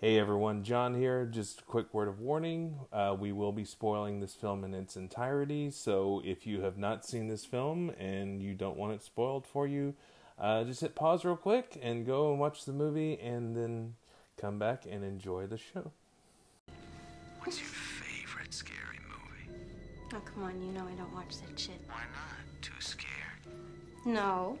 Hey everyone, John here. Just a quick word of warning. Uh, we will be spoiling this film in its entirety, so if you have not seen this film and you don't want it spoiled for you, uh, just hit pause real quick and go and watch the movie and then come back and enjoy the show. What's your favorite scary movie? Oh, come on, you know I don't watch that shit. Why not? Too scared? No,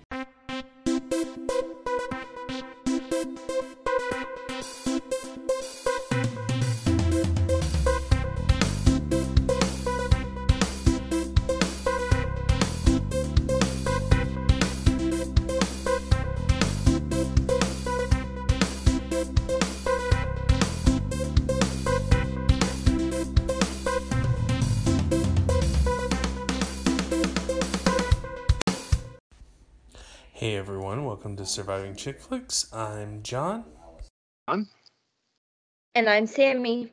To Surviving Chick Flicks. I'm John. And I'm Sammie.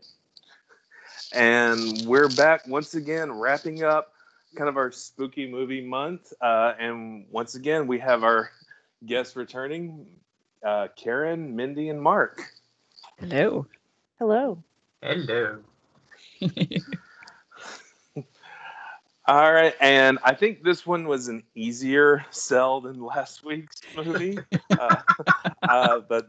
And we're back once again, wrapping up kind of our spooky movie month. Uh, and once again, we have our guests returning uh, Karen, Mindy, and Mark. Hello. Hello. Hello. All right, and I think this one was an easier sell than last week's movie. uh, uh, but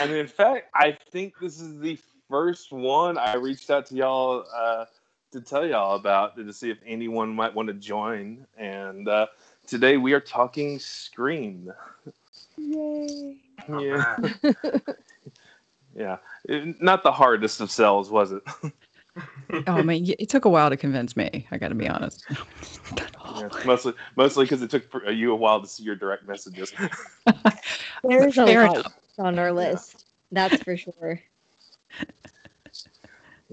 and in fact, I think this is the first one I reached out to y'all uh, to tell y'all about to see if anyone might want to join. And uh, today we are talking Scream. Yay. Yeah, yeah, It- not the hardest of sells, was it? Oh man, y- it took a while to convince me. I got to be honest. Yeah, mostly, mostly because it took you a while to see your direct messages. There's a Fair lot enough. on our list. That's for sure.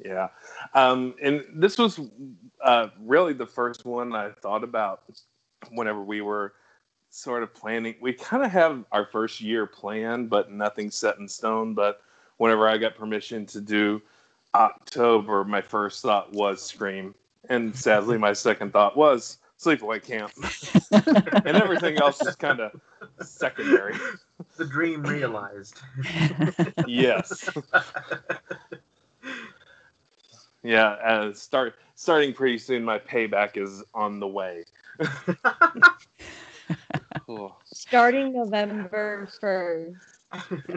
Yeah. Um, and this was uh, really the first one I thought about whenever we were sort of planning. We kind of have our first year planned, but nothing set in stone. But whenever I got permission to do October, my first thought was Scream. And sadly, my second thought was Sleepaway Camp. and everything else is kind of secondary. The dream realized. Yes. Yeah, uh, start starting pretty soon. My payback is on the way. Cool. Starting November 1st.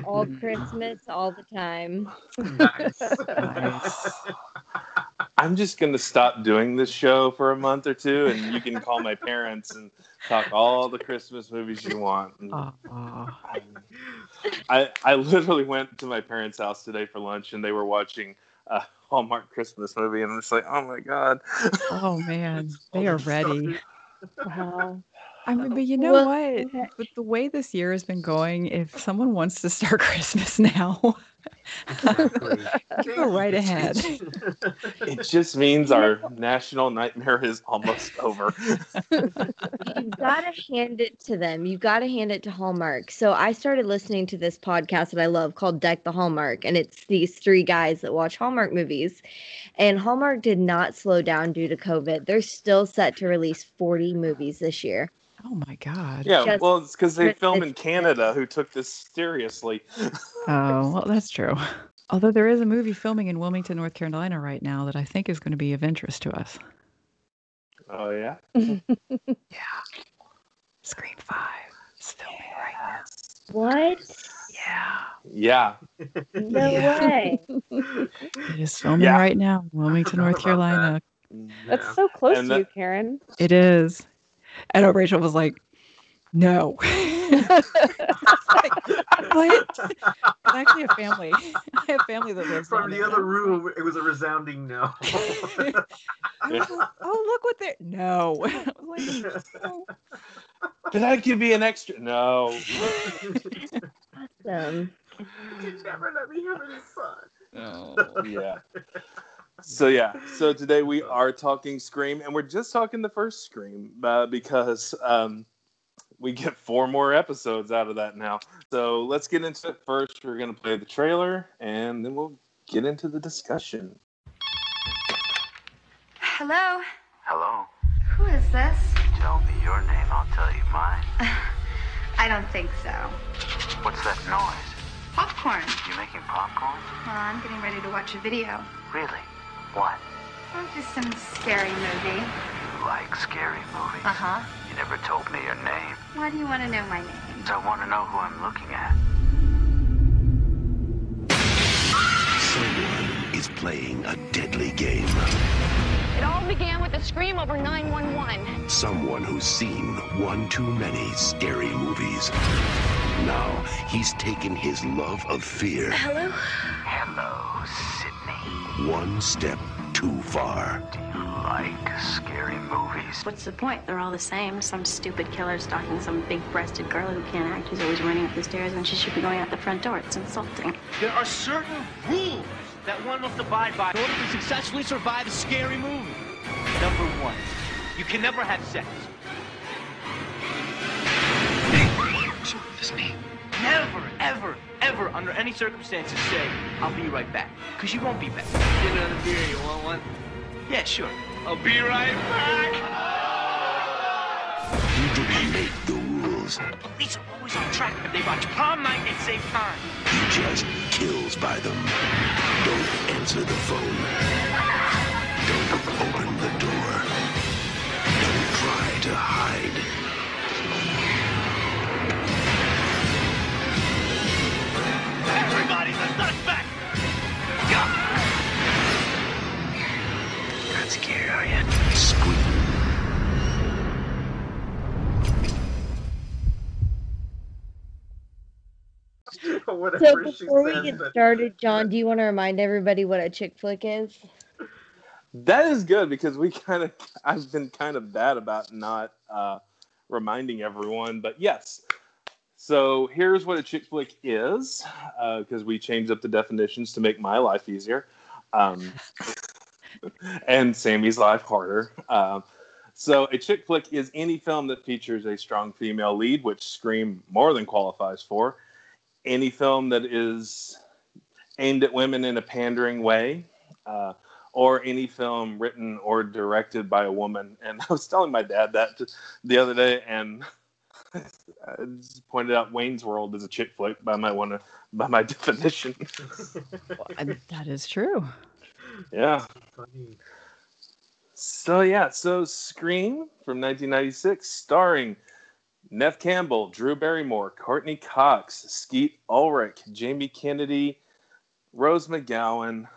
All Christmas, all the time. nice. Nice. I'm just gonna stop doing this show for a month or two, and you can call my parents and talk all the Christmas movies you want. And Aw. I I literally went to my parents' house today for lunch, and they were watching a Hallmark Christmas movie, and I'm just like, oh my god. oh man, they are ready. Wow. I mean, but you know Well, what? okay. With the way this year has been going, if someone wants to start Christmas now, Exactly. go right ahead. It just means our national nightmare is almost over. You've got to hand it to them. You've got to hand it to Hallmark. So I started listening to this podcast that I love called Deck the Hallmark, and it's these three guys that watch Hallmark movies. And Hallmark did not slow down due to COVID. They're still set to release 40 movies this year. Oh my god. Yeah, Just well, it's because they film in Canada who took this seriously. Oh well, that's true. Although there is a movie filming in Wilmington, North Carolina right now that I think is going to be of interest to us. Oh yeah. Yeah. Scream Five is filming right now. What? Yeah. Yeah. No Yeah. way. It is filming Yeah. right now, in Wilmington, North Love that. Carolina. Mm, that's so close And to that- you, Karen. It is. And oh, Rachel was like, no. like, what? It's actually a family. I have family that lives From the other room, it was a resounding no. I like, oh, look what they're. No. I was like, no. Did I give you an extra? No. Awesome. you never let me have any fun. No. yeah. So yeah, so today we are talking Scream, and we're just talking the first Scream uh, because um, we get four more episodes out of that now. So let's get into it first. We're gonna play the trailer, and then we'll get into the discussion. Hello? Hello. Who is this? Tell me your name, I'll tell you mine. I don't think so. What's that noise? Popcorn. You making popcorn? Well, I'm getting ready to watch a video. Really? What? Oh, just some scary movie. You like scary movies? Uh huh. You never told me your name. Why do you want to know my name? I want to know who I'm looking at. Someone is playing a deadly game. It all began with a scream over 911. Someone who's seen one too many scary movies. Now he's taken his love of fear Hello? Hello, Sidney. One step too far. Do you like scary movies? What's the point? They're all the same. Some stupid killer stalking some big-breasted girl who can't act, who's always running up the stairs when she should be going out the front door. It's insulting. There are certain rules that one must abide by in order to successfully survive a scary movie. Number one, you can never have sex. Never, ever, ever, under any circumstances, say, I'll be right back. Because you won't be back. Get another beer, you want one? Yeah, sure. I'll be right back. You didn't make the rules. The police are always on track if they watch Prom Night and save time. He just kills by them. Don't answer the phone. Don't open the door. Don't try to hide. Everybody's a suspect! Not scared, are you? Scream. So before we get but- started, John, do you want to remind everybody what a chick flick is? That is good because we kind of I've been kind of bad about not uh, reminding everyone, but yes. So here's what a chick flick is, because we changed up the definitions to make my life easier, um, and Sammie's life harder. Um, so a chick flick is any film that features a strong female lead, which Scream more than qualifies for. Any film that is aimed at women in a pandering way. Uh, or any film written or directed by a woman. And I was telling my dad that the other day, and I just pointed out Wayne's World is a chick flick by my one by my definition. I- that is true. yeah. So yeah, so Scream from 1996, starring Neve Campbell, Drew Barrymore, Courtney Cox, Skeet Ulrich, Jamie Kennedy, Rose McGowan.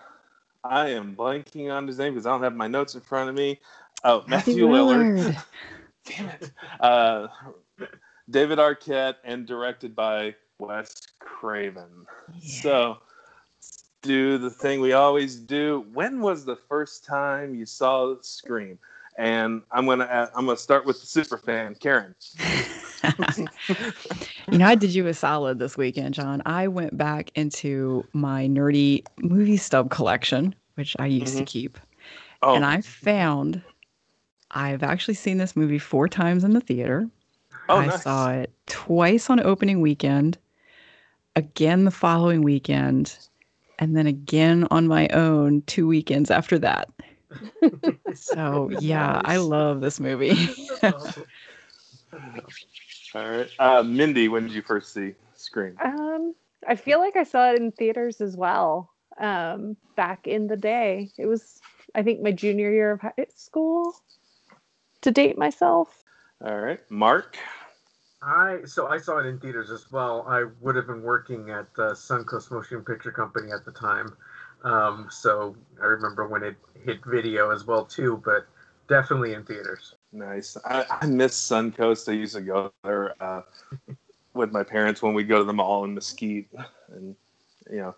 I am blanking on his name because I don't have my notes in front of me. Oh, Matthew Lillard. Damn it. Uh, David Arquette and directed by Wes Craven. So do the thing we always do. When was the first time you saw Scream? And I'm gonna I'm gonna start with the super fan, Karen. you know, I did you a solid this weekend, John. I went back into my nerdy movie stub collection, which I used to Mhm. keep, Oh, and I found I've actually seen this movie four times in the theater. Oh, I nice. saw it twice on opening weekend, again the following weekend, and then again on my own two weekends after that. So yeah, I love this movie. Awesome. All right, uh, Mindy, when did you first see Scream? Um, I feel like I saw it in theaters as well. Um, back in the day, it was I think my junior year of high school. To date myself, All right, Mark. I so I saw it in theaters as well. I would have been working at the Suncoast Motion Picture Company at the time, um, so I remember when it hit video as well too. But definitely in theaters. Nice. I, I miss Suncoast. I used to go there uh, with my parents when we go to the mall in Mesquite, and you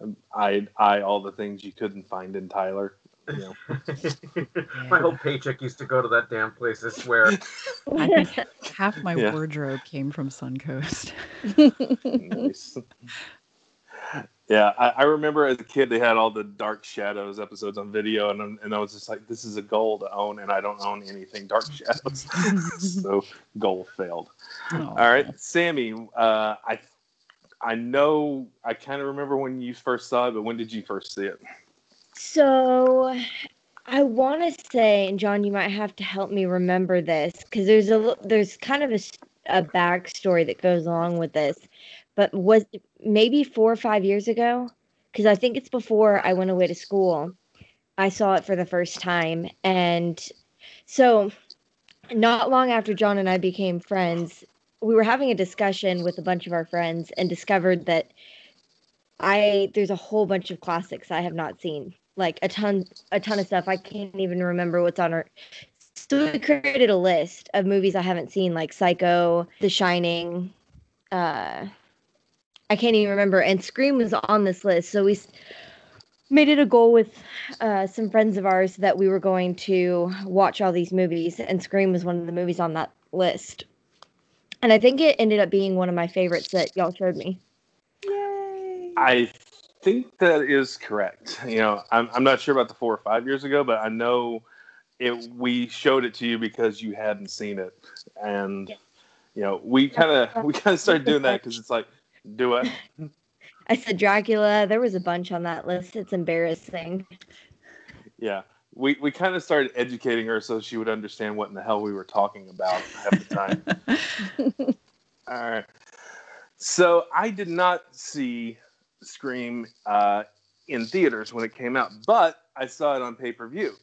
know, I I all the things you couldn't find in Tyler. You know. My whole paycheck used to go to that damn place. I swear. I think half my Yeah. wardrobe came from Suncoast. nice. Yeah, I, I remember as a kid they had all the Dark Shadows episodes on video, and I'm- and I was just like, this is a goal to own, and I don't own anything Dark Shadows, so goal failed. Oh. All right, Sammie, uh, I I know I kind of remember when you first saw it, but when did you first see it? So I want to say, and John, you might have to help me remember this because there's a there's kind of a, a backstory that goes along with this. But was maybe four or five years ago? Because I think it's before I went away to school. I saw it for the first time, and so not long after John and I became friends, we were having a discussion with a bunch of our friends and discovered that I there's a whole bunch of classics I have not seen. Like a ton a ton of stuff. I can't even remember what's on our so we created a list of movies I haven't seen, like Psycho, The Shining, uh I can't even remember. And Scream was on this list. So we made it a goal with uh, some friends of ours that we were going to watch all these movies. And Scream was one of the movies on that list. And I think it ended up being one of my favorites that y'all showed me. Yay. I think that is correct. You know, I'm, I'm not sure about the four or five years ago, but I know it. We showed it to you because you hadn't seen it, and you know, we kind of we kind of started doing that because it's like, do it. I said Dracula. There was a bunch on that list. It's embarrassing. Yeah, we we kind of started educating her so she would understand what in the hell we were talking about at the time. All right. So I did not see Scream uh, in theaters when it came out, but I saw it on pay per view.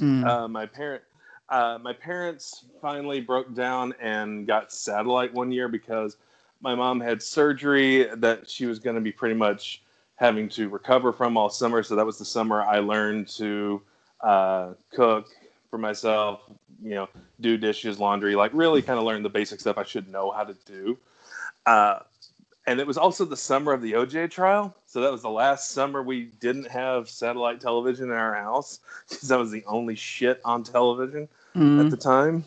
Mm. Uh, my parent, uh, my parents finally broke down and got satellite one year because my mom had surgery that she was going to be pretty much having to recover from all summer. So that was the summer I learned to uh, cook for myself, you know, do dishes, laundry, like really kind of learn the basic stuff I should know how to do. And it was also the summer of the OJ trial. So that was the last summer we didn't have satellite television in our house because that was the only shit on television Mm. at the time.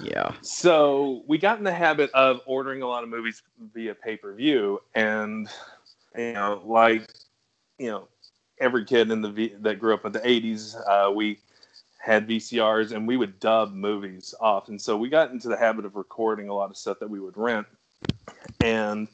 Yeah. So we got in the habit of ordering a lot of movies via pay per view, and you know, like you know, every kid in the v- that grew up in the '80s, uh, we had VCRs and we would dub movies off, and so we got into the habit of recording a lot of stuff that we would rent. And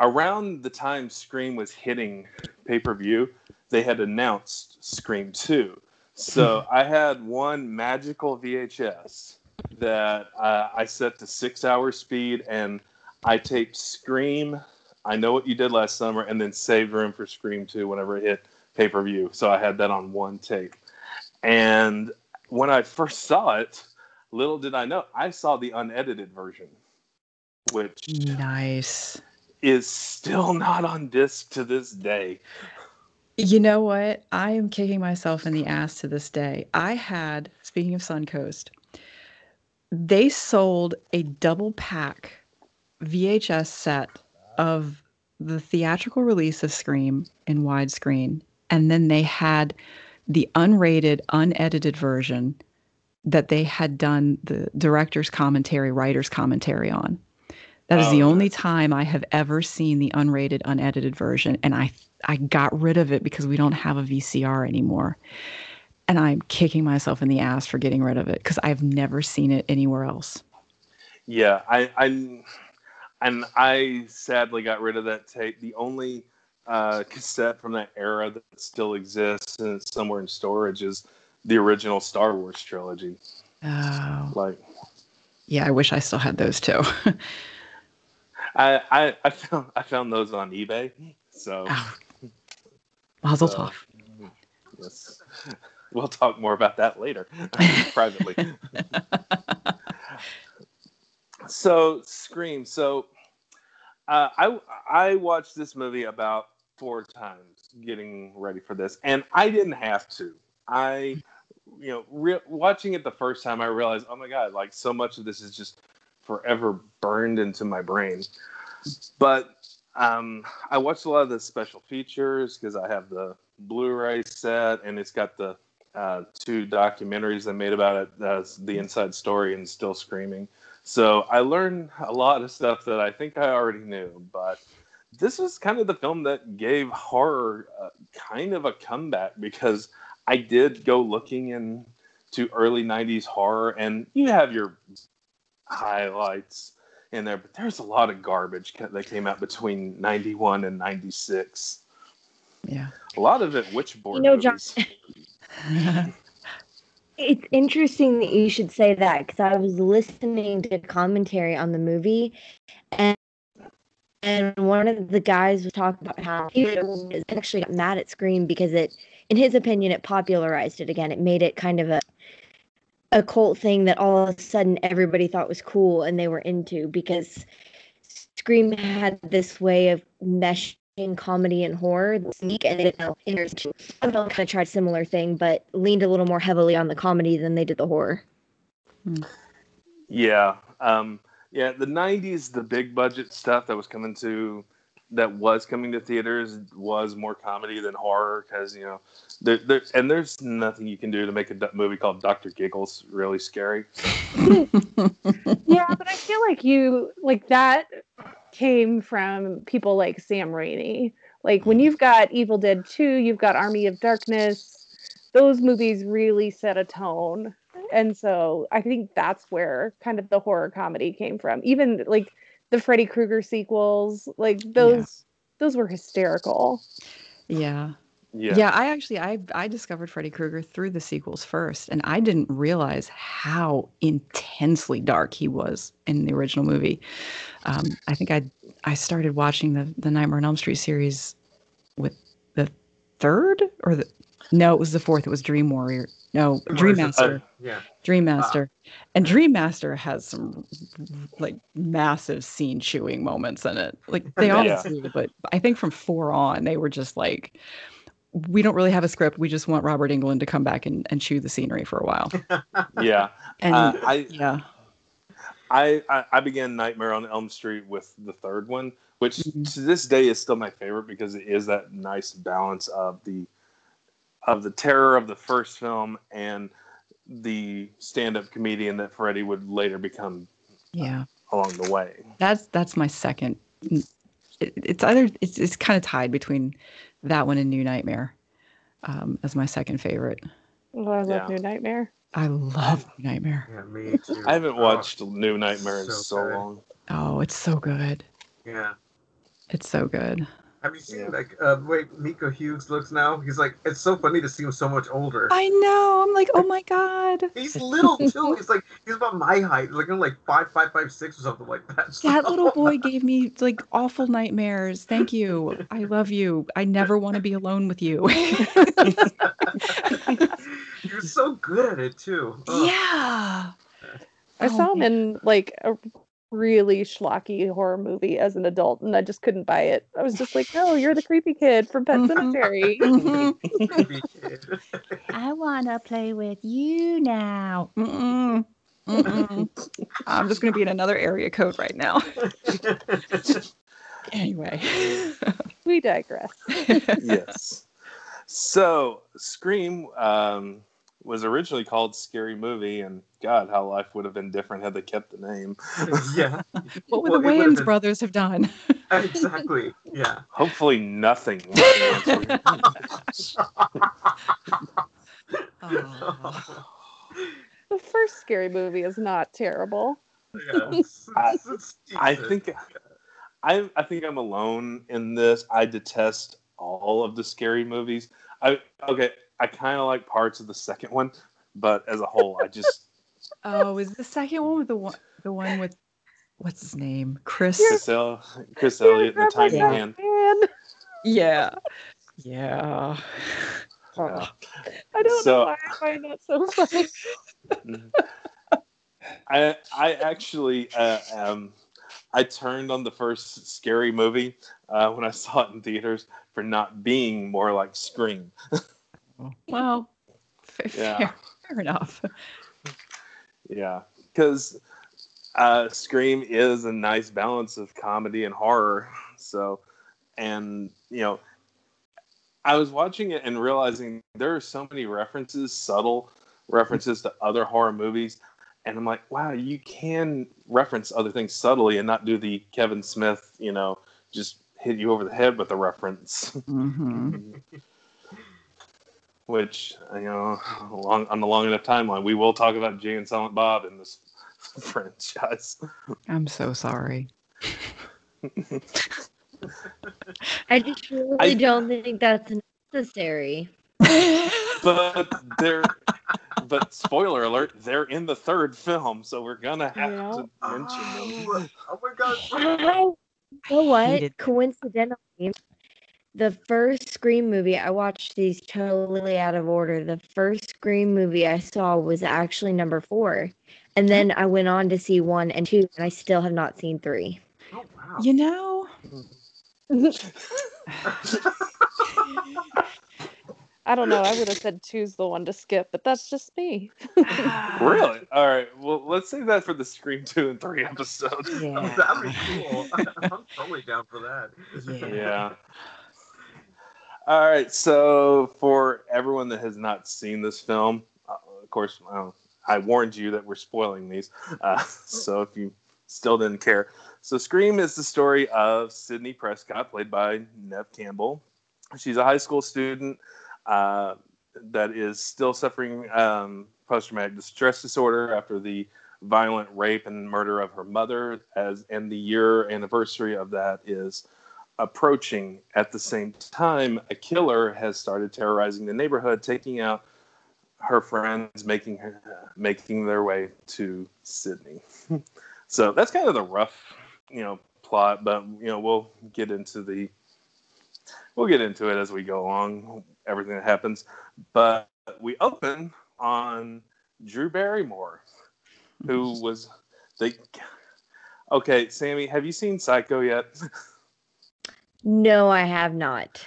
around the time Scream was hitting pay per view, they had announced Scream 2. So I had one magical VHS that uh, I set to six hour speed and I taped Scream, I Know What You Did Last Summer, and then saved room for Scream 2 whenever it hit pay per view. So I had that on one tape. And when I first saw it, little did I know, I saw the unedited version, which Nice. Is still not on disc to this day. You know what? I am kicking myself in the ass to this day. I had, speaking of Suncoast, they sold a double pack VHS set of the theatrical release of Scream in widescreen. And then they had the unrated, unedited version that they had done the director's commentary, writer's commentary on. That is the Oh, only time I have ever seen the unrated, unedited version, and I I got rid of it because we don't have a VCR anymore, and I'm kicking myself in the ass for getting rid of it because I've never seen it anywhere else. Yeah, I, I and I sadly got rid of that tape. The only uh, cassette from that era that still exists and it's somewhere in storage is the original Star Wars trilogy. Oh, Like yeah, I wish I still had those too. I, I, I found I found those on eBay. So Oh, Mazel So- tov. yes, we'll talk more about that later privately. so Scream. So uh, I I watched this movie about four times getting ready for this, and I didn't have to. I you know re- watching it the first time, I realized, oh my god, like so much of this is just forever burned into my brain. But um, I watched a lot of the special features because I have the Blu-ray set, and it's got the uh, two documentaries they made about it. The inside story and Still Screaming. So I learned a lot of stuff that I think I already knew, but this was kind of the film that gave horror uh, kind of a comeback because I did go looking into early 90s horror, and you have your highlights in there, but there's a lot of garbage that came out between 91 and 96. Yeah. A lot of it witchboard You know, John- It's interesting that you should say that because I was listening to commentary on the movie, and and one of the guys was talking about how he actually got mad at Scream because it, in his opinion, it popularized it again. It made it kind of a a cult thing that all of a sudden everybody thought was cool and they were into because Scream had this way of meshing comedy and horror sneak and it kind of tried similar thing but leaned a little more heavily on the comedy than they did the horror Yeah. Um, yeah, the 90s, the big budget stuff that was coming to that was coming to theaters was more comedy than horror because you know there, there and there's nothing you can do to make a movie called Dr. Giggles really scary. yeah, but I feel like you like that came from people like Sam Raimi. Like when you've got Evil Dead 2, you've got Army of Darkness, those movies really set a tone. And so I think that's where kind of the horror comedy came from. Even like the Freddy Krueger sequels, like those those were hysterical. Yeah. Yeah. Yeah, I actually I I discovered Freddy Krueger through the sequels first, and I didn't realize how intensely dark he was in the original movie. Um, I think I I started watching the the Nightmare on Elm Street series with the third or the no, it was the fourth. It was Dream Warrior. No, Dream Master. Uh, yeah. Dream Master. and Dream Master has some like massive scene chewing moments in it. Like they all Yeah. do, but I think from four on, they were just like, we don't really have a script. We just want Robert Englund to come back and, and chew the scenery for a while. Yeah. And Uh, I yeah. I, I I began Nightmare on Elm Street with the third one, which to this day is still my favorite because it is that nice balance of the of the terror of the first film and the stand-up comedian that Freddy would later become Yeah. along the way. That's that's my second. It, it's either it's it's kind of tied between that one and New Nightmare um, as my second favorite. Oh, I love Yeah. New Nightmare. I love New Nightmare. Yeah, me too. I haven't Oh, watched New Nightmare in so so, good. long. Oh, it's so good. Yeah. It's so good. Have you seen Yeah. like uh, the way Miko Hughes looks now? He's like it's so funny to see him so much older. I know. I'm like, oh my god. He's little too. He's like he's about my height, like like five five five six or something like that. That little boy gave me like awful nightmares. Thank you. I love you. I never want to be alone with you. You're so good at it too. Ugh. yeah. I Oh, saw him man. in like a really schlocky horror movie as an adult, and I just couldn't buy it. I was just like, "No, you're the creepy kid from Pet. Sematary." Creepy. I want to play with you now. Mm-mm. Mm-mm. I'm just going to be in another area code right now. anyway. we digress. yes. So Scream um, was originally called Scary Movie, and God, how life would have been different had they kept the name. yeah. what would Well, the it Wayans been- brothers have done? Exactly. Yeah. Hopefully, nothing. Oh. The first scary movie is not terrible. yeah. It's- I- it's- it's I decent. think I I think I'm alone in this. I detest all of the scary movies. I okay, I kind of like parts of the second one, but as a whole, I just oh, is the second one with the one the one with what's his name? Chris. Chris, El- Chris Elliott and the Tiny Yeah. Man. Man, Yeah. Yeah. Yeah. I don't So- know why I find that so funny. I I actually uh, um I turned on the first scary movie uh, when I saw it in theaters for not being more like Scream. Well, f- Yeah. fair, fair enough. Yeah, because uh, Scream is a nice balance of comedy and horror. So, and you know, I was watching it and realizing there are so many references, subtle references to other horror movies, and I'm like, wow, you can reference other things subtly and not do the Kevin Smith, you know, just hit you over the head with a reference. hmm Which you know, along on the long enough timeline, we will talk about Jay and Silent Bob in this franchise. I'm so sorry. I just really I- don't think that's necessary. but they're but spoiler alert, they're in the third film, so we're gonna have Yeah. to mention them. Oh, oh my god. I, you know what? Coincidentally, the first Scream movie, I watched these totally out of order. The first Scream movie I saw was actually number four. And then I went on to see one and two, and I still have not seen three. Oh wow. You know, I don't know. I would have said two's the one to skip, but that's just me. Really? All right. Well, let's save that for the Scream two and three episodes. yeah. That'd be cool. I'm totally down for that. yeah. All right. So, for everyone that has not seen this film, uh, of course, uh, I warned you that we're spoiling these. Uh, so, if you still didn't care, so Scream is the story of Sidney Prescott, played by Neve Campbell. She's a high school student uh, that is still suffering um, post-traumatic distress disorder after the violent rape and murder of her mother, as and the year anniversary of that is approaching. At the same time, a killer has started terrorizing the neighborhood, taking out her friends, making her making their way to Sidney. so that's kind of the rough, you know, plot. But you know, we'll get into the we'll get into it as we go along. Everything that happens, but we open on Drew Barrymore, who mm-hmm. was the. Okay, Sammie, have you seen Psycho yet? No, I have not.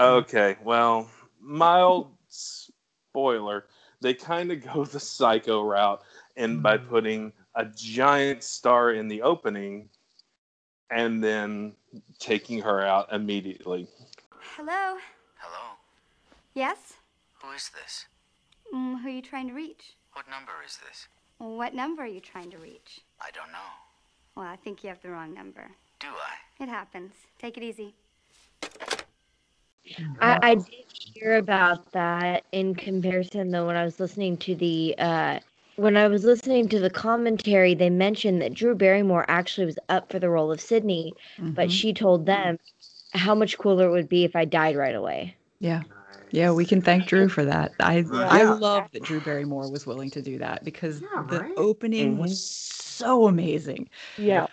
Okay, well, mild spoiler. They kind of go the psycho route, and by mm-hmm. putting a giant star in the opening, and then taking her out immediately. Hello? Hello? Yes? Who is this? Mm, who are you trying to reach? What number is this? What number are you trying to reach? I don't know. Well, I think you have the wrong number. Do I? It happens. Take it easy. I, I did hear about that in comparison though when I was listening to the uh when I was listening to the commentary, they mentioned that Drew Barrymore actually was up for the role of Sidney, but Mhm. she told them how much cooler it would be if I died right away. Yeah. Yeah, we can thank Drew for that. I I love that Drew Barrymore was willing to do that because Yeah, the right? opening was so amazing. Yeah.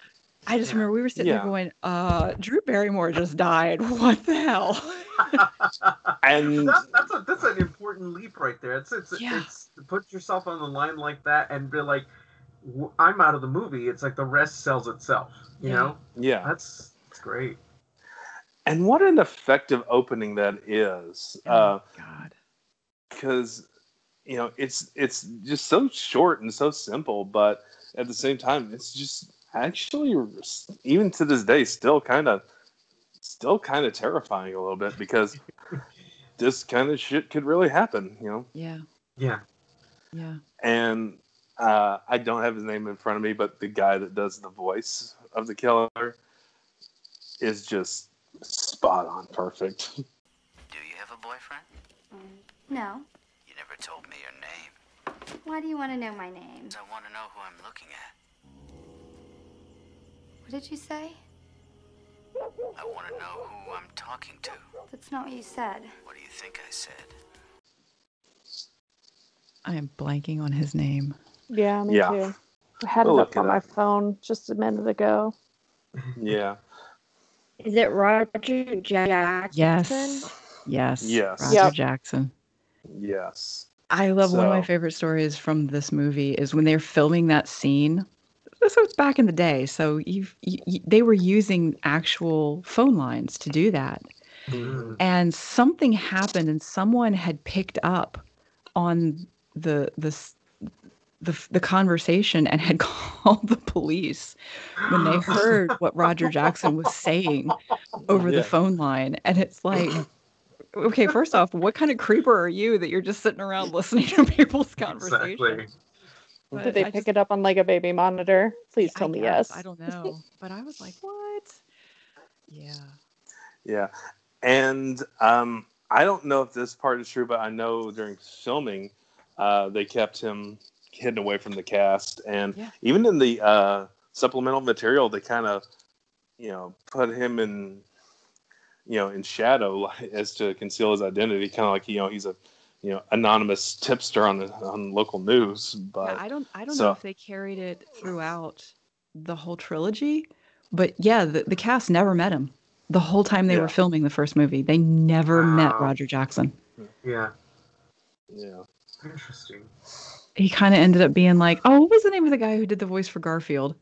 I just Yeah. remember we were sitting Yeah. there going, uh, Drew Barrymore just died. What the hell? And that, that's a that's an important leap right there. It's it's Yeah. it's to put yourself on the line like that and be like, "W- I'm out of the movie. It's like the rest sells itself. You Yeah. know, yeah, that's that's great. And what an effective opening that is. Oh, Uh, God. because you know it's it's just so short and so simple but at the same time it's just actually even to this day still kind of still kind of terrifying a little bit because this kind of shit could really happen you know Yeah. Yeah. Yeah. and uh, i don't have his name in front of me but the guy that does the voice of the killer is just spot on perfect Do you have a boyfriend? Mm, no. You never told me your name. Why do you want to know my name? I want to know who I'm looking at. What did you say? I want to know who I'm talking to. That's not what you said. What do you think I said? I am blanking on his name. Yeah, me Yeah. too. I had We'll it look up it on my phone just a minute ago. yeah Is it Roger Jackson? Yes. Yes. Yes. Roger Yep. Jackson. yes I love one of my favorite stories from this movie is when they're filming that scene. This was back in the day, so you've, you, you, they were using actual phone lines to do that. Mm. And something happened, and someone had picked up on the the s- the, the conversation and had called the police when they heard what Roger Jackson was saying over Yeah. the phone line. And it's like, okay, first off, what kind of creeper are you that you're just sitting around listening to people's conversations? Exactly. But Did they I pick just- it up on like a baby monitor? Please I tell me guess, yes. I don't know, but I was like, what? Yeah. Yeah, and um, I don't know if this part is true, but I know during filming, uh, they kept him hidden away from the cast, and Yeah. even in the uh, supplemental material, they kind of, you know, put him in you know, in shadow as to conceal his identity, kind of like you know he's a you know anonymous tipster on the on local news. But Yeah, I don't I don't so- know if they carried it throughout the whole trilogy, but yeah, the, the cast never met him. The whole time they Yeah. were filming the first movie, they never met Roger Jackson. Yeah. yeah, Interesting. He kind of ended up being like, oh, what was the name of the guy who did the voice for Garfield?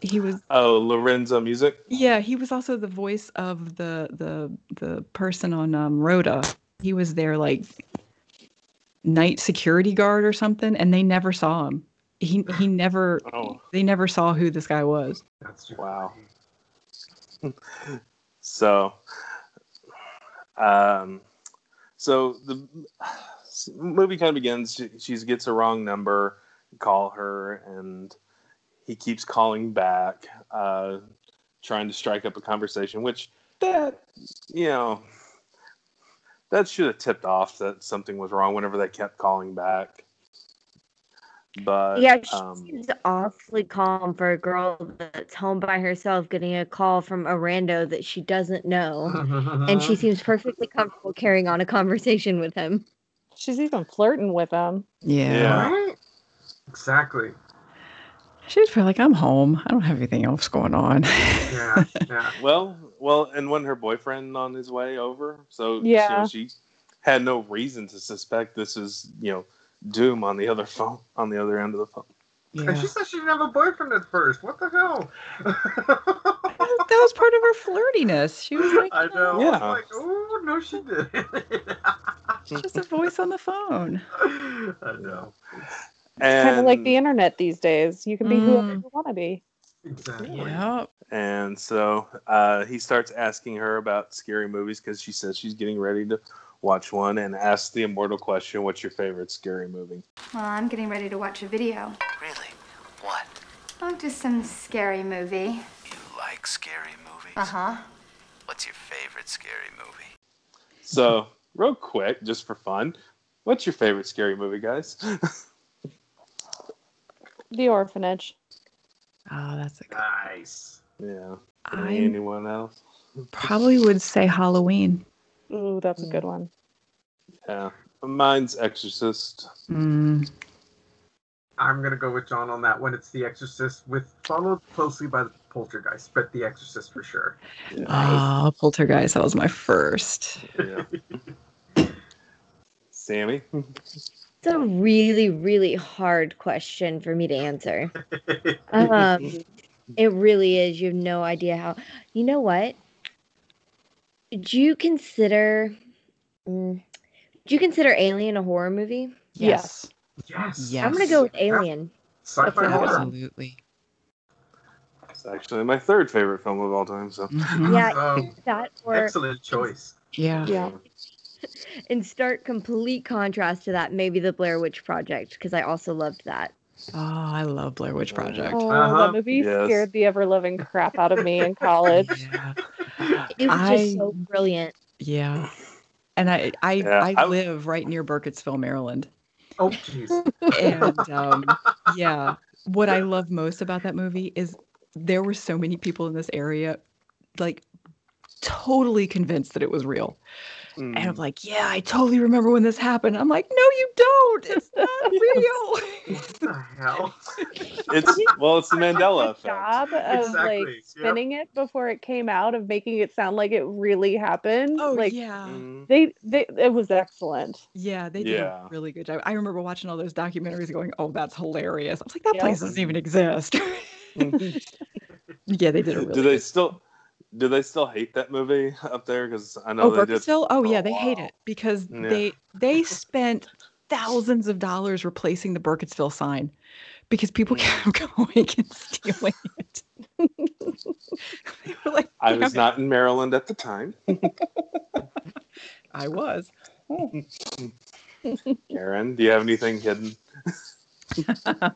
He was oh Lorenzo Music. yeah, he was also the voice of the the the person on um, Rhoda. He was their like night security guard or something, and they never saw him. He he never Oh they never saw who this guy was. That's too Wow. So, um, so the movie kind of begins. She, she gets a wrong number, call her, and he keeps calling back, uh, trying to strike up a conversation. Which that you know that should have tipped off that something was wrong whenever they kept calling back. But yeah, she um, seems awfully calm for a girl that's home by herself getting a call from a rando that she doesn't know. and she seems perfectly comfortable carrying on a conversation with him. She's even flirting with him. Yeah. Yeah. Right? Exactly. She's probably like, I'm home. I don't have anything else going on. Yeah. Yeah. Well, well, and wasn't her boyfriend on his way over? So you Yeah. know, she had no reason to suspect this is you know Doom on the other phone on the other end of the phone. And she said she didn't have a boyfriend at first. What the hell? that was part of her flirtiness. She was like, I know. Yeah. I was like, oh no, she didn't. She's just a voice on the phone. I know. Kind of like the internet these days. You can be whoever Mm. you want to be. Exactly. Yeah. And so uh, he starts asking her about scary movies because she says she's getting ready to watch one, and ask the immortal question, "What's your favorite scary movie?" Well, I'm getting ready to watch a video. Really? What? Oh, just some scary movie. You like scary movies? Uh huh. What's your favorite scary movie? So, real quick, just for fun, what's your favorite scary movie, guys? The orphanage. Oh, that's a good. Nice. yeah. I Anyone else? probably would say Halloween. Ooh, that's a good one. Yeah. Mine's Exorcist. Mm. I'm gonna go with John on that one. It's The Exorcist, with followed closely by the Poltergeist, but The Exorcist for sure. Oh, Poltergeist. That was my first. Yeah. Sammie? It's a really, really hard question for me to answer. Um, it really is. You have no idea how. You know what? Do you consider? Mm, do you consider Alien a horror movie? Yes. Yes. Yes. I'm gonna go with Alien. Sci-fi horror. Absolutely. It's actually my third favorite film of all time. So. Yeah, Um, that or excellent choice. Yeah. Yeah. in stark complete contrast to that, maybe the Blair Witch Project because I also loved that. Oh, I love Blair Witch Project. Oh, Uh-huh. that movie Yes. scared the ever loving crap out of me in college. Yeah. It was I- just so brilliant. Yeah. And I I, Yeah, I I- live right near Burkittsville, Maryland. Oh, jeez. And um, yeah, what I love most about that movie is there were so many people in this area, like totally convinced that it was real. And I'm mm, like, yeah, I totally remember when this happened. I'm like, no, you don't. It's not real. what the hell? it's well, it's the Mandela Good effect. job of Exactly, like yep. spinning it before it came out, of making it sound like it really happened. oh like yeah. Mm, they, they, it was excellent. Yeah, they did Yeah. a really good job. I remember watching all those documentaries going, oh, that's hilarious. I was like, that Yeah. place doesn't even exist. yeah, they did a really do they good still? Do they still hate that movie up there? Because I know Oh, they did. Burkittsville? Oh, yeah, they hate it because Yeah. they they spent thousands of dollars replacing the Burkittsville sign because people Mm. kept going and stealing it. they were like, I was it." not in Maryland at the time. I was. Karen, do you have anything hidden?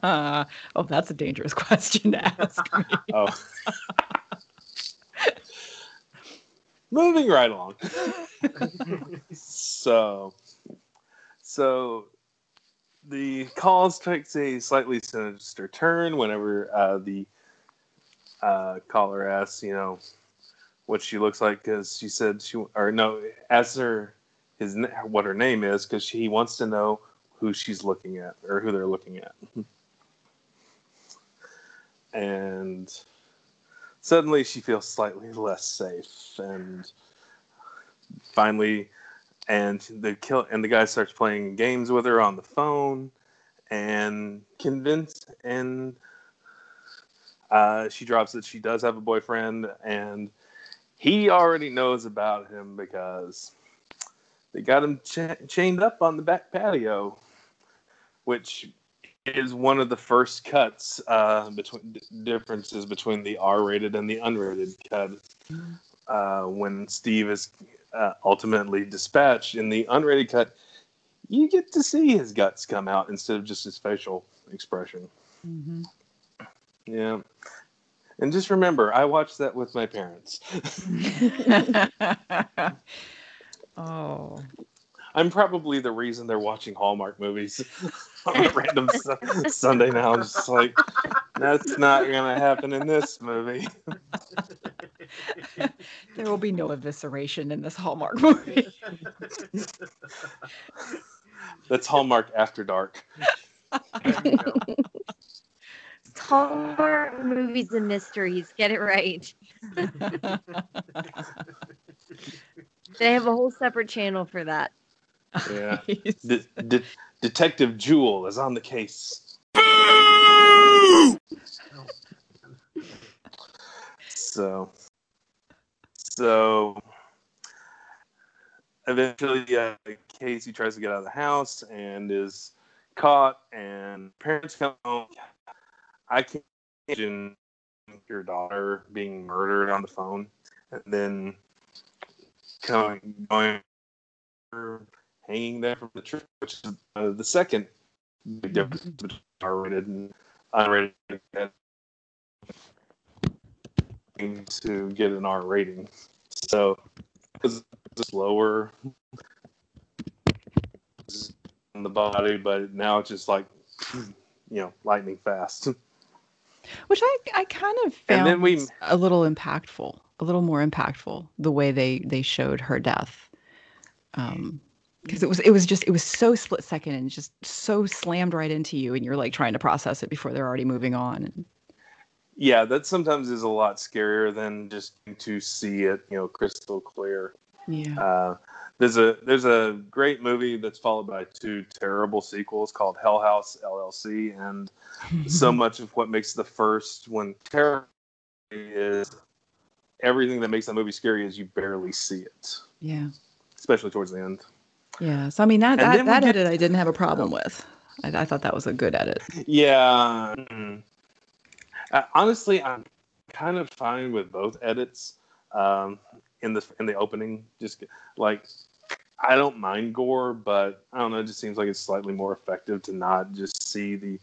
oh, that's a dangerous question to ask. me. Oh. Moving right along. so, so the calls takes a slightly sinister turn whenever uh, the uh, caller asks, you know, what she looks like because she said she or no asked her his what her name is because he wants to know who she's looking at or who they're looking at. and suddenly she feels slightly less safe and finally and the kill and the guy starts playing games with her on the phone and convinced and uh, she drops that she does have a boyfriend and he already knows about him because they got him cha- chained up on the back patio which is one of the first cuts uh, between differences between the R-rated and the unrated cut. Uh, when Steve is uh, ultimately dispatched in the unrated cut, you get to see his guts come out instead of just his facial expression. Mm-hmm. Yeah. And just remember, I watched that with my parents. oh. I'm probably the reason they're watching Hallmark movies on a random su- Sunday now. I'm just like, that's not going to happen in this movie. There will be no evisceration in this Hallmark movie. That's Hallmark After Dark. Hallmark movies and mysteries. Get it right. they have a whole separate channel for that. Yeah. De- de- Detective Jewel is on the case. So, so eventually, uh, Casey tries to get out of the house and is caught, and parents come home. I can't imagine your daughter being murdered on the phone, and then coming going hanging there from the tree, which is uh, the second big difference between R-rated and unrated. To get an R rating, so because it's slower in the body, but now it's just like you know lightning fast. Which I, I kind of And found then we- a little impactful, a little more impactful the way they they showed her death. Um because it was it was just it was so split second and just so slammed right into you and you're like trying to process it before they're already moving on. And, Yeah, that sometimes is a lot scarier than just to see it, you know, crystal clear. yeah. Uh, there's a there's a great movie that's followed by two terrible sequels called Hell House LLC, and so much of what makes the first one terrible is everything that makes that movie scary is you barely see it, Yeah. especially towards the end. Yeah. So I mean that And that, that edit I didn't have a problem with. I, I thought that was a good edit. Yeah. mm. Uh, honestly, I'm kind of fine with both edits um, in the in the opening. Just like I don't mind gore, but I don't know. It just seems like it's slightly more effective to not just see the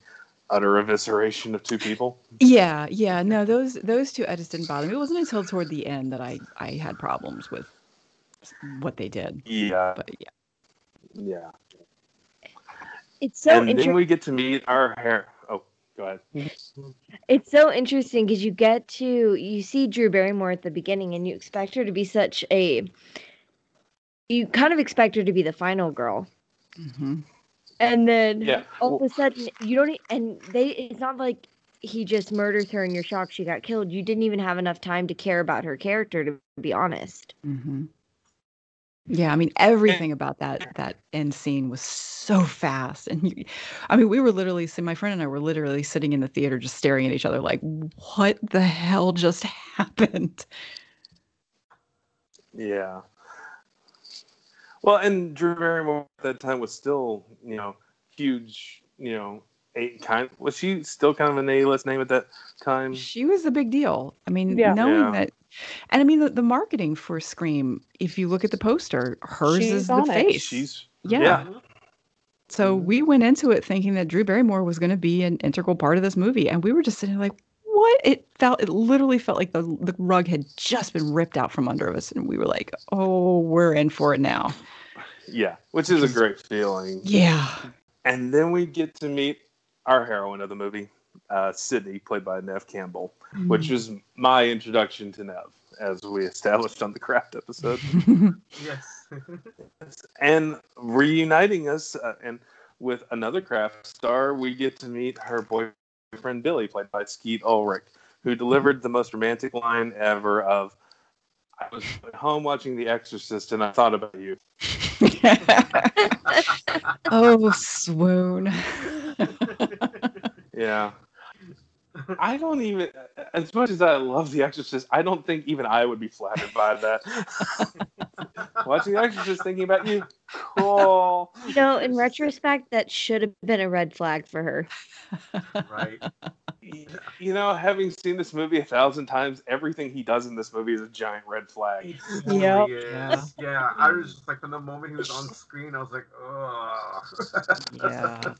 utter evisceration of two people. Yeah, yeah. No, those those two edits didn't bother me. It wasn't until toward the end that I I had problems with what they did. Yeah. But yeah. Yeah. It's so and then interesting. we get to meet our hair. Oh, go ahead. It's so interesting because you get to you see Drew Barrymore at the beginning and you expect her to be such a you kind of expect her to be the final girl. hmm And then Yeah. all of a sudden you don't e- and they it's not like he just murders her and you're shocked she got killed. You didn't even have enough time to care about her character to be honest. hmm Yeah, I mean everything about that that end scene was so fast, and you, I mean we were literally, so my friend and I were literally sitting in the theater just staring at each other like, what the hell just happened? Yeah. Well, and Drew Barrymore at that time was still, you know, huge, you know, a kind was she still kind of an A-list name at that time? She was a big deal. I mean, Yeah. knowing Yeah. that, and I mean the, the marketing for Scream. If you look at the poster, hers She's is the it. face. She's Yeah. yeah. So mm-hmm. we went into it thinking that Drew Barrymore was going to be an integral part of this movie, and we were just sitting like, "What?" It felt, it literally felt like the the rug had just been ripped out from under us, and we were like, "Oh, we're in for it now." Yeah, which is a great feeling. Yeah. And then we get to meet our heroine of the movie, uh, Sidney, played by Neve Campbell, Mm. which was my introduction to Neve, as we established on the craft episode. Yes. and reuniting us uh, and with another craft star we get to meet her boyfriend billy played by skeet ulrich who delivered the most romantic line ever of i was at home watching the exorcist and i thought about you oh, swoon. yeah i don't even as much as i love the exorcist i don't think even i would be flattered by that watching the exorcist thinking about you cool You know, in retrospect, that should have been a red flag for her. right. you know, having seen this movie a thousand times, everything he does in this movie is a giant red flag. Really Yep. Yeah. Yeah. I was just like, from the moment he was on screen, I was like, oh. Yeah.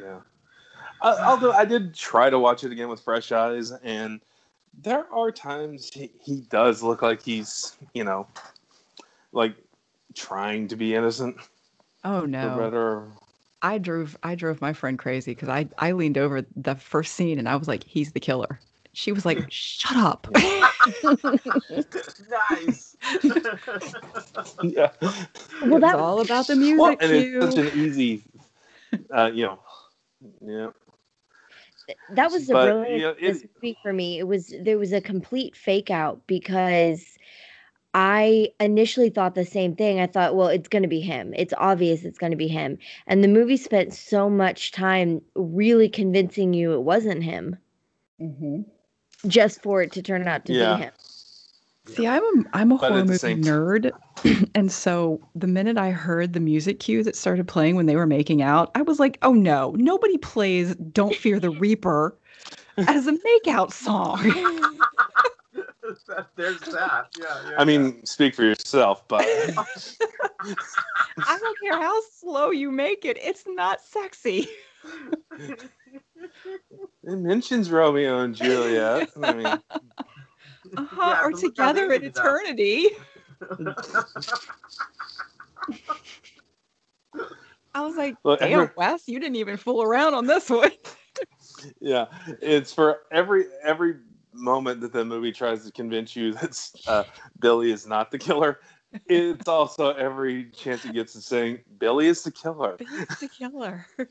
Yeah. Uh, although I did try to watch it again with fresh eyes, and there are times he, he does look like he's, you know, like trying to be innocent. Oh no. better. I drove I drove my friend crazy because I I leaned over the first scene and I was like, he's the killer. She was like, shut up. nice. Yeah. Well, that's all about the music Well, and cue. it's such an easy, uh, you know, yeah. That was the But, brilliance you know, of this it- movie for me. It was there was a complete fake out because I initially thought the same thing. I thought, well, it's going to be him. It's obvious it's going to be him. And the movie spent so much time really convincing you it wasn't him, mm-hmm. just for it to turn out to Yeah. be him. See, I'm a I'm a But horror movie same nerd, and so the minute I heard the music cue that started playing when they were making out, I was like, "Oh no, nobody plays "Don't Fear the Reaper" as a makeout song." That- There's that. Yeah. yeah I mean, speak for yourself, but I don't care how slow you make it; it's not sexy. it mentions Romeo and Juliet. I mean, Uh-huh, Yeah, or but look how together in eternity. I was like, Well, "Damn, every- Wes, you didn't even fool around on this one." yeah, it's for every every moment that the movie tries to convince you that uh, Billy is not the killer. It's also every chance he gets to saying Billy is the killer. He's the killer.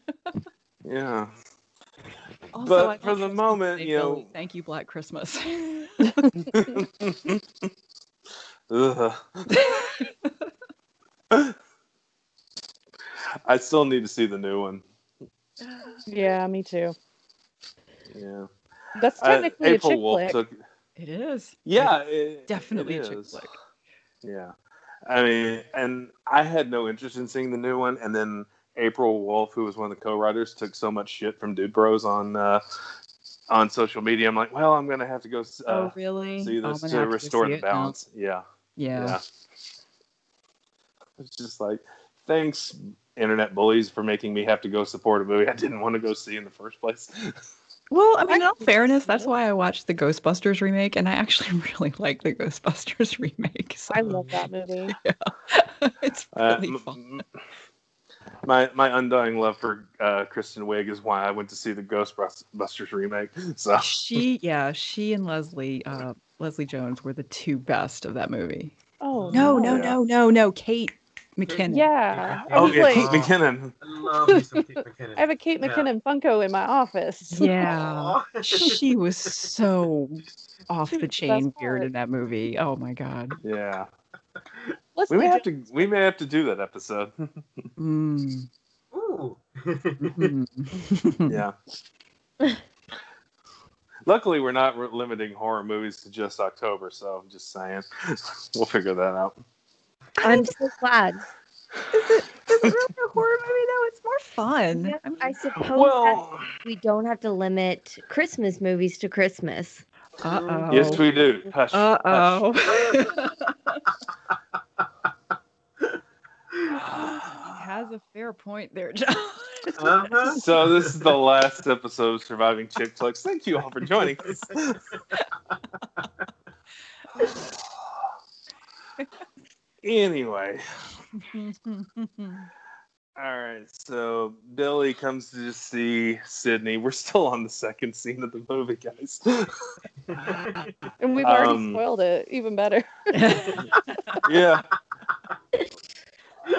Yeah. Also, But I for thought the moment, Day, you know- Billy, thank you, Black Christmas. Ugh. I still need to see the new one. Yeah, me too. Yeah. That's Uh, technically a April chick Wolf flick. took. it is. Yeah, it, definitely it a chick is. flick. Yeah. I mean, and I had no interest in seeing the new one, and then April Wolff, who was one of the co-writers, took so much shit from Dude Bros on uh, on social media. I'm like, well, I'm gonna have to go uh, oh, really? see Oh, this gonna to have go restore see the it now. balance. Yeah, Yeah. yeah. It's just like, thanks, internet bullies, for making me have to go support a movie I didn't want to go see in the first place. Well, I mean, in all fairness, that's why I watched the Ghostbusters remake, and I actually really like the Ghostbusters remake. So I love that movie. it's Uh, really m- fun. m- my my undying love for uh, Kristen Wiig is why I went to see the Ghostbusters remake. So She, yeah, she and Leslie, uh, Leslie Jones were the two best of that movie. Oh No, no, Yeah. no, no, no, Kate McKinnon. Yeah. I oh yeah, like, Kate McKinnon. I love Kate McKinnon. I have a Kate Yeah. McKinnon Funko in my office. Yeah. She was so off the chain best weird in that movie. Oh my god. Yeah, Leslie we may have Jones- to we may have to do that episode. Mm. Ooh. Yeah. Luckily, we're not re- limiting horror movies to just October, so I'm just saying we'll figure that out. I'm so glad. Is it, is it really a horror movie though? It's more fun. Yeah, I mean, I suppose Well, we don't have to limit Christmas movies to Christmas. uh-oh. yes, we do. Hush. Uh oh. he has a fair point there, John. Uh-huh. So this is the last episode of Surviving Chick Flicks. Thank you all for joining us. anyway, All right, so Billy comes to see Sidney. We're still on the second scene of the movie, guys. And we've already Um, spoiled it even better. yeah.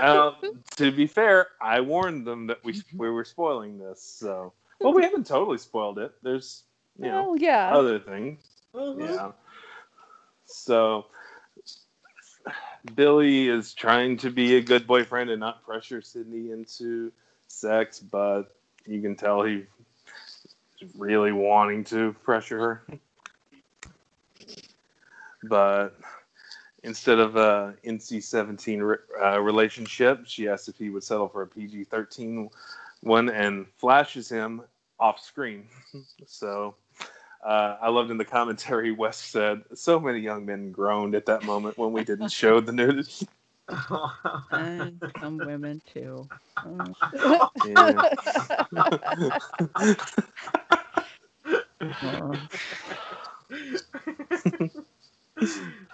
Um, to be fair, I warned them that we we were spoiling this. So, well, we haven't totally spoiled it. There's you know Well, yeah. other things. Yeah. So Billy is trying to be a good boyfriend and not pressure Sidney into sex, but you can tell he's really wanting to pressure her. But instead of a NC-17 re- uh, relationship, she asked if he would settle for a PG-13 one and flashes him off screen. so uh, I loved in the commentary, Wes said, so many young men groaned at that moment when we didn't show the nudity. and some women too. Oh. Uh,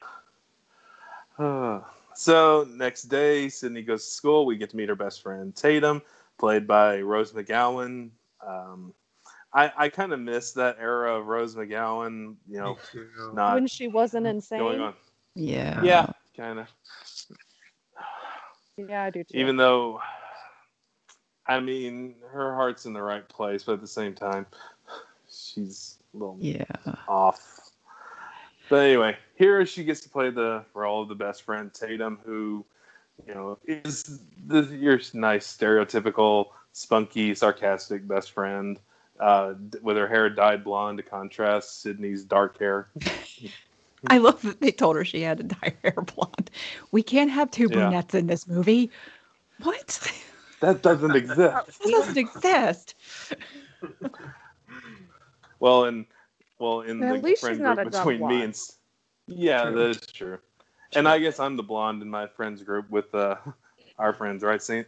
so next day, Sidney goes to school. We get to meet her best friend Tatum, played by Rose McGowan. Um, I, I kind of miss that era of Rose McGowan. You know, not when she wasn't insane. going on. Yeah. Yeah, kind of. Yeah, I do too. Even though, I mean, her heart's in the right place, but at the same time, she's a little Yeah. off. But anyway, here she gets to play the role of the best friend Tatum, who, you know, is the your nice stereotypical spunky, sarcastic best friend, uh, with her hair dyed blonde to contrast Sidney's dark hair. I love that they told her she had to dye her hair blonde. We can't have two Yeah. brunettes in this movie. What? That doesn't exist. That doesn't exist. Well, and well, in Well, the at least friend she's not group a dumb between me and yeah, True. that is true. And I guess I'm the blonde in my friends group with uh, our friends, right, Sammy?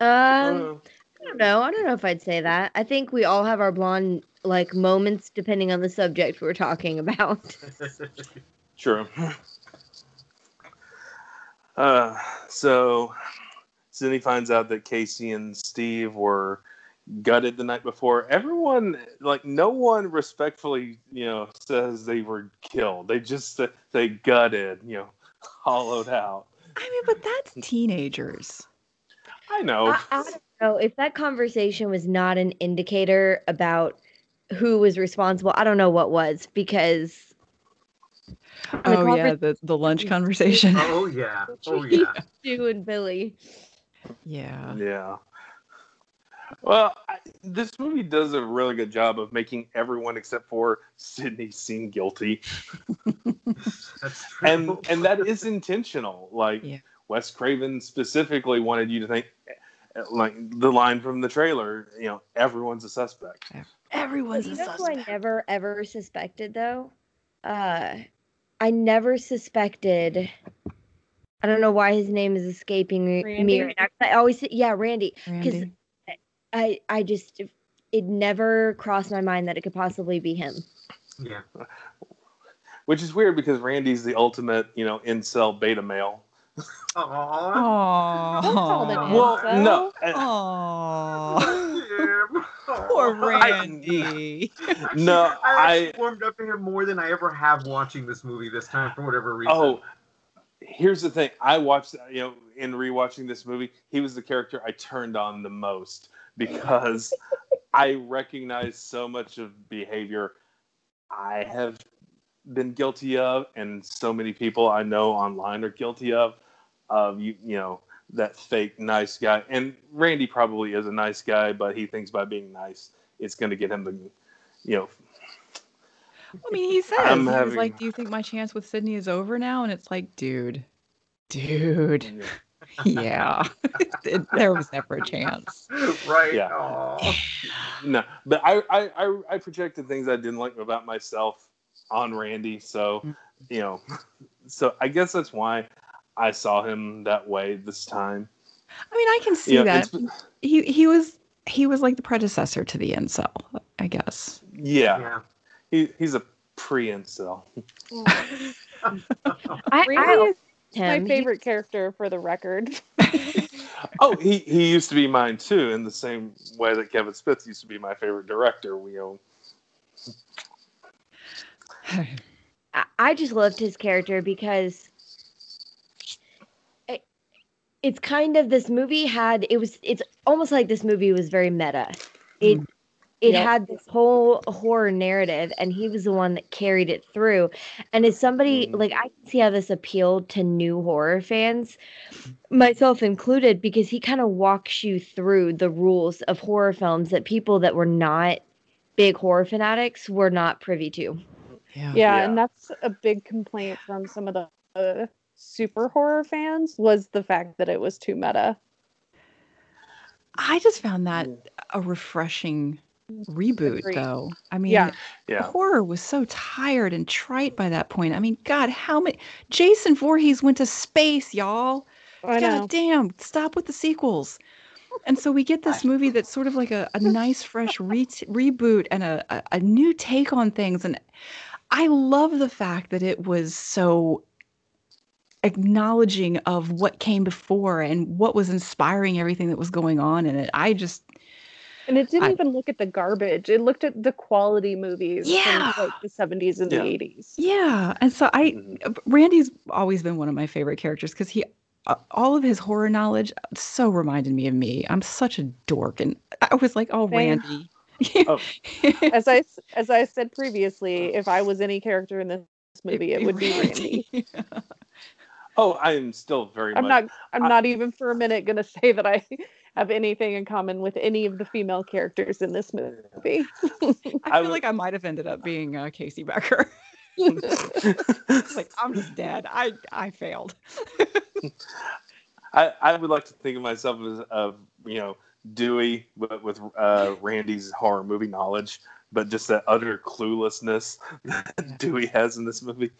Um, Uh, I don't know. I don't know if I'd say that. I think we all have our blonde like moments depending on the subject we're talking about. True. Uh, so Sidney finds out that Casey and Steve were gutted the night before. Everyone, like, no one respectfully, you know, says they were killed. They just say they gutted, you know, hollowed out. I mean, but that's teenagers. I know. I, I don't know if that conversation was not an indicator about who was responsible. I don't know what was because the Oh yeah, the, the lunch conversation. oh yeah. Oh yeah. Stu and Billy. Yeah. Yeah. Well, I, this movie does a really good job of making everyone except for Sidney seem guilty. That's true. and and that is intentional. Like Yeah. Wes Craven specifically wanted you to think, like the line from the trailer. You know, everyone's a suspect. Everyone's you a suspect. who I never ever suspected though? Uh I never suspected I don't know why his name is escaping me- me right now. 'cause I always say, yeah, Randy. Because Randy. I I just it never crossed my mind that it could possibly be him. yeah. Which is weird because Randy's the ultimate, you know, incel beta male. Aww. Don't call him an Aww. Well, incel. no, uh, Aww. Poor Poor Randy. no, I I warmed up to him more than I ever have watching this movie this time for whatever reason. Oh, here's the thing. I watched, you know, in rewatching this movie, he was the character I turned on the most because I recognize so much of behavior I have been guilty of, and so many people I know online are guilty of. Of you, you know, that fake nice guy. And Randy probably is a nice guy, but he thinks by being nice, it's going to get him the, you know, I mean, he says I'm he was having- like, "Do you think my chance with Sidney is over now?" And it's like, dude, dude, yeah, It- there was never a chance. right. Yeah. Aw. no, but I, I, I, I projected things I didn't like about myself on Randy. So, Mm. you know, so I guess that's why I saw him that way this time. I mean, I can see Yeah, that he he was he was like the predecessor to the incel, I guess. Yeah, Yeah. he, he's a pre-incel. I, I is my him. He- favorite character for the record. oh, he, he used to be mine too, in the same way that Kevin Smith used to be my favorite director. We own. I- I just loved his character because it- it's kind of this movie had it was it's almost like this movie was very meta. It mm. It Yep. had this whole horror narrative and he was the one that carried it through. And as somebody like I can see how this appealed to new horror fans, myself included, because he kind of walks you through the rules of horror films that people that were not big horror fanatics were not privy to. Yeah. yeah, and that's a big complaint from some of the uh, super horror fans was the fact that it was too meta. I just found that a refreshing reboot, Agreed. though. I mean, Yeah. Yeah. horror was so tired and trite by that point. I mean, God, how many? Jason Voorhees went to space, y'all. I know. God damn, stop with the sequels. And so we get this movie that's sort of like a, a nice, fresh re- reboot and a, a, a new take on things. And I love the fact that it was so acknowledging of what came before and what was inspiring everything that was going on in it. I just, And it didn't I- even look at the garbage. It looked at the quality movies Yeah. from like the 70s and Yeah. the 80s. Yeah, and so I Mhm. Randy's always been one of my favorite characters because he uh, all of his horror knowledge so reminded me of me. I'm such a dork, and I was like, "Oh, Same. Randy." Oh. As I as I said previously, if I was any character in this movie, it would be Randy. Oh, I am still very I'm much. not I'm I- not even for a minute gonna say that I have anything in common with any of the female characters in this movie. I I feel would- like I might have ended up being uh, Casey Becker. Like I'm just dead. I I failed. I, I would like to think of myself as of you know Dewey with, with uh, Randy's horror movie knowledge, but just that utter cluelessness that Dewey has in this movie.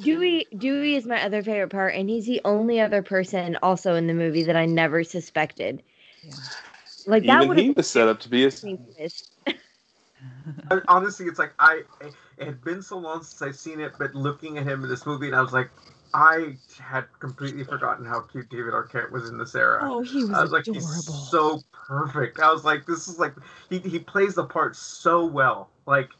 Dewey Dewey is my other favorite part, and he's the only other person also in the movie that I never suspected. Yeah. Like that would he have was set up to be a. I- honestly, it's like I it had been so long since I've seen it, but looking at him in this movie, and I was like, I had completely forgotten how cute David Arquette was in this era. Oh, he was, I was like, adorable. he's so perfect. I was like, this is like he he plays the part so well. Like,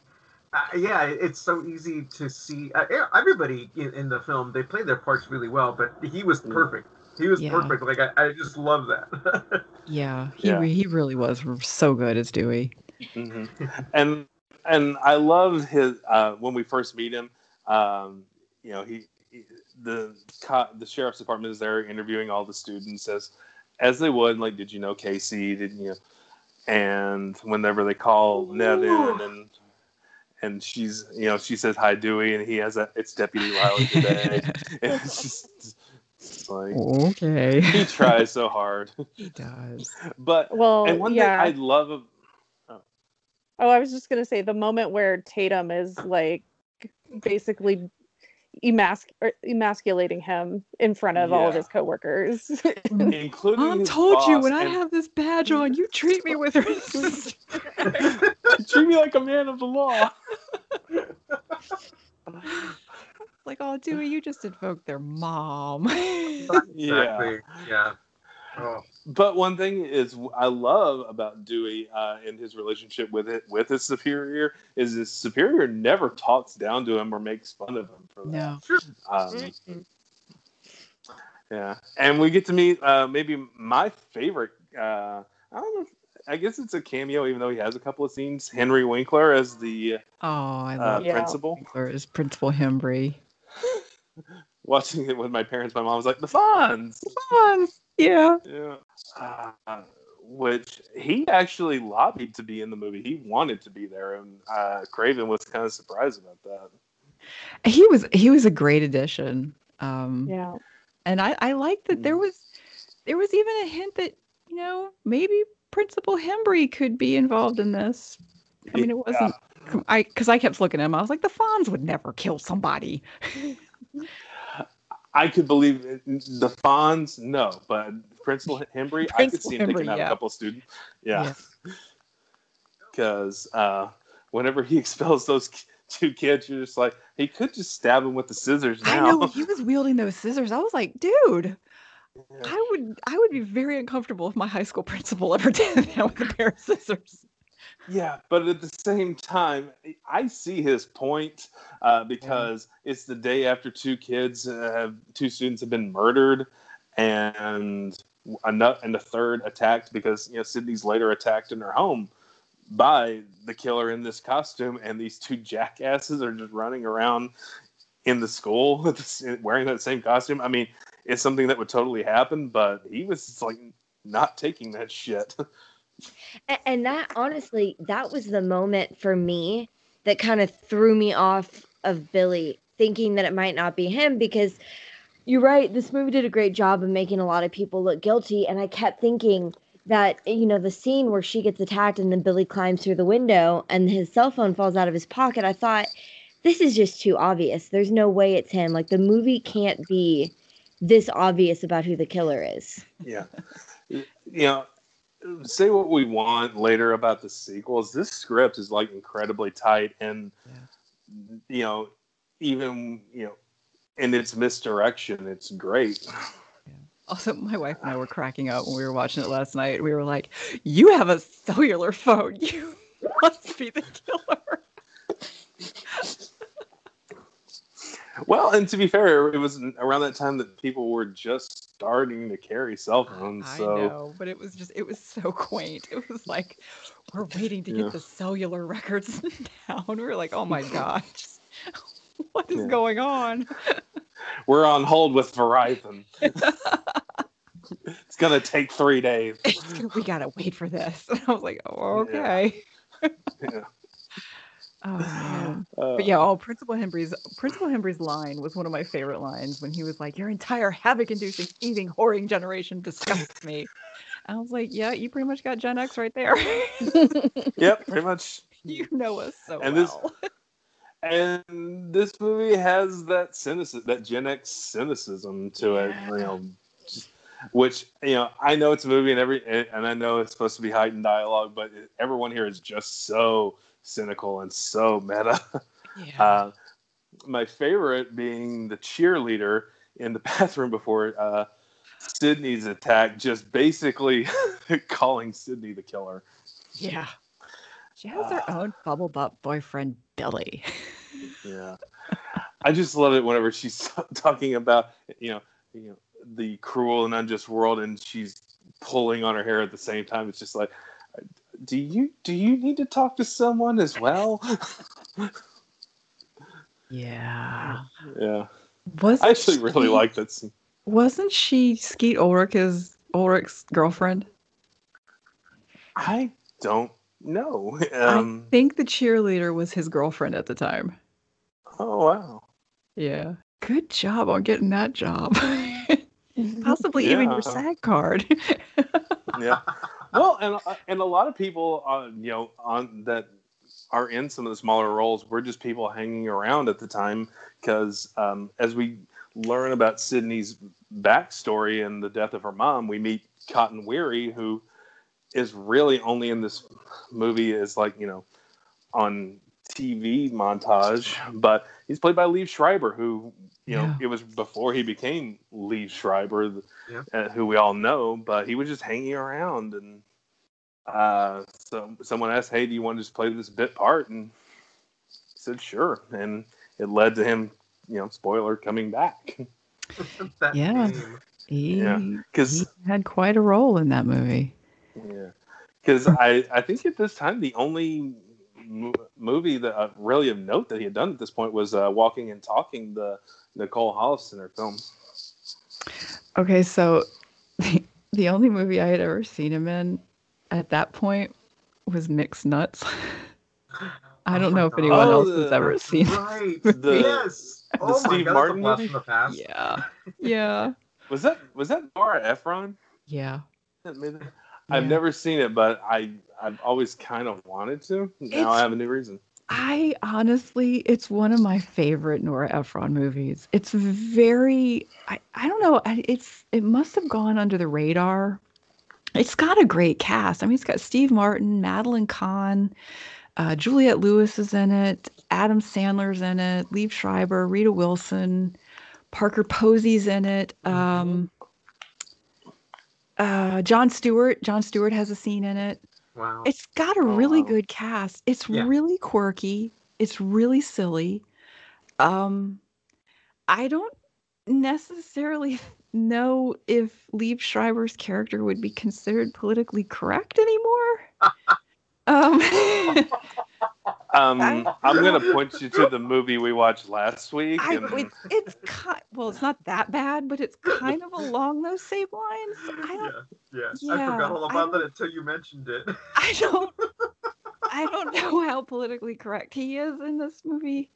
uh, yeah, it's so easy to see. Uh, everybody in, in the film they play their parts really well, but he was perfect. He was Yeah. perfect. Like I, I just love that. yeah, he Yeah. re- he really was so good as Dewey. hmm And and I love his uh, when we first meet him. Um, you know, he, he the co- the sheriff's department is there interviewing all the students as as they would. Like, did you know Casey? Didn't you? And whenever they call Ned in and and she's you know she says hi Dewey and he has a it's Deputy Riley today. And it's just it's like Okay. he tries so hard, he does. but well, and one yeah. thing I love of oh. oh, I was just gonna say the moment where Tatum is like basically emasc- er, emasculating him in front of all of his coworkers. including Mom his told you boss when I have this badge on, you treat me with respect. treat me like a man of the law. like, oh, Dewey, you just invoked their mom. Yeah. Yeah. Oh. But one thing is I love about Dewey uh, and his relationship with it with his superior is his superior never talks down to him or makes fun of him for that. no. Um, yeah, and we get to meet uh, maybe my favorite. Uh, I don't know. I guess it's a cameo, even though he has a couple of scenes. Henry Winkler as the Oh, I uh, love Yeah. principal. Winkler as Principal Himbry. Watching it with my parents, my mom was like, "The Fonz." Fun. Yeah. Yeah. Uh, which he actually lobbied to be in the movie. He wanted to be there, and uh, Craven was kind of surprised about that. He was he was a great addition. Um yeah. and I, I like that there Mm. was there was even a hint that, you know, maybe Principal Himbry could be involved in this. I mean, it wasn't I because I kept looking at him. I was like, the Fonz would never kill somebody. I could believe it. the Fonz, no, but Principal Himbry, I could see him taking out yeah. a couple students. Yeah, because uh, whenever he expels those two kids, you're just like, he could just stab him with the scissors I now. know he was wielding those scissors. I was like, dude, I would I would be very uncomfortable if my high school principal ever did that with a pair of scissors. Yeah, but at the same time, I see his point uh, because it's the day after two kids, have, two students have been murdered, and another and the third attacked because you know Sidney's later attacked in her home by the killer in this costume, and these two jackasses are just running around in the school wearing that same costume. I mean, it's something that would totally happen, but he was like not taking that shit. And that honestly, that was the moment for me that kind of threw me off of Billy, thinking that it might not be him because you're right. This movie did a great job of making a lot of people look guilty. And I kept thinking that, you know, the scene where she gets attacked and then Billy climbs through the window and his cell phone falls out of his pocket, I thought, this is just too obvious. There's no way it's him. Like, the movie can't be this obvious about who the killer is. yeah you know say what we want later about the sequels this script is like incredibly tight and you know even you know in its misdirection it's great Also, my wife and I were cracking up when we were watching it last night. We were like, "You have a cellular phone. You must be the killer." Well and to be fair it was around that time that people were just starting to carry cell phones so I know, but it was just it was so quaint. It was like we're waiting to Yeah. get the cellular records down. We were like, "Oh my gosh, what is Yeah. going on?" we're on hold with verizon it's gonna take three days we gotta wait for this. And I was like, "Oh, okay." Yeah. Oh man. Uh, But yeah, oh, Principal Himbry's Principal Himbry's line was one of my favorite lines when he was like, "Your entire havoc-inducing, thieving, whoring generation disgusts me." I was like, "Yeah, you pretty much got Gen X right there. yep pretty much you know us so And this- well." and this movie has that cynicism, that Gen X cynicism to it, you know, just- which you know I know it's a movie and every and I know it's supposed to be heightened dialogue, but everyone here is just so cynical and so meta. Yeah. Uh, my favorite being the cheerleader in the bathroom before uh, Sidney's attack, just basically calling Sidney the killer. yeah. She has her own bubble butt boyfriend, Billy. Yeah, I just love it whenever she's talking about you know you know the cruel and unjust world, and she's pulling on her hair at the same time. It's just like, do you do you need to talk to someone as well? Yeah. yeah, Was I actually really like that scene. Wasn't she Skeet Ulrich's Ulrich's girlfriend? I don't know. Um, I think the cheerleader was his girlfriend at the time. oh wow. Yeah. Good job on getting that job. Possibly even your SAG card. yeah. Well, and uh, and a lot of people, uh, you know, on that are in some of the smaller roles were just people hanging around at the time because um, as we learn about Sidney's backstory and the death of her mom, we meet Cotton Weary, who is really only in this movie as like you know on TV montage, but he's played by Liev Schreiber, who you know Yeah. it was before he became Liev Schreiber, Yeah. uh, who we all know, but he was just hanging around and. Uh, so someone asked, "Hey, do you want to just play this bit part?" And he said, "Sure." And it led to him, you know, spoiler, coming back. Yeah. name. he, Yeah, because had quite a role in that movie. Yeah, because I I think at this time the only mo- movie that uh, really of note that he had done at this point was uh, Walking and Talking, the Nicole Hollister film. Okay, so the, the only movie I had ever seen him in at that point was Mixed Nuts. I don't Oh know if God. anyone Oh, else has ever seen it. Right. The- yes. the oh Steve God, Martin that's movie? from the past. Yeah. Yeah. Was that was that Nora Ephron? Yeah. that made that? I've Yeah. never seen it, but I I've always kind of wanted to. Now It's- I have a new reason. I honestly, it's one of my favorite Nora Ephron movies. It's very, I, I don't know, it's it must have gone under the radar. It's got a great cast. I mean, it's got Steve Martin, Madeline Kahn, uh, Juliette Lewis is in it, Adam Sandler's in it, Liev Schreiber, Rita Wilson, Parker Posey's in it. Um, uh, Jon Stewart. Jon Stewart has a scene in it. Wow. It's got a really good cast. It's Yeah. really quirky. It's really silly. Um, I don't necessarily know if Liev Schreiber's character would be considered politically correct anymore. um, Um, I- I'm gonna point you to the movie we watched last week. I, and- it's, it's kind, well, it's not that bad, but it's kind of along those same lines. I don't, yeah, yeah. I forgot all I about that until you mentioned it. I don't, I don't know how politically correct he is in this movie.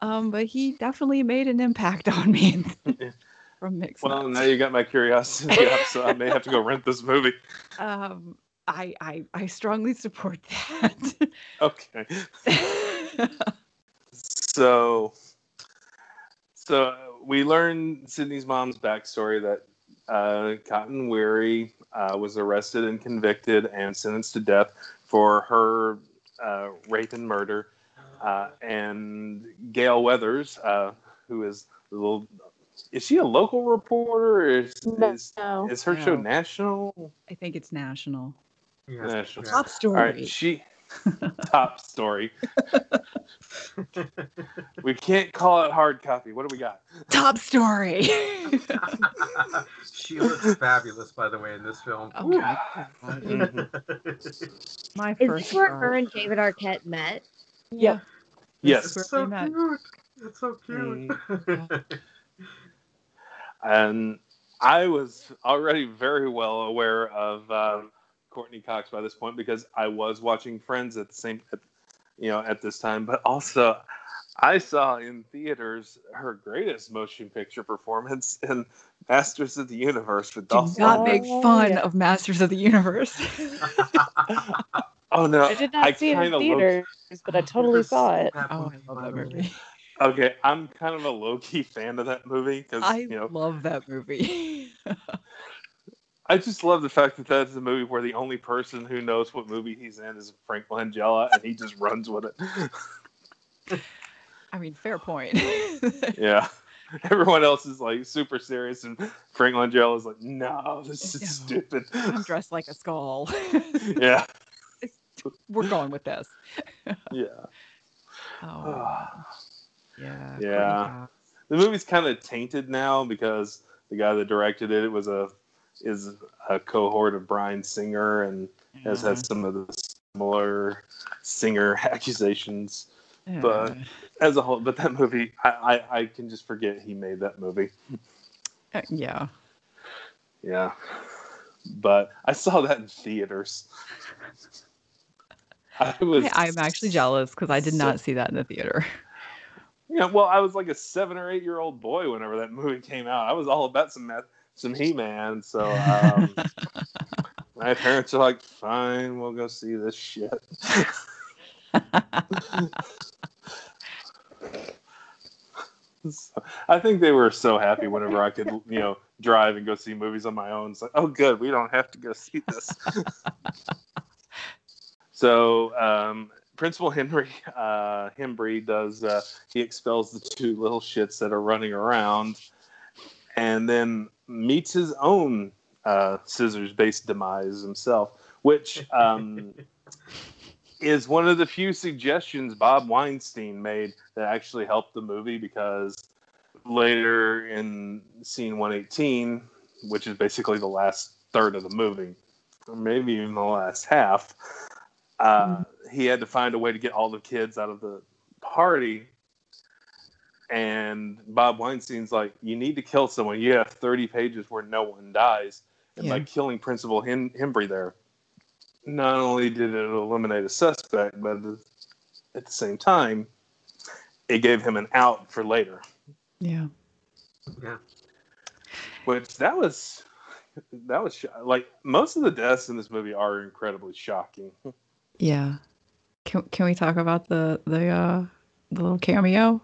Um, but he definitely made an impact on me from mixed well, Nuts. now you got my curiosity up, so I may have to go rent this movie. Um, I, I, I strongly support that. Okay. so, so we learn Sidney's mom's backstory that uh, Cotton Weary uh, was arrested and convicted and sentenced to death for her uh, rape and murder. Uh, and Gale Weathers, uh, who is the little, is she a local reporter? Or is, is, No. is her show national? I think it's national. Yeah. National. Yeah. Top story. right, she top story. we can't call it hard copy. What do we got? Top story. she looks fabulous, by the way, in this film. oh my god. Mhm. My Is this where girl. her and David Arquette met? Yeah. Yes, where It's so cute. It's so cute. and I was already very well aware of um, Courteney Cox by this point because I was watching Friends at the same, at, you know, at this time. But also, I saw in theaters her greatest motion picture performance in Masters of the Universe with Do Dolph not Lundgren. make Oh, fun yeah. of Masters of the Universe. Oh no! I did not see it in kinda low- theaters, but I totally saw it. oh, I love that movie. Okay, I'm kind of a low key fan of that movie because I you know love that movie. I just love the fact that that's a movie where the only person who knows what movie he's in is Frank Langella, and he just runs with it. I mean, fair point. yeah, everyone else is like super serious, and Frank Langella is like, "No, this is stupid." I'm dressed like a skull. yeah, We're going with this. yeah, Oh, yeah. Yeah. The movie's kind of tainted now because the guy that directed it, it was a is a cohort of Bryan Singer and has had some of the similar singer accusations. but- as a whole, but that movie, I, I, I can just forget he made that movie. Uh, yeah. Yeah. But I saw that in theaters. I was, I, I'm actually jealous because I did not see that in the theater. yeah, well, I was like a seven or eight year old boy whenever that movie came out. I was all about some meth, some He Man. So um, my parents are like, fine, we'll go see this shit. So, I think they were so happy whenever I could, you know, drive and go see movies on my own. It's like, oh, good, we don't have to go see this. so, um, Principal Henry uh, Himbry does. Uh, he expels the two little shits that are running around, and then meets his own uh, scissors-based demise himself, which um, is one of the few suggestions Bob Weinstein made that actually helped the movie because later in scene 118, which is basically the last third of the movie, or maybe even the last half, uh, he had to find a way to get all the kids out of the party. And Bob Weinstein's like, you need to kill someone. You have 30 pages where no one dies. And by killing Principal Hen- Himbry there, not only did it eliminate a suspect, but at the same time, it gave him an out for later. Yeah. yeah. Which that was that was sho- like most of the deaths in this movie are incredibly shocking. Yeah. Can Can we talk about the the uh the little cameo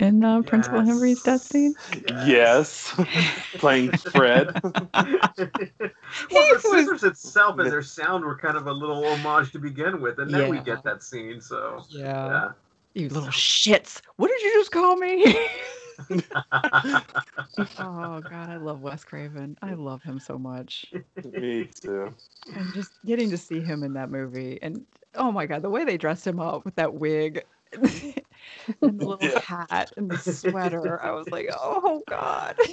in uh, Principal Yes. Henry's death scene? Yes, playing Fred. Well, the was- scissors itself and their sound were kind of a little homage to begin with, and then we get that scene. So Yeah. yeah, You little shits! What did you just call me? oh God, I love Wes Craven. I love him so much. Me too. And just getting to see him in that movie, and oh my God, the way they dressed him up with that wig. And the little Yeah. hat and the sweater. I was like, oh God.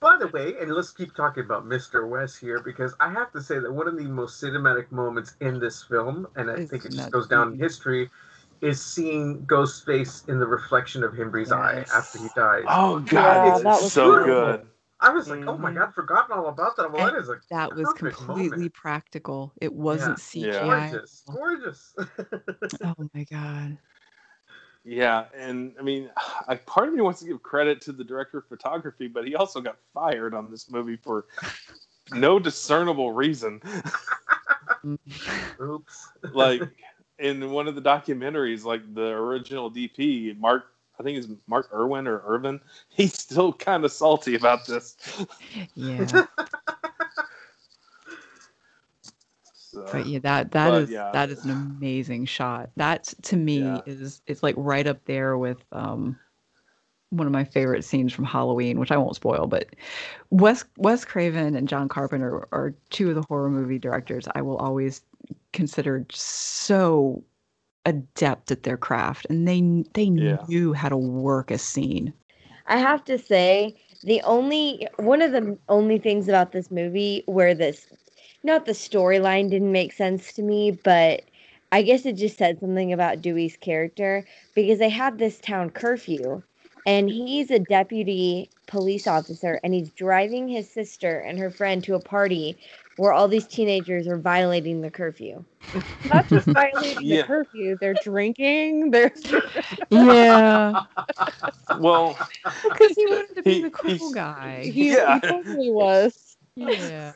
By the way, and let's keep talking about Mr. West here because I have to say that one of the most cinematic moments in this film, and I It's think it just goes down in history, is seeing Ghostface in the reflection of Himbry's eye after he dies. Oh God, Yeah, it's that was so beautiful. good. I was like, oh my Mhm. god, forgotten all about that. Well, that is a That was completely moment. practical. It wasn't Yeah. CGI. gorgeous, gorgeous. Oh my God. Yeah, and I mean, I, part of me wants to give credit to the director of photography, but he also got fired on this movie for no discernible reason. Oops. like in one of the documentaries, like the original DP, Mark, I think it's Mark Irwin or Irvin, he's still kind of salty about this. Yeah. So, But yeah, that that But, is yeah. that is an amazing shot. That to me Yeah. is it's like right up there with um one of my favorite scenes from Halloween, which I won't spoil, but Wes Wes Craven and John Carpenter are two of the horror movie directors I will always consider so adept at their craft and they they Yeah. knew how to work a scene. I have to say, the only one of the only things about this movie where this not the storyline didn't make sense to me, but I guess it just said something about Dewey's character because they had this town curfew and he's a deputy police officer and he's driving his sister and her friend to a party where all these teenagers are violating the curfew. Not just violating Yeah. the curfew, they're drinking. They're Yeah. well, Because he wanted to be He- the cool guy. he, Yeah. he totally was. Yeah.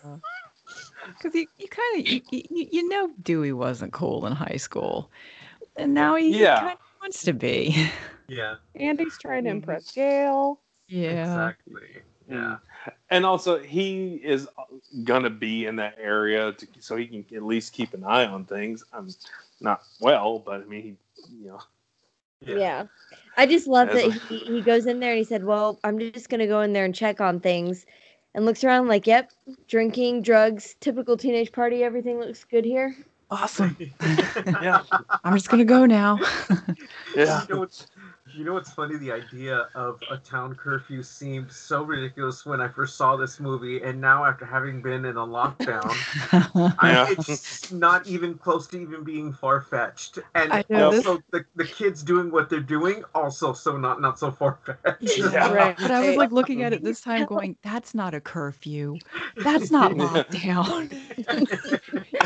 Because you, you kind of you, you, you know Dewey wasn't cool in high school, and now he Yeah. kind of wants to be. Yeah, And he's trying to mm-hmm. impress Gale. Yeah. exactly. Yeah. and also he is gonna be in that area to, so he can at least keep an eye on things. I'm not well, but I mean, he, you know, Yeah. I just love As that a- he, he goes in there and he said, Well, I'm just going to go in there and check on things. And looks around like, Yep, drinking, drugs, typical teenage party. Everything looks good here. Awesome. yeah, I'm just gonna go now. yeah. You know what's you know what's funny? The idea of a town curfew seemed so ridiculous when I first saw this movie, and now after having been in a lockdown, I, it's not even close to even being far fetched. And I know this- also, the, the kids doing what they're doing also so not not so far fetched. Yeah. Right. but I was like looking at it this time, going, "That's not a curfew. That's not lockdown.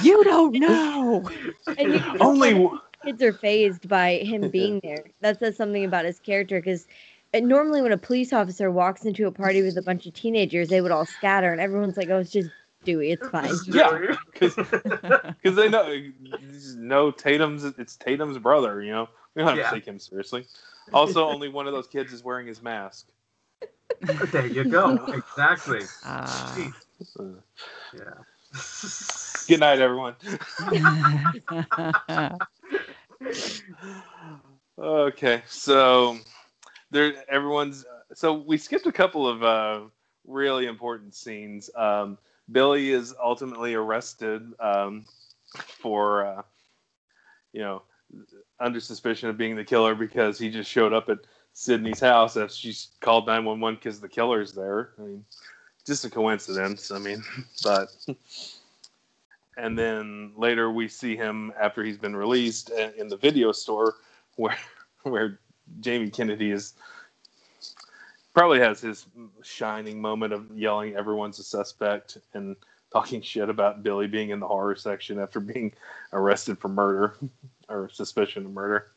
you don't know." And you Only tell w- kids are phased by him being there. That says something about his character because normally when a police officer walks into a party with a bunch of teenagers, they would all scatter and everyone's like, Oh, it's just Dewey. It's fine. Yeah. because they know no Tatum's it's Tatum's brother. You know, we don't have Yeah. to take him seriously. Also, only one of those kids is wearing his mask. there you go. Exactly. Ah. Uh, Yeah. Good night, everyone. Okay, so there, everyone's. So we skipped a couple of uh, really important scenes. Um, Billy is ultimately arrested um, for, uh, you know, under suspicion of being the killer because he just showed up at Sidney's house after she called nine one one because the killer's there. I mean, just a coincidence. I mean, but and then later we see him after he's been released uh, in the video store where where Jamie Kennedy is probably has his shining moment of yelling everyone's a suspect and talking shit about Billy being in the horror section after being arrested for murder or suspicion of murder.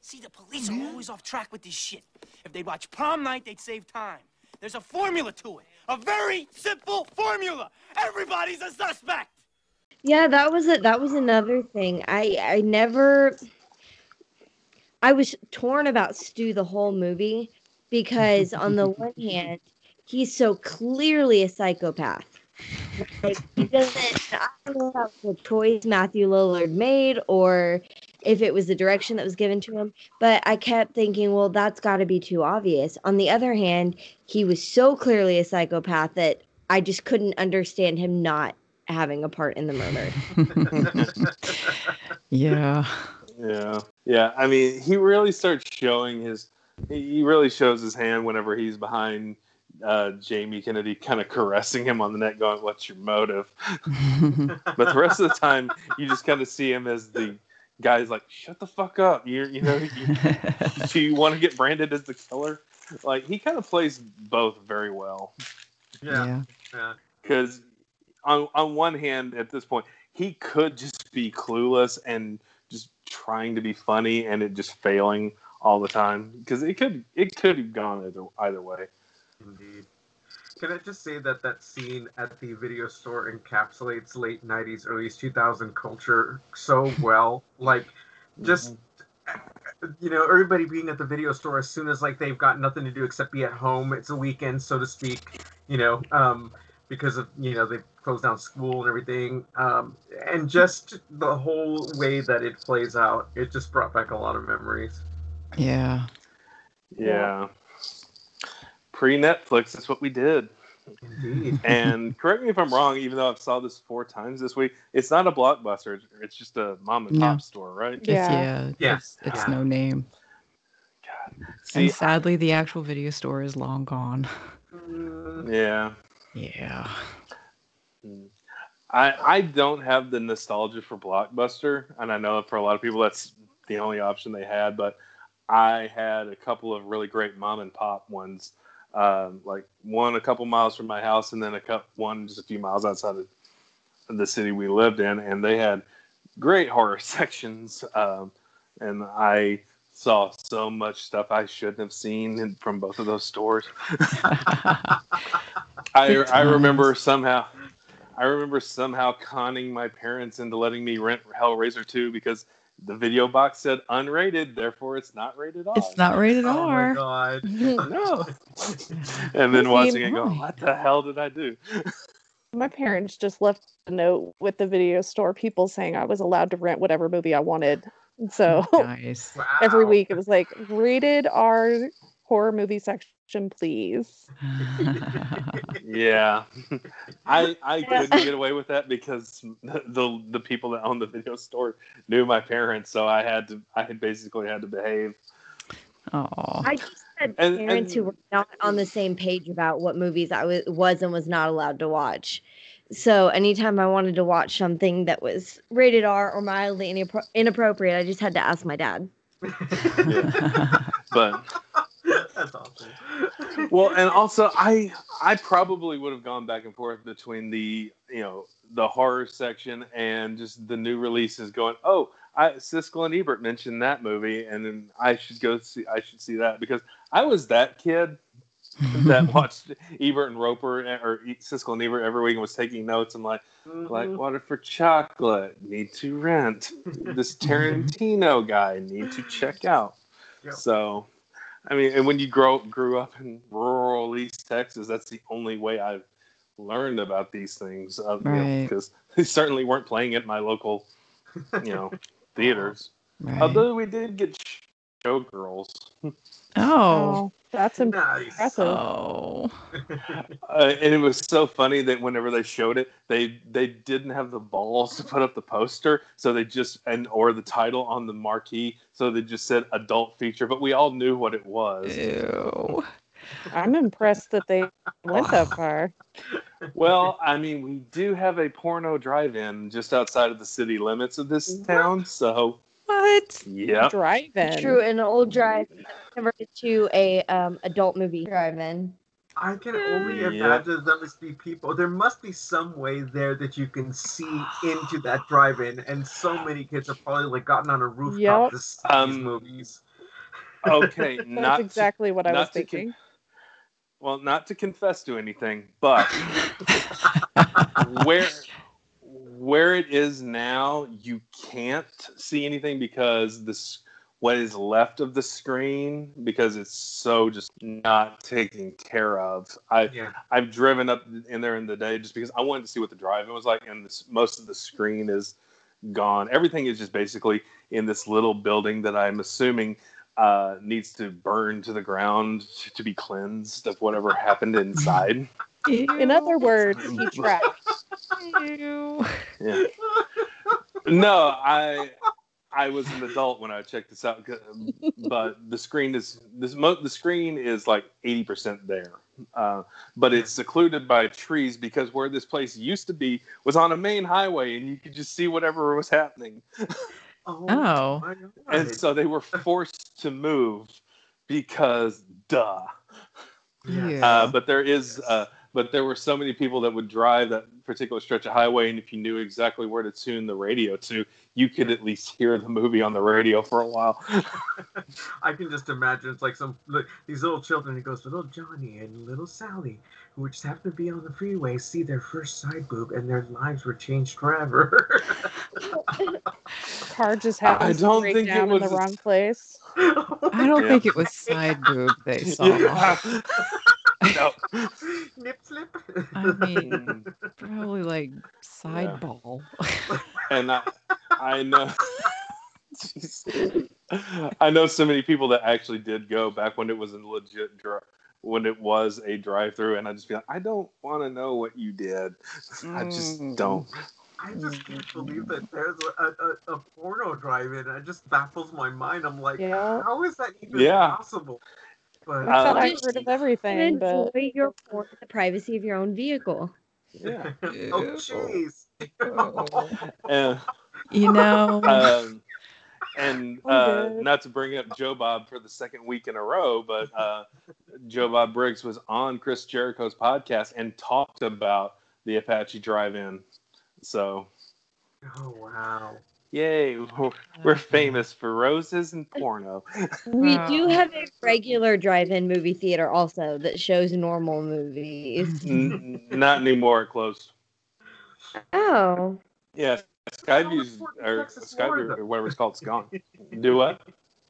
See, the police are always off track with this shit. If they'd watch prom night, they'd save time. There's a formula to it. A very simple formula. Everybody's a suspect. Yeah, that was it. That was another thing. I I never. I was torn about Stu the whole movie because on the one hand, he's so clearly a psychopath. Like he doesn't. I don't know if that was a choice Matthew Lillard made or if it was the direction that was given to him. But I kept thinking, well, that's got to be too obvious. On the other hand, he was so clearly a psychopath that I just couldn't understand him not having a part in the murder. yeah. Yeah. Yeah. I mean, he really starts showing his, he really shows his hand whenever he's behind uh, Jamie Kennedy, kind of caressing him on the neck, going, What's your motive? but the rest of the time, you just kind of see him as the guy's like, Shut the fuck up. You, you know, you, do you want to get branded as the killer? Like, he kind of plays both very well. Yeah. Yeah. Because on, on one hand, at this point, he could just be clueless and just trying to be funny and it just failing all the time because it could it could have gone either either way. Indeed. Can I just say that that scene at the video store encapsulates late 90s, early 2000 culture so well? Like, just, you know, everybody being at the video store as soon as, like, they've got nothing to do except be at home. It's a weekend, so to speak, you know, um, because of, you know, they closed down school and everything. Um, and just the whole way that it plays out, it just brought back a lot of memories. Yeah. Yeah. Pre Netflix, that's what we did. Indeed. And correct me if I'm wrong, even though I've saw this four times this week, it's not a blockbuster. It's just a mom and No. pop store, right? It's, yeah. Yeah. It's, it's Yeah. no name. See, and sadly, the actual video store is long gone. yeah. Yeah. I I don't have the nostalgia for Blockbuster, and I know for a lot of people that's the only option they had. But I had a couple of really great mom and pop ones, um, like one a couple miles from my house, and then a couple one just a few miles outside of the city we lived in, and they had great horror sections. Um, and I saw so much stuff I shouldn't have seen in, from both of those stores. I I remember somehow I remember somehow conning my parents into letting me rent Hellraiser 2 because the video box said unrated, therefore it's not rated R. It's not rated Oh my god. no. and then See, watching it go, my- what the hell did I do? My parents just left a note with the video store people saying I was allowed to rent whatever movie I wanted. So Nice. every Wow. week it was like rated R horror movie section, please. Yeah, I I couldn't get away with that because the, the the people that owned the video store knew my parents, so I had to I had basically had to behave. Oh. I just had And- parents who were not on the same page about what movies I was, was and was not allowed to watch. So anytime I wanted to watch something that was rated R or mildly inappro- inappropriate, I just had to ask my dad. But That's awesome. well, and also I I probably would have gone back and forth between the you know the horror section and just the new releases. Going, oh, I Siskel and Ebert mentioned that movie, and then I should go see I should see that because I was that kid that watched Ebert and Roeper or Siskel and Ebert every week and was taking notes and like like Mhm. water for chocolate need to rent this Tarantino guy need to check out. Yep. So, I mean, and when you grow grew up in rural East Texas, that's the only way I've learned about these things. Uh, Right. Because they certainly weren't playing at my local, you know, theaters. Right. Although we did get Showgirls. Oh. that's Nice. impressive. Oh. Uh, and it was so funny that whenever they showed it, they they didn't have the balls to put up the poster, so they just and or the title on the marquee, so they just said adult feature, but we all knew what it was. Ew. I'm impressed that they went that far. Well, I mean, we do have a porno drive-in just outside of the city limits of this town, so What? yeah. Drive-in. True, an old drive converted to a um, adult movie drive-in. I can only Yeah. imagine there must be people. There must be some way there that you can see into that drive-in, and so many kids have probably like gotten on a rooftop Yep. to see these Um, movies. Okay, That's not to- exactly what I was not to con- thinking. well, not to confess to anything, but where where it is now, you can't see anything because this what is left of the screen because it's so just not taken care of. I Yeah. I've driven up in there in the day just because I wanted to see what the drive-in was like, and this, most of the screen is gone. Everything is just basically in this little building that I'm assuming uh, needs to burn to the ground to be cleansed of whatever happened inside. In other words, he tracks. Yeah. No, I I was an adult when I checked this out, but the screen is this mo- the screen is like eighty percent there, uh, but it's secluded by trees because where this place used to be was on a main highway, and you could just see whatever was happening. Oh. my and so they were forced to move because duh. Yeah. Uh, but there is, uh, but there were so many people that would drive that particular stretch of highway, and if you knew exactly where to tune the radio to, you could at least hear the movie on the radio for a while. I can just imagine it's like some look, these little children. It goes little Johnny and little Sally, who just happen to be on the freeway, see their first side boob, and their lives were changed forever. Car just I don't to break think it down in the was- wrong place. I don't Yeah. think it was side boob they saw. Yeah. No. Nip slip. I mean, probably like side Yeah. ball. and I, I know. I know so many people that actually did go back when it was a legit dri when it was a drive-through, and I just be like, I don't want to know what you did. I just Mm. don't. I just can't believe that there's a, a, a porno drive-in. It just baffles my mind. I'm like, Yeah. how is that even Yeah. possible? But I thought Uh, I heard of everything, but enjoy your porn the privacy of your own vehicle. Yeah. oh jeez. And, You know, um, and uh, not to bring up Joe Bob for the second week in a row, but uh, Joe Bob Briggs was on Chris Jericho's podcast and talked about the Apache Drive-In. So, oh wow. Yay, we're, we're famous for roses and porno. We do oh. have a regular drive-in movie theater also that shows normal movies. N- not anymore. Closed. Oh, Yeah, Skyview's or Texas Skyview though. or whatever it's called, it's gone. Do what?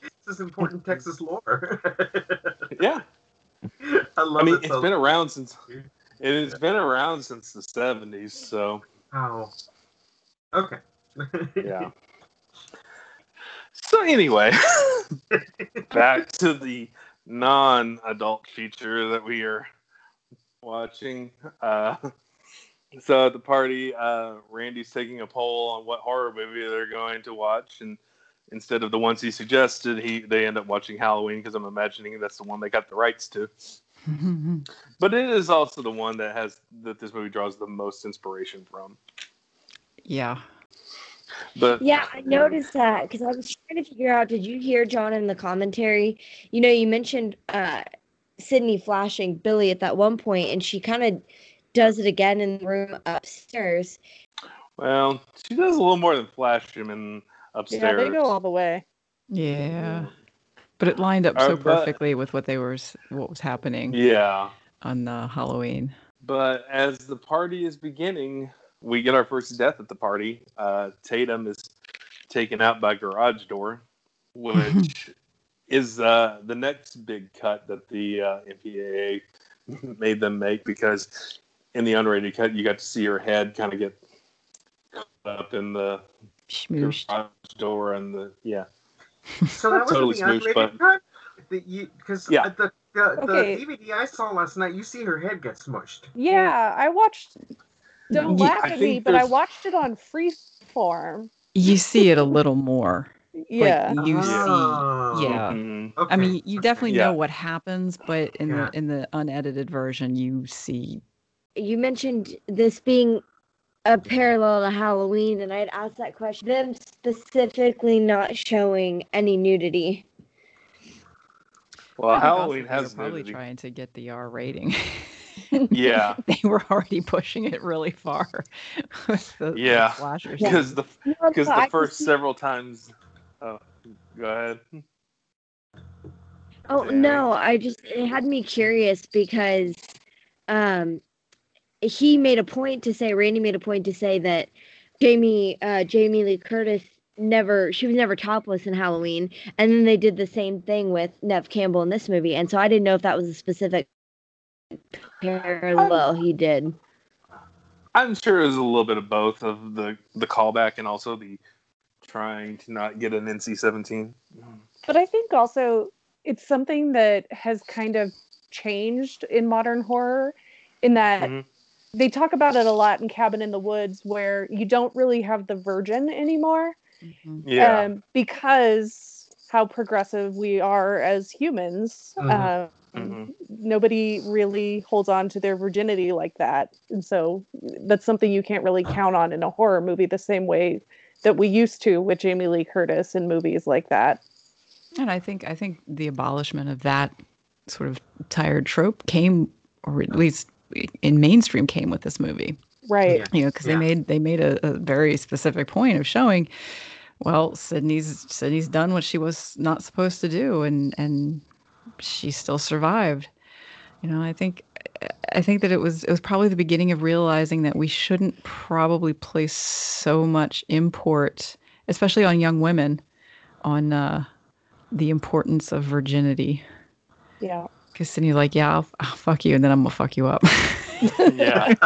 This is important Texas lore. Yeah, I love it. I mean it. it's so- been around since it's been around since the seventies. So Oh. Okay. Yeah. So anyway, back to the non-adult feature that we are watching. Uh, so at the party, uh, Randy's taking a poll on what horror movie they're going to watch, and instead of the ones he suggested, he they end up watching Halloween because I'm imagining that's the one they got the rights to. But it is also the one that has that this movie draws the most inspiration from. yeah. But yeah, I noticed that because I was trying to figure out. Did you hear John in the commentary? You know, you mentioned uh, Sidney flashing Billy at that one point, and she kind of does it again in the room upstairs. Well, she does a little more than flash him in upstairs. yeah, they go all the way. Yeah. But it lined up Uh, so but- perfectly with what they were, what was happening Yeah. on uh, Halloween. But as the party is beginning, we get our first death at the party. Uh, Tatum is taken out by garage door, which is uh, the next big cut that the uh, MPAA made them make because in the unrated cut, you got to see her head kind of get caught up in the Schmooshed. garage door and the yeah. So that was Totally the smooth, unrated but- cut. Because Yeah. the the, the Okay. DVD I saw last night, you see her head get smushed. Yeah, I watched. Don't Yeah, laugh I at me, think but I watched it on Freeform. You see it a little more. Yeah. Like you Oh. see, yeah. Mhm. I mean, you definitely Yeah. know what happens, but in Yeah. the in the unedited version, you see. You mentioned this being a parallel to Halloween, and I'd asked that question. Them specifically not showing any nudity. Well, I think also Halloween they has probably nudity. trying to get the R rating. Yeah. they were already pushing it really far the, the Yeah. slashers. Yeah. because the No, because but the first see- several times. Oh, go ahead. Oh Yeah. no, I just it had me curious because um he made a point to say Randy made a point to say that Jamie uh Jamie Lee Curtis never she was never topless in Halloween and then they did the same thing with Neve Campbell in this movie and so I didn't know if that was a specific parallel he did. I'm sure it was a little bit of both of the the callback and also the trying to not get an NC-17. But I think also it's something that has kind of changed in modern horror in that Mhm. they talk about it a lot in Cabin in the Woods where you don't really have the virgin anymore. Yeah. Um, because how progressive we are as humans. Mhm. Um, Mm-hmm. Nobody really holds on to their virginity like that. And so that's something you can't really count on in a horror movie the same way that we used to with Jamie Lee Curtis in movies like that. And I think I think the abolishment of that sort of tired trope came, or at least in mainstream, came with this movie. Right. You know, because Yeah. they made they made a, a very specific point of showing, well, Sidney's Sidney's done what she was not supposed to do, and and she still survived. You know, I think I think that it was it was probably the beginning of realizing that we shouldn't probably place so much import, especially on young women, on uh, the importance of virginity. Yeah. Because then you're like, yeah, I'll, I'll fuck you, and then I'm gonna fuck you up. yeah.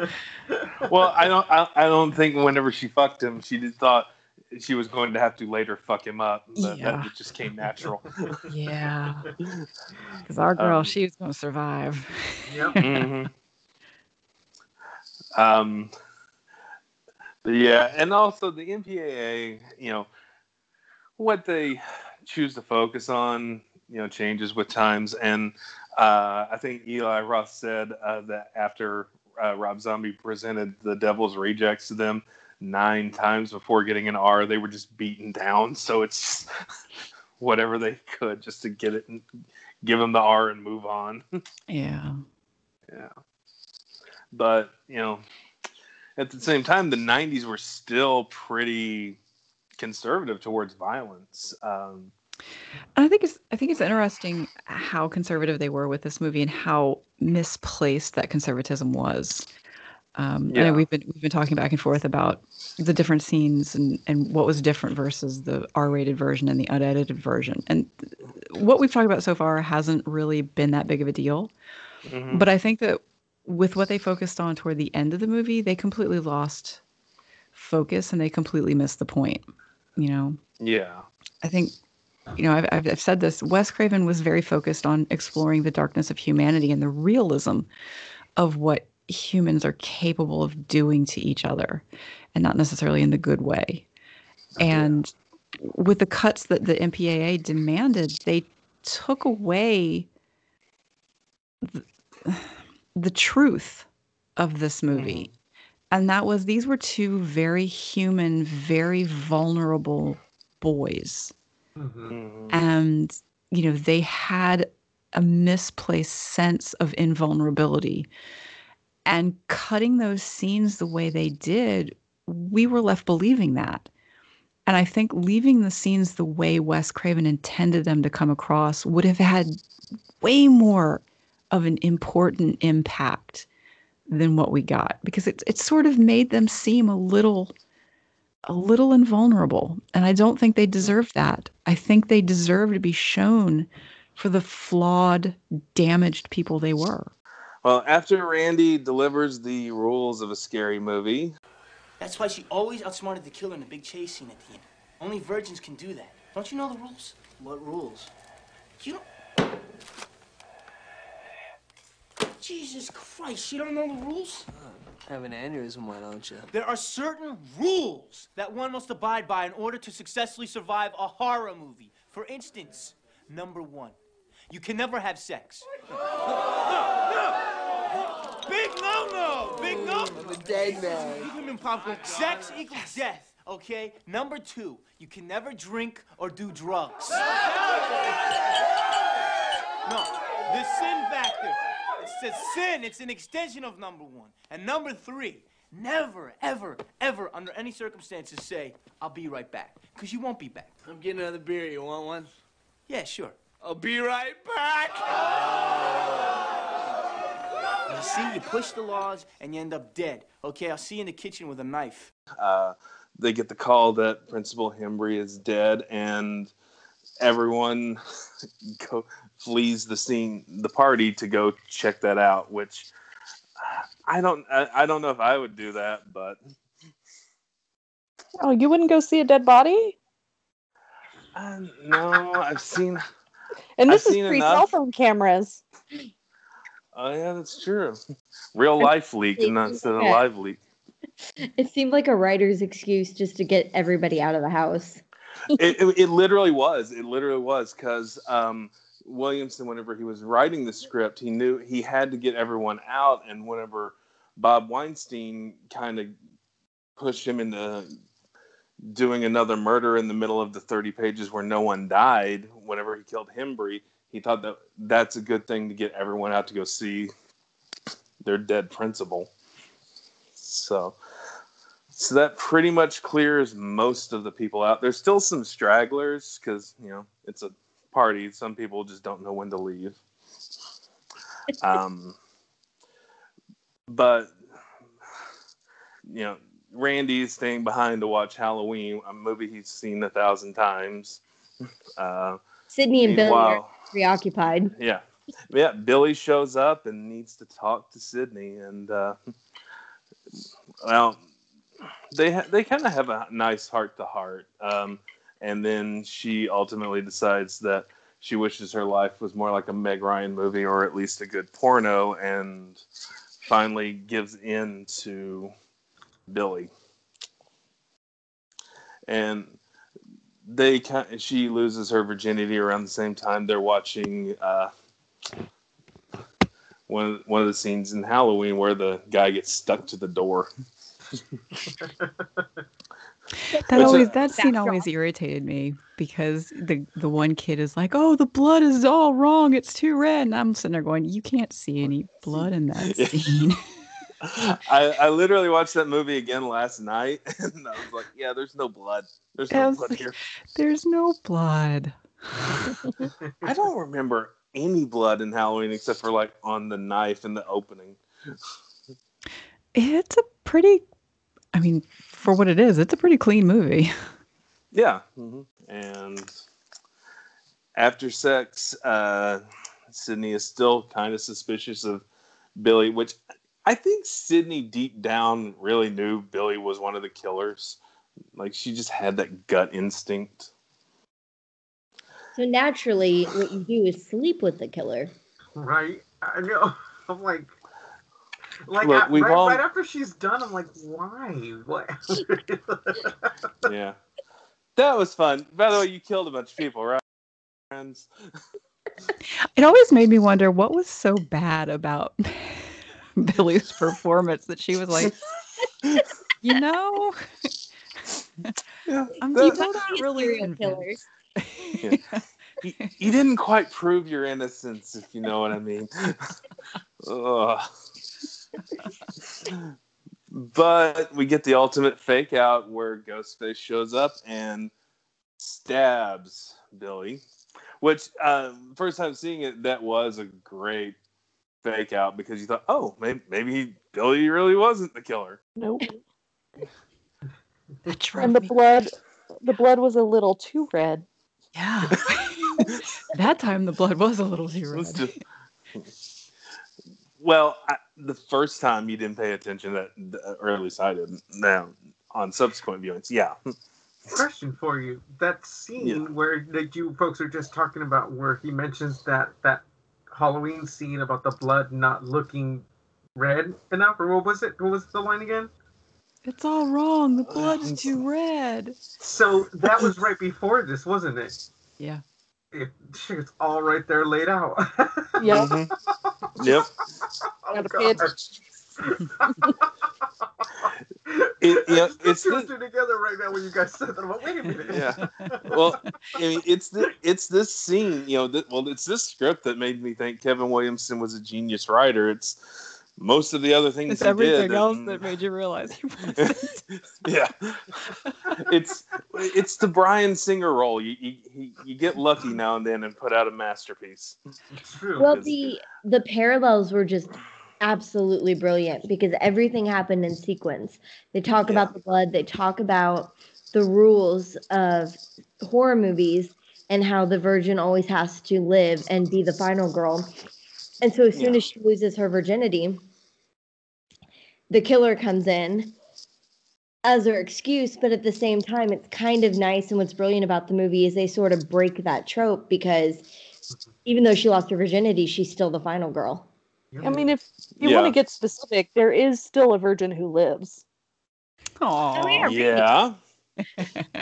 well, I don't. I, I don't think whenever she fucked him, she just thought she was going to have to later fuck him up. That, Yeah. that just came natural. yeah. Because our girl, Um, she was gonna survive. Mhm. Um, but yeah, and also the MPAA, you know, what they choose to focus on, you know, changes with times. And uh, I think Eli Roth said uh, that after uh, Rob Zombie presented the Devil's Rejects to them nine times before getting an R, they were just beaten down. So it's whatever they could just to get it and give them the R and move on. Yeah. Yeah. But, you know, at the same time, the 90s were still pretty conservative towards violence. Um, I think it's I think it's interesting how conservative they were with this movie and how misplaced that conservatism was. Um, I Yeah. know we've been we've been talking back and forth about the different scenes and and what was different versus the R-rated version and the unedited version. And what we've talked about so far hasn't really been that big of a deal. mhm. But I think that with what they focused on toward the end of the movie, they completely lost focus and they completely missed the point. You know, yeah. I think, you know, I've, I've, I've said this. Wes Craven was very focused on exploring the darkness of humanity and the realism of what humans are capable of doing to each other, and not necessarily in the good way. Oh, and with the cuts that the MPAA demanded, they took away the, the truth of this movie. Mm-hmm. And that was these were two very human, very vulnerable boys. Mm-hmm. Mm-hmm. And, you know, they had a misplaced sense of invulnerability. And cutting those scenes the way they did, we were left believing that. And I think leaving the scenes the way Wes Craven intended them to come across would have had way more of an important impact than what we got because it it sort of made them seem a little a little invulnerable and I don't think they deserve that. I think they deserve to be shown for the flawed, damaged people they were. Well, after Randy delivers the rules of a scary movie, That's why she always outsmarted the killer in the big chase scene at the end. Only virgins can do that. Don't you know the rules? What rules? You don't. Jesus Christ, you don't know the rules? Have an aneurysm, why don't you? There are certain rules that one must abide by in order to successfully survive a horror movie. For instance, number one, you can never have sex. Big no no! Big no no, big I'm a dead man. You can be popcorn. Sex equals death, okay? Number two, you can never drink or do drugs. No, the sin factor. It's a sin. It's an extension of number one. And number three, never, ever, ever, under any circumstances, say, I'll be right back. Because you won't be back. I'm getting another beer. You want one? Yeah, sure. I'll be right back. Oh. You see, you push the laws and you end up dead. Okay, I'll see you in the kitchen with a knife. uh, they get the call that Principal Himbry is dead, and everyone go, flees the scene, the party, to go check that out. Which I don't. I, I don't know if I would do that, but Oh, you wouldn't go see a dead body? uh, no, I've seen. And I've this is seen pre cell phone cameras. Oh yeah, that's true. Real life leak and not instead of live leak. It seemed like a writer's excuse just to get everybody out of the house. it, it, it literally was. It literally was because um, Williamson, whenever he was writing the script, he knew he had to get everyone out, and whenever Bob Weinstein kind of pushed him into doing another murder in the middle of the 30 pages where no one died, whenever he killed Himbry, he thought that that's a good thing to get everyone out to go see their dead principal. So, so that pretty much clears most of the people out. There's still some stragglers because you know it's a party. Some people just don't know when to leave. Um, but you know, Randy's staying behind to watch Halloween, a movie he's seen a thousand times. Uh, Sidney and meanwhile- preoccupied. yeah yeah billy shows up and needs to talk to sidney and uh well they ha- they kind of have a nice heart to heart um and then she ultimately decides that she wishes her life was more like a meg ryan movie or at least a good porno and finally gives in to billy and they kind she loses her virginity around the same time they're watching uh, one one of the scenes in Halloween where the guy gets stuck to the door. That Which, uh, always that scene Backdrop. always irritated me because the the one kid is like, "Oh, the blood is all wrong. It's too red," and I'm sitting there going, "You can't see any blood in that scene." I, I literally watched that movie again last night, and I was like, "Yeah, there's no blood. There's no blood here." There's no blood. I don't remember any blood in Halloween except for like on the knife in the opening. It's a pretty, I mean, for what it is, it's a pretty clean movie. Yeah. And after sex, uh, Sidney is still kind of suspicious of Billy, which I think Sidney deep down really knew Billy was one of the killers. Like she just had that gut instinct. So naturally, what you do is sleep with the killer. Right? I know. I'm like, like Look, I- right, all- right after she's done, I'm like, why? What? Yeah. That was fun. By the way, you killed a bunch of people, right? Friends. It always made me wonder what was so bad about Billy's performance that she was like, you know, Yeah. I'm that- still not really Serial convinced. killers. you, you didn't quite prove your innocence, if you know what I mean. But we get the ultimate fake out where Ghostface shows up and stabs Billy, which uh, first time seeing it, that was a great fake out because you thought, oh, maybe, maybe Billy really wasn't the killer. Nope. That drove And the me- blood, the blood was a little too red. Yeah. that time the blood was a little too red. just- well, I, the first time you didn't pay attention that, or at least I didn't. Now on subsequent viewings, yeah, Question for you: That scene Yeah. where that you folks are just talking about, where he mentions that that Halloween scene about the blood not looking red enough, or what was it? What was the line again? It's all wrong. The blood's too red. So that was right before this, wasn't it? Yeah. It, it's all right there laid out. Yep. Mhm. yep. oh, Gotta pay God. It, yeah, I just it's two the, two together right now when you guys said that. I'm like, wait a minute. yeah. Well, I mean, it's the it's this scene, you know. Th- well, it's this script that made me think Kevin Williamson was a genius writer. It's most of the other things It's he everything did, else and- that made you realize he wasn't. yeah, it's it's the Bryan Singer role. You, you you you get lucky now and then and put out a masterpiece. True. Well, the the parallels were just absolutely brilliant because everything happened in sequence. They talk Yeah. about the blood, they talk about the rules of horror movies and how the virgin always has to live and be the final girl. And so as soon Yeah. as she loses her virginity, the killer comes in as her excuse, but at the same time, it's kind of nice. And what's brilliant about the movie is they sort of break that trope because mm-hmm. even though she lost her virginity, she's still the final girl. I mean, if you want to get specific, there is still a virgin who lives. Oh, Yeah.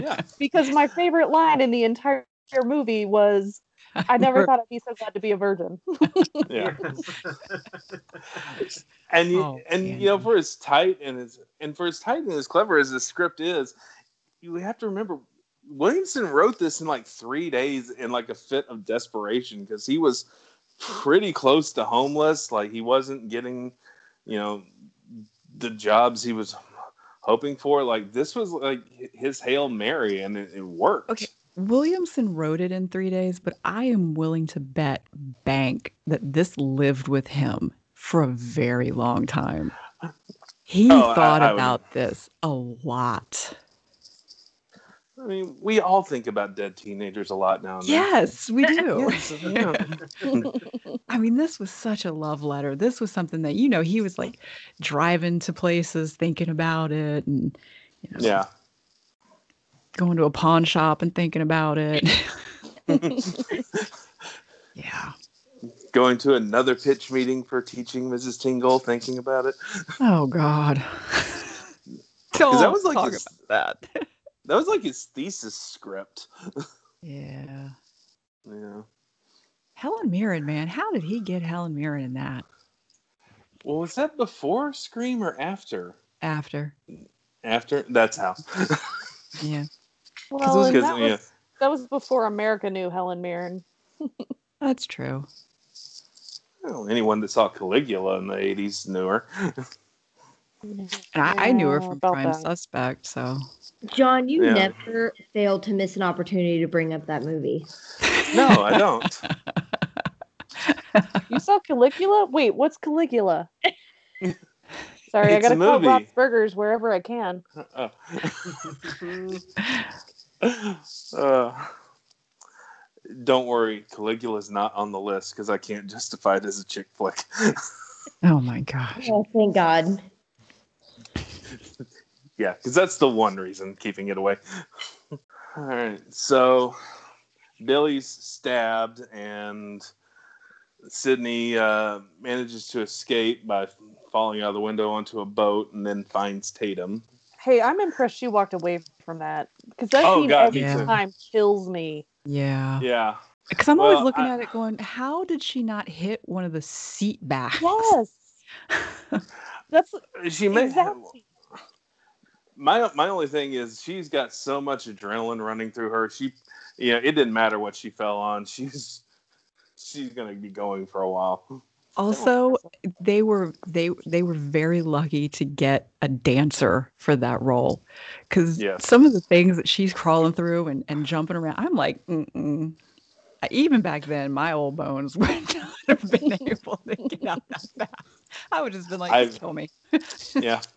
Yeah. Because my favorite line in the entire movie was, "I never thought I'd be so glad to be a virgin." Yeah. and you, Oh, and you know, for as tight and as and for as tight and as clever as the script is, you have to remember Williamson wrote this in like three days in like a fit of desperation because he was pretty close to homeless. Like he wasn't getting, you know, the jobs he was hoping for. Like this was like his hail mary, and it, it worked. Okay. Williamson wrote it in three days, but I am willing to bet bank that this lived with him for a very long time. He Oh, thought I would- about this a lot. I mean, we all think about dead teenagers a lot now. Yes, we do. Yes, yeah. I mean, this was such a love letter. This was something that, you know, he was like driving to places thinking about it and, you know, yeah. going to a pawn shop and thinking about it. yeah. Going to another pitch meeting for teaching Mrs. Tingle, thinking about it. Oh, God. Don't that was like talk about that. That was like his thesis script. Yeah. Yeah. Helen Mirren, man. How did he get Helen Mirren in that? Well, was that before Scream or after? After. After. That's how. Yeah. Well, and Because, that yeah. was that was before America knew Helen Mirren. That's true. Well, anyone that saw Caligula in the '80s knew her. And I, I knew her from Prime that. Suspect, so. John, you Yeah. never failed to miss an opportunity to bring up that movie. no, I don't. You saw Caligula? Wait, what's Caligula? Sorry, I gotta call movie. Bob's Burgers wherever I can. Oh. uh, don't worry, Caligula's not on the list because I can't justify it as a chick flick. Oh my gosh. Oh, thank God. Yeah, because that's the one reason keeping it away. All right, so Billy's stabbed, and Sidney uh, manages to escape by falling out of the window onto a boat, and then finds Tatum. Hey, I'm impressed she walked away from that because that Oh, scene God, every me too. time kills me. Yeah. Yeah, Because I'm always looking I- at it going, how did she not hit one of the seat backs? Yes, that's she may exactly. My my only thing is she's got so much adrenaline running through her. She, you know, it didn't matter what she fell on. She's she's gonna be going for a while. Also, they were they they were very lucky to get a dancer for that role, because Yes. some of the things that she's crawling through and, and jumping around, I'm like, Mm-mm. Even back then, my old bones would not have been able to get out that fast. I would have just been like, I've- kill me. Yeah,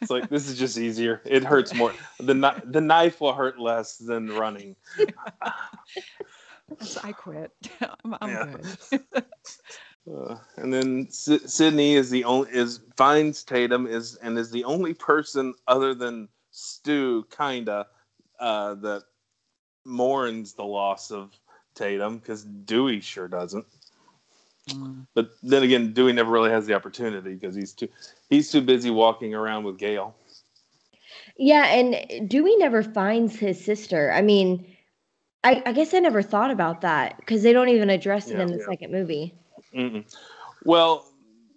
it's like this is just easier. It hurts more. The the knife will hurt less than running. So I quit. I'm, I'm Yeah. good. Uh, and then S- Sidney is the only is finds Tatum is and is the only person other than Stu kinda uh, that mourns the loss of Tatum because Dewey sure doesn't. Mm. But then again, Dewey never really has the opportunity because he's too he's too busy walking around with Gale. Yeah, and Dewey never finds his sister. I mean, I, I guess I never thought about that because they don't even address it Yeah, in the yeah. second movie. Mm-mm. Well,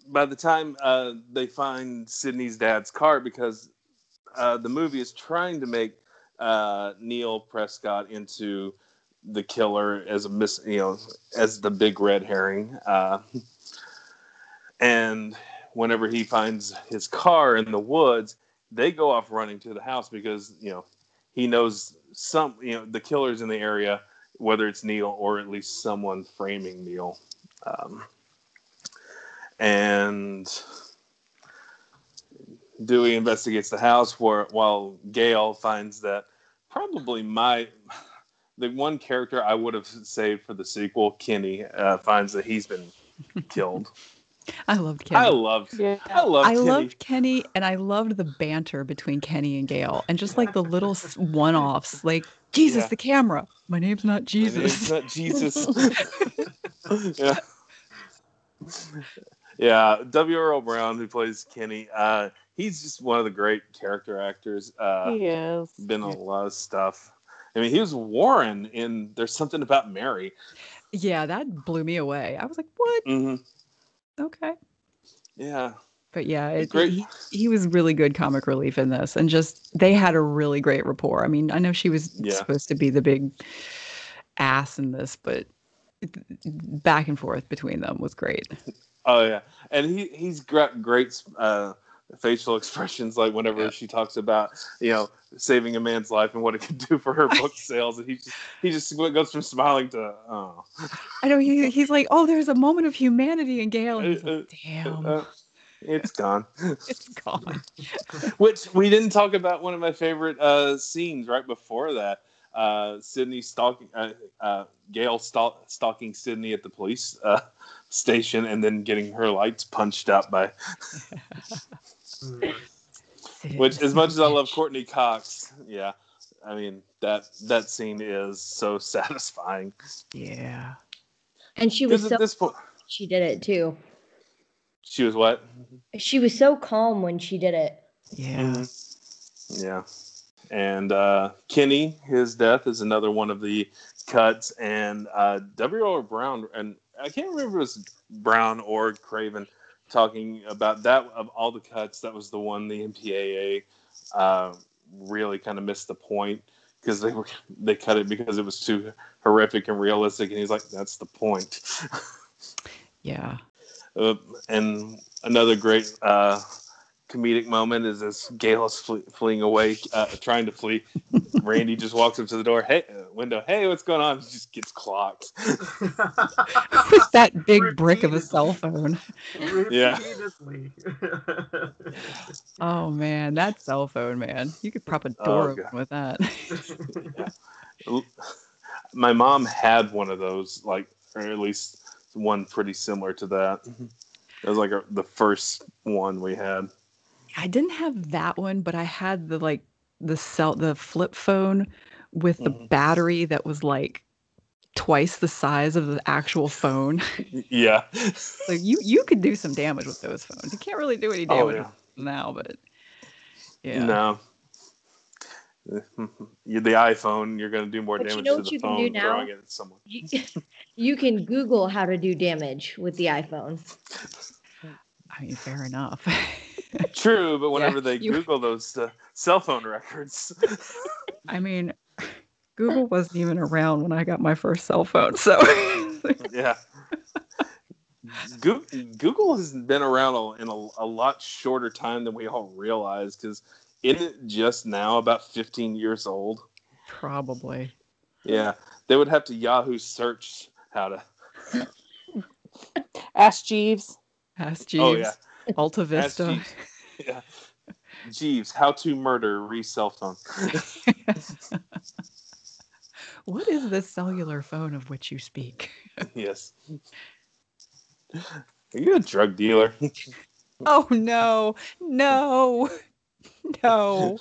by the time uh, they find Sidney's dad's car, because uh, the movie is trying to make uh, Neil Prescott into the killer as a miss, you know, as the big red herring. Uh, and whenever he finds his car in the woods, they go off running to the house because you know he knows some, you know, the killer's in the area, whether it's Neil or at least someone framing Neil. Um, and Dewey investigates the house where, while Gale finds that probably my the one character I would have saved for the sequel, Kenny, uh, finds that he's been killed. I loved Kenny. I loved. I loved. I Kenny. loved Kenny, and I loved the banter between Kenny and Gale, and just like the little one-offs, like Jesus, Yeah. the camera. My name's not My Jesus. name's not Jesus. yeah. Yeah, W. Earl Brown, who plays Kenny, uh, he's just one of the great character actors. Uh, he is. been in a lot of stuff. I mean, he was Warren in There's Something About Mary. yeah, that blew me away. I was like, what? hmm Okay. Yeah. But yeah, it, Great. He, he was really good comic relief in this, and just they had a really great rapport. I mean, I know she was Yeah. supposed to be the big ass in this, but back and forth between them was great. Oh yeah, and he he's got great uh, facial expressions. Like whenever she talks about you know saving a man's life and what it can do for her book sales, and he just he just goes from smiling to oh. I know he, he's like, oh, there's a moment of humanity in Gale, and he's like, damn, Uh, it's gone. it's gone. Which we didn't talk about one of my favorite uh, scenes right before that. Uh, Sidney stalking, uh, uh, Gale stalk, stalking Sidney at the police uh, station, and then getting her lights punched out by. Which, as much as I love Courteney Cox, yeah, I mean that that scene is so satisfying. Yeah. And she was so at this point, she did it too. she was what? She was so calm when she did it. Yeah. Mhm. Yeah. And uh, Kenny, his death is another one of the cuts. And uh, W. R. Brown, and I can't remember if it was Brown or Craven talking about that of all the cuts. That was the one the MPAA uh, really kind of missed the point because they were they cut it because it was too horrific and realistic. And he's like, that's the point. Yeah. Uh, and another great uh, comedic moment is as Gale is fle- fleeing away, uh, trying to flee. Randy just walks up to the door, hey, uh, window, hey, what's going on? He just gets clocked. With that big brick of a cell phone. Yeah. Oh man, that cell phone, man. You could prop a Oh, door God. open with that. My mom had one of those, like, or at least one pretty similar to that. It was like a, the first one we had. I didn't have that one, but I had the like the cell the flip phone with the Mm-hmm. battery that was like twice the size of the actual phone. Yeah. so you you could do some damage with those phones. You can't really do any Oh, damage yeah. now, but yeah. No. The iPhone, you're going to do more But you damage know to what the you can phone do now? throwing it at someone. You, you can Google how to do damage with the iPhone. I mean, fair enough. True, but whenever they you- Google those uh, cell phone records, I mean, Google wasn't even around when I got my first cell phone, so yeah. Google has been around in a, a lot shorter time than we all realize because isn't it just now about 15 years old? probably. Yeah, they would have to Yahoo search how to. Ask Jeeves. Ask Jeeves. Oh, yeah. Alta Vista. Jeeves. Yeah. Jeeves, how to murder re cell phone. What is this cellular phone of which you speak? yes. Are you a drug dealer? Oh no, no, no.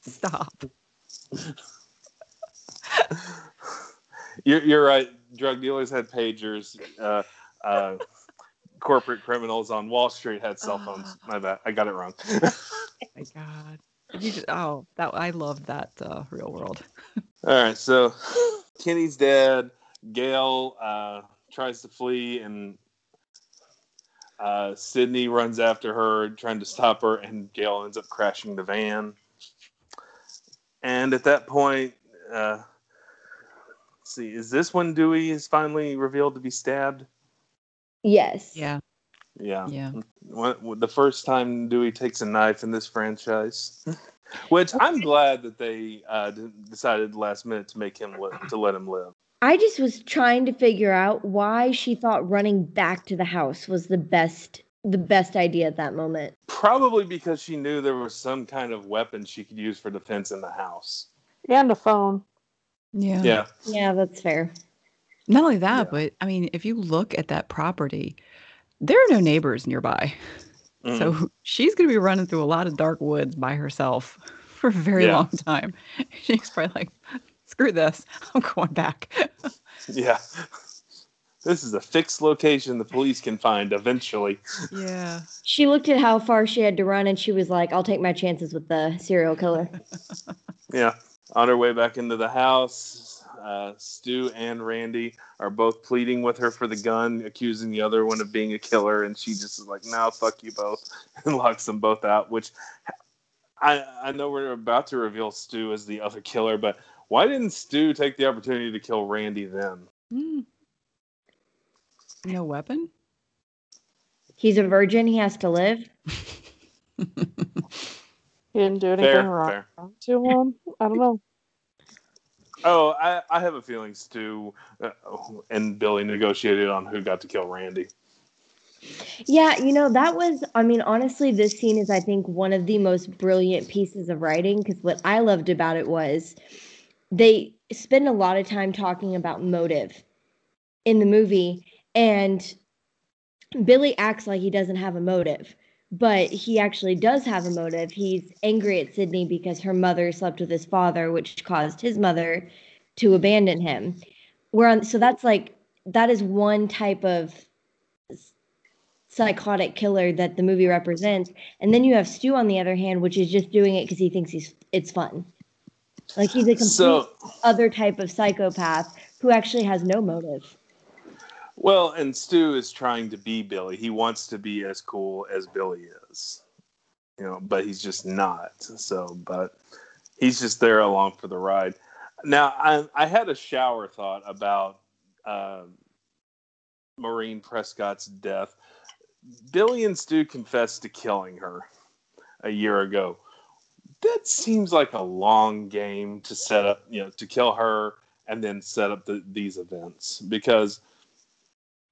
Stop. You're, you're right. Drug dealers had pagers. Uh, uh, corporate criminals on Wall Street had cell phones. My bad. I got it wrong. my God. You just, oh, that I love that uh, real world. All right. So Kenny's dead. Gale uh, tries to flee, and uh, Sidney runs after her, trying to stop her, and Gale ends up crashing the van. And at that point, uh, let's see, is this when Dewey is finally revealed to be stabbed? Yes. Yeah. Yeah. Yeah. When- The first time Dewey takes a knife in this franchise, which I'm glad that they uh, decided last minute to make him li- to let him live. I just was trying to figure out why she thought running back to the house was the best the best idea at that moment. Probably because she knew there was some kind of weapon she could use for defense in the house. And a phone. Yeah. Yeah. Yeah, that's fair. Not only that, but I mean, if you look at that property, there are no neighbors nearby. Mm. So she's going to be running through a lot of dark woods by herself for a very Yeah. long time. She's probably like, screw this. I'm going back. Yeah. This is a fixed location the police can find eventually. Yeah. She looked at how far she had to run and she was like, I'll take my chances with the serial killer. Yeah. On her way back into the house, uh, Stu and Randy are both pleading with her for the gun, accusing the other one of being a killer, and she just is like, "No, fuck you both," and locks them both out. Which I I know we're about to reveal Stu as the other killer, but why didn't Stu take the opportunity to kill Randy then? Hmm. No weapon? He's a virgin. He has to live. He didn't do anything Fair, wrong fair. to him. I don't know. Oh, I, I have a feeling Stu uh, and Billy negotiated on who got to kill Randy. Yeah, you know, that was, I mean, honestly, this scene is, I think, one of the most brilliant pieces of writing because what I loved about it was they spend a lot of time talking about motive in the movie, and Billy acts like he doesn't have a motive, but he actually does have a motive. He's angry at Sidney because her mother slept with his father, which caused his mother to abandon him. Where on, so that's like, that is one type of psychotic killer that the movie represents. And then you have Stu on the other hand, which is just doing it because he thinks he's it's fun. Like he's a complete So- other type of psychopath who actually has no motive. Well, and Stu is trying to be Billy. He wants to be as cool as Billy is, you know, but he's just not. So, but he's just there along for the ride. Now, I, I had a shower thought about uh, Maureen Prescott's death. Billy and Stu confessed to killing her a year ago. That seems like a long game to set up, you know, to kill her and then set up the, these events because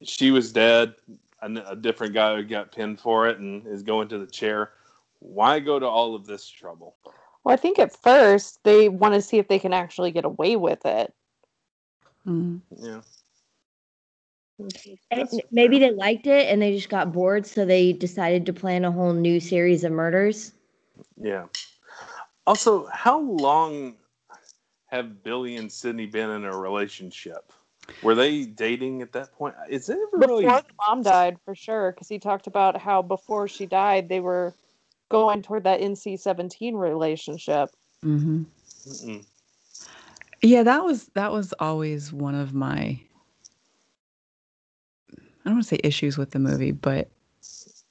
she was dead. A, a different guy got pinned for it and is going to the chair. Why go to all of this trouble? Well, I think at first they want to see if they can actually get away with it. Mm-hmm. Yeah. And maybe they liked it and they just got bored, so they decided to plan a whole new series of murders. Yeah. Also, how long have Billy and Sidney been in a relationship? Were they dating at that point? Is it ever Before really? the mom died, for sure, because he talked about how before she died, they were going toward that NC seventeen relationship. Mm-hmm. Mm-mm. Yeah, that was that was always one of my I don't want to say issues with the movie, but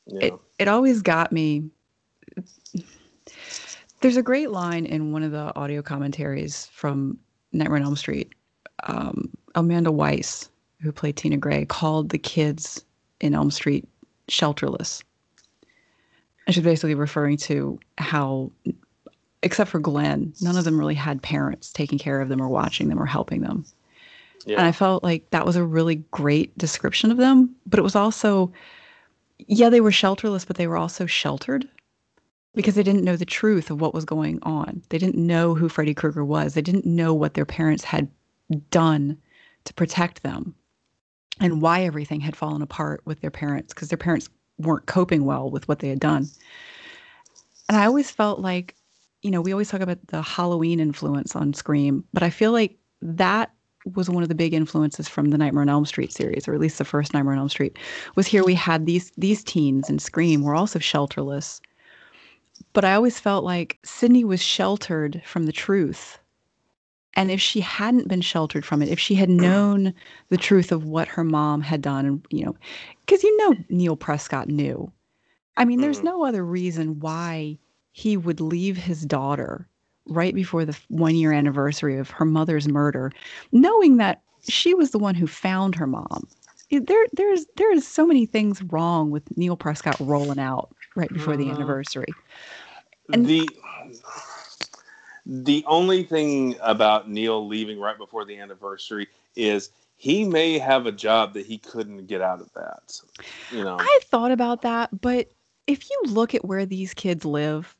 it it always got me. There's a great line in one of the audio commentaries from Nightmare on Elm Street. Um, Amanda Wyss, who played Tina Gray, called the kids in Elm Street shelterless. And she's basically referring to how, except for Glenn, none of them really had parents taking care of them or watching them or helping them. And I felt like that was a really great description of them. But it was also, yeah, they were shelterless, but they were also sheltered because they didn't know the truth of what was going on. They didn't know who Freddy Krueger was. They didn't know what their parents had done to protect them and why everything had fallen apart with their parents because their parents weren't coping well with what they had done. And I always felt like, you know, we always talk about the Halloween influence on Scream, but I feel like that was one of the big influences from the Nightmare on Elm Street series, or at least the first Nightmare on Elm Street. Was here we had these these teens in Scream were also shelterless, but I always felt like Sidney was sheltered from the truth. And if she hadn't been sheltered from it, if she had known the truth of what her mom had done, and you know, because you know Neil Prescott knew. I mean, there's no other reason why he would leave his daughter right before the one year anniversary of her mother's murder, knowing that she was the one who found her mom. There, there's, there is so many things wrong with Neil Prescott rolling out right before the Mhm. anniversary. the the only thing about Neil leaving right before the anniversary is he may have a job that he couldn't get out of that. You know. I thought about that, but if you look at where these kids live,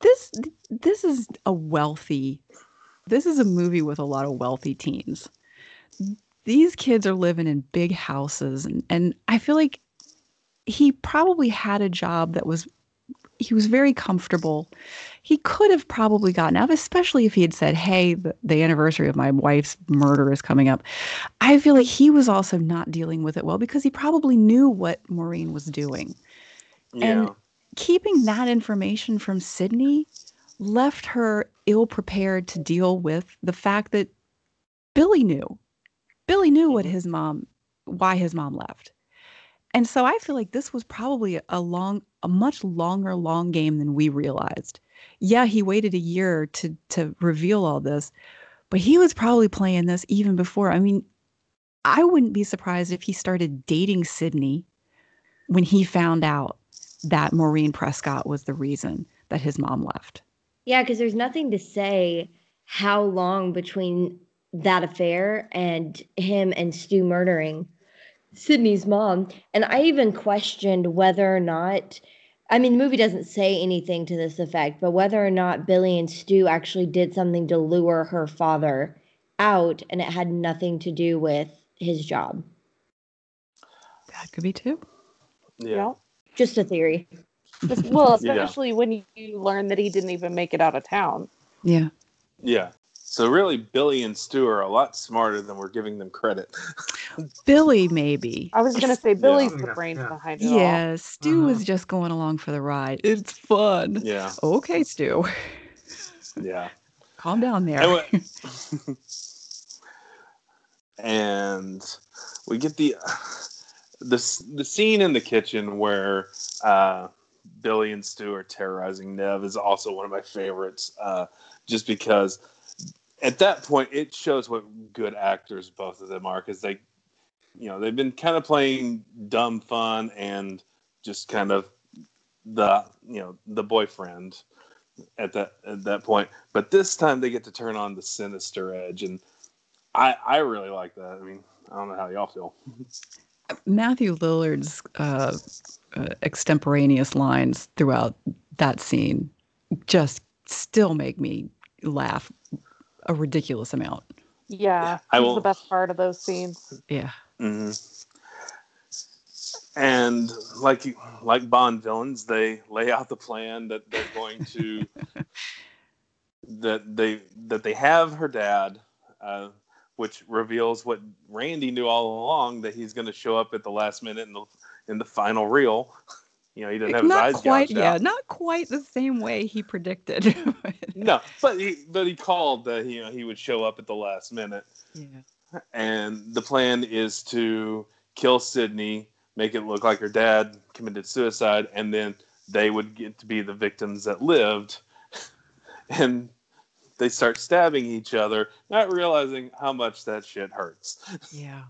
this this is a wealthy this is a movie with a lot of wealthy teens. These kids are living in big houses and, and I feel like he probably had a job that was he was very comfortable. He could have probably gotten out, especially if he had said, Hey, the, the anniversary of my wife's murder is coming up. I feel like he was also not dealing with it well because he probably knew what Maureen was doing. And keeping that information from Sidney left her ill prepared to deal with the fact that Billy knew. Billy knew what mm-hmm. his mom, why his mom left. And so I feel like this was probably a long, a much longer, long game than we realized. Yeah, he waited a year to to reveal all this, but he was probably playing this even before. I mean, I wouldn't be surprised if he started dating Sidney when he found out that Maureen Prescott was the reason that his mom left. Yeah, because there's nothing to say how long between that affair and him and Stu murdering Sidney's mom. And I even questioned whether or not, I mean, the movie doesn't say anything to this effect, but whether or not Billy and Stu actually did something to lure her father out and it had nothing to do with his job. That could be too. Yeah. Just a theory. Just- well, Yeah. especially when you, you learn that he didn't even make it out of town. Yeah. Yeah. So really, Billy and Stu are a lot smarter than we're giving them credit. Billy, maybe. I was gonna say Billy's Yeah. the brains Yeah. behind it all. Yeah, Stu was just going along for the ride. It's fun. Yeah. Okay, Stu. Yeah. Calm down there. Anyway. and we get the the the scene in the kitchen where uh, Billy and Stu are terrorizing Neve is also one of my favorites, uh, just because at that point it shows what good actors both of them are because they, you know, they've been kind of playing dumb fun and just kind of the you know the boyfriend at that at that point. But this time they get to turn on the sinister edge, and I I really like that. I mean, I don't know how y'all feel. Matthew Lillard's uh, uh, extemporaneous lines throughout that scene just still make me laugh a ridiculous amount. Yeah, I he's will- the best part of those scenes. Yeah. hmm And like you- like Bond villains, they lay out the plan that they're going to that they that they have her dad, uh, which reveals what Randy knew all along that he's going to show up at the last minute in the in the final reel. You know, he doesn't have his not eyes quite, gouged yeah, out. not quite the same way he predicted. No, but he but he called that you know he would show up at the last minute. yeah. and the plan is to kill Sidney, make it look like her dad committed suicide, and then they would get to be the victims that lived. And they start stabbing each other, not realizing how much that shit hurts. Yeah.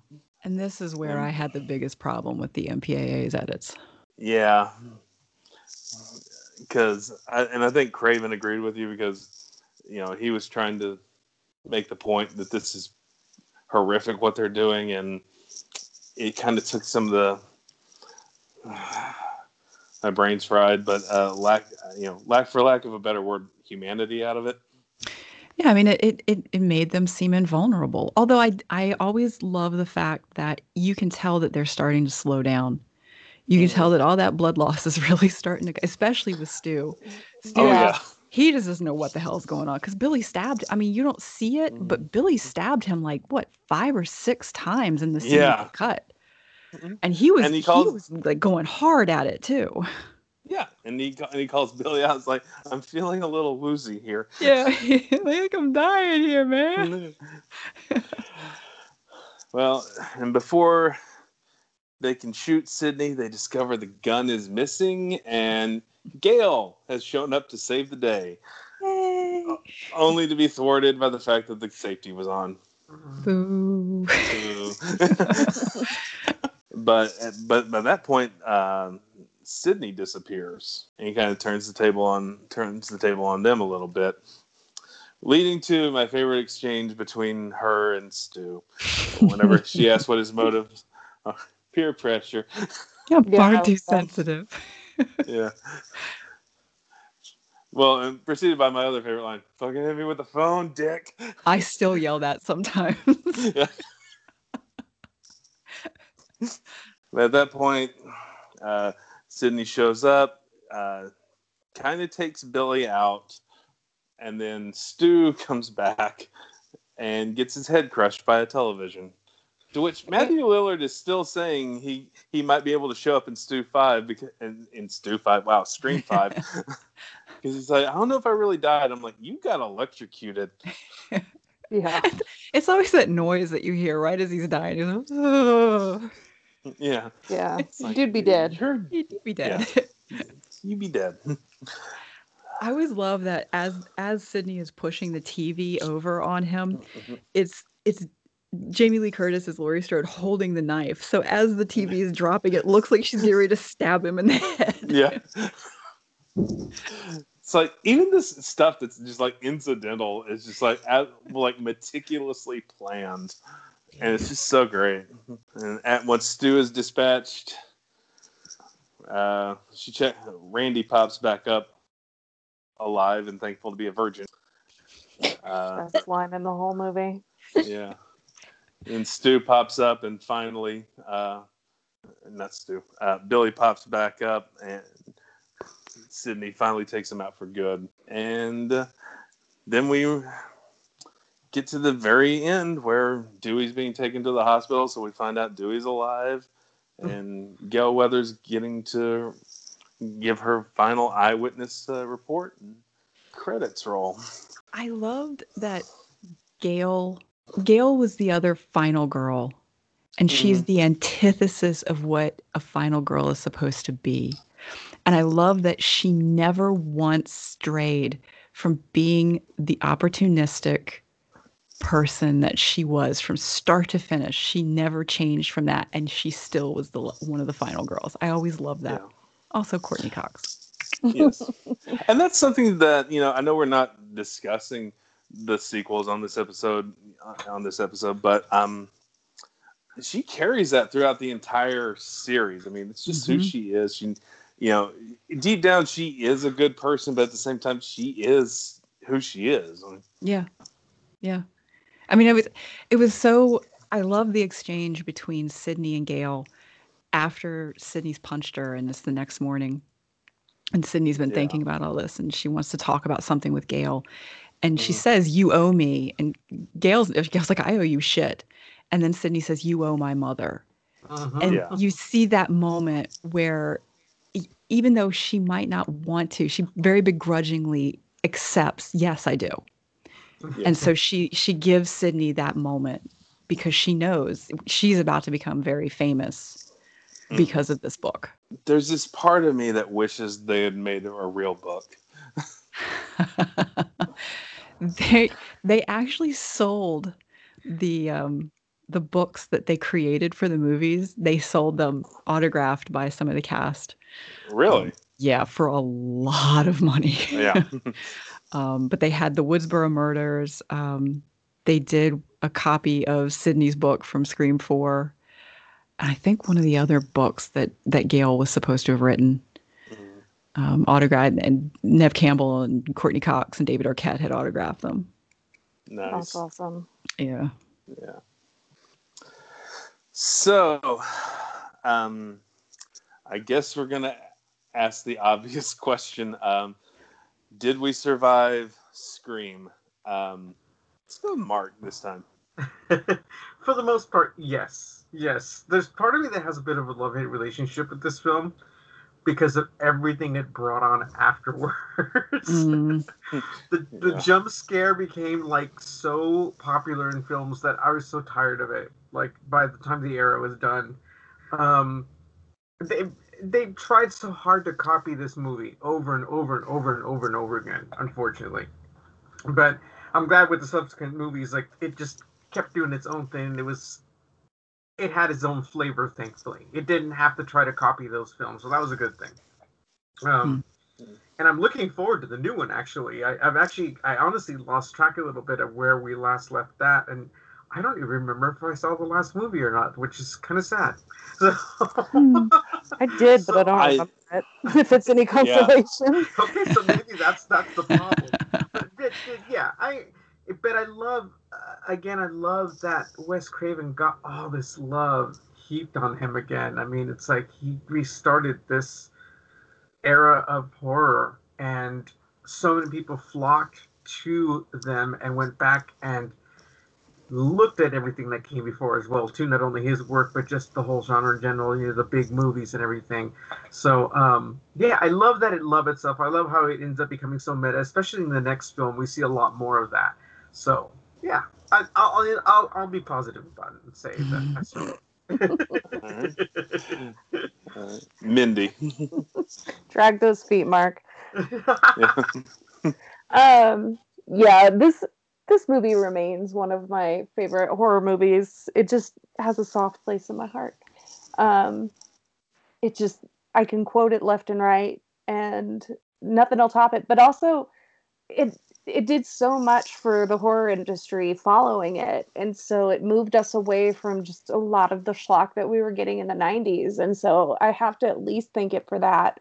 And this is where I had the biggest problem with the MPAA's edits. Yeah. Because, and I think Craven agreed with you because, you know, he was trying to make the point that this is horrific what they're doing, and it kind of took some of the my brain's fried, but uh, lack, you know, lack for lack of a better word, humanity out of it. Yeah, I mean, it, it, it, it made them seem invulnerable. Although I, I always love the fact that you can tell that they're starting to slow down. You can tell that all that blood loss is really starting to, especially with Stu. Stu, Oh, yeah. he just doesn't know what the hell's going on because Billy stabbed. I mean, you don't see it, mm-hmm. but Billy stabbed him like what five or six times in the scene Yeah. cut, mm-hmm. and he was And he he, was like going hard at it too. Yeah, and he and he calls Billy out. It's like I'm feeling a little woozy here. Yeah, like I'm dying here, man. Well, and before they can shoot Sidney, they discover the gun is missing, and Gale has shown up to save the day, only to be thwarted by the fact that the safety was on. Boo. Ooh. but but by that point, um, Sidney disappears, and he kind of turns the table on turns the table on them a little bit, leading to my favorite exchange between her and Stu. Whenever she asks what his motives, are, peer pressure. Yeah, Yeah, far I too like sensitive. yeah. Well, and preceded by my other favorite line: "Fucking hit me with the phone, dick." I still yell that sometimes. Yeah. But at that point, Uh, Sidney shows up, uh, kind of takes Billy out, and then Stu comes back and gets his head crushed by a television. To which Matthew Lillard is still saying he he might be able to show up in Stu Five because in, in Stu Five, wow, Scream Five, because he's like, I don't know if I really died. I'm like, you got electrocuted. Yeah. It's always that noise that you hear right as he's dying. He's like, "Ugh." Yeah, Yeah. like, Dude be dead. You're, He'd be dead. You'd be dead. I always love that as as Sidney is pushing the TV over on him, mm-hmm. it's it's Jamie Lee Curtis as Laurie Strode holding the knife. So as the TV is dropping, it looks like she's ready to stab him in the head. yeah. It's like even this stuff that's just like incidental is just like as, like meticulously planned, and it's just so great. And at once Stu is dispatched, uh, she check Randy pops back up, alive and thankful to be a virgin. Uh, Best line in the whole movie. yeah. And Stu pops up, and finally, uh, not Stu, uh, Billy pops back up, and Sidney finally takes him out for good. And uh, then we get to the very end where Dewey's being taken to the hospital, so we find out Dewey's alive, and Gale Weathers getting to give her final eyewitness uh, report, and credits roll. I loved that Gale Gale was the other final girl. And she's Mhm. the antithesis of what a final girl is supposed to be. And I love that she never once strayed from being the opportunistic person that she was from start to finish. She never changed from that. And she still was the one of the final girls. I always love that. Also, Courteney Cox. yes and that's something that you know i know we're not discussing the sequels on this episode on this episode but um she carries that throughout the entire series i mean it's just who Mhm. she is she you know deep down she is a good person but at the same time she is who she is Yeah. Yeah. I mean, it was it was so I love the exchange between Sidney and Gale after Sidney's punched her and it's the next morning. And Sidney's been Yeah. thinking about all this and she wants to talk about something with Gale. And she Mhm. says, You owe me. And Gale's Gale's like, I owe you shit. And then Sidney says, You owe my mother. Mhm. And Yeah. you see that moment where e- even though she might not want to, she very begrudgingly accepts, yes, I do. Yeah. And so she she gives Sidney that moment because she knows she's about to become very famous Mm. because of this book. there's this part of me that wishes they had made a real book they they actually sold the um the books that they created for the movies. They sold them autographed by some of the cast. really Yeah, for a lot of money. yeah um, but they had the Woodsboro murders. Um, they did a copy of Sidney's book from Scream Four, and I think one of the other books that that Gale was supposed to have written. Um, autographed, and Neve Campbell and Courteney Cox and David Arquette had autographed them. nice That's awesome. Yeah. Yeah. So, um, I guess we're gonna ask the obvious question: um, Did we survive Scream? Um, let's go, Mark, this time. For the most part, yes. Yes. There's part of me that has a bit of a love hate relationship with this film because of everything it brought on afterwards. Mm, the the Yeah. jump scare became like so popular in films that I was so tired of it. Like by the time the era was done, um, they they tried so hard to copy this movie over and over and over and over and over again. Unfortunately, but I'm glad with the subsequent movies, like it just kept doing its own thing. It was it had its own flavor. Thankfully, it didn't have to try to copy those films, so that was a good thing. Um, and I'm looking forward to the new one. Actually, I, I've actually, I honestly lost track a little bit of where we last left that, and I don't even remember if I saw the last movie or not, which is kind of sad. So, I did, but I don't I- remember it. If it's any consolation. okay, so maybe that's that's the problem. But, but, but, yeah, I. But I love, again, I love that Wes Craven got all this love heaped on him again. I mean, it's like he restarted this era of horror, and so many people flocked to them and went back and looked at everything that came before as well too. Not only his work but just the whole genre in general you know the big movies and everything. So um yeah i love that it loved itself. I love how it ends up becoming so meta especially in the next film. We see a lot more of that. So yeah I, I'll, I'll i'll be positive about it and say that I saw it. Uh, Mindy. Drag those feet, Mark. Yeah. Um, yeah, this this movie remains one of my favorite horror movies. It just has a soft place in my heart. Um, it just I can quote it left and right, and nothing will top it. But also, it it did so much for the horror industry following it, and so it moved us away from just a lot of the schlock that we were getting in the '90s. And so I have to at least thank it for that.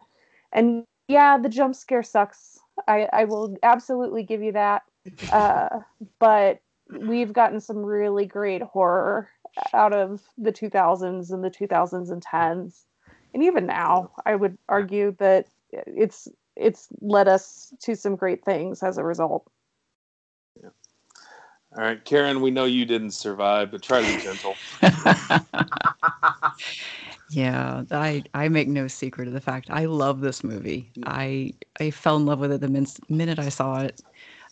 And yeah, the jump scare sucks. I, I will absolutely give you that. Uh, but we've gotten some really great horror out of the 2000s and the 2010s. And even now, I would argue that it's it's led us to some great things as a result. Yeah. All right, Karen, we know you didn't survive, but try to be gentle. Yeah, I I make no secret of the fact I love this movie. I I fell in love with it the min- minute I saw it.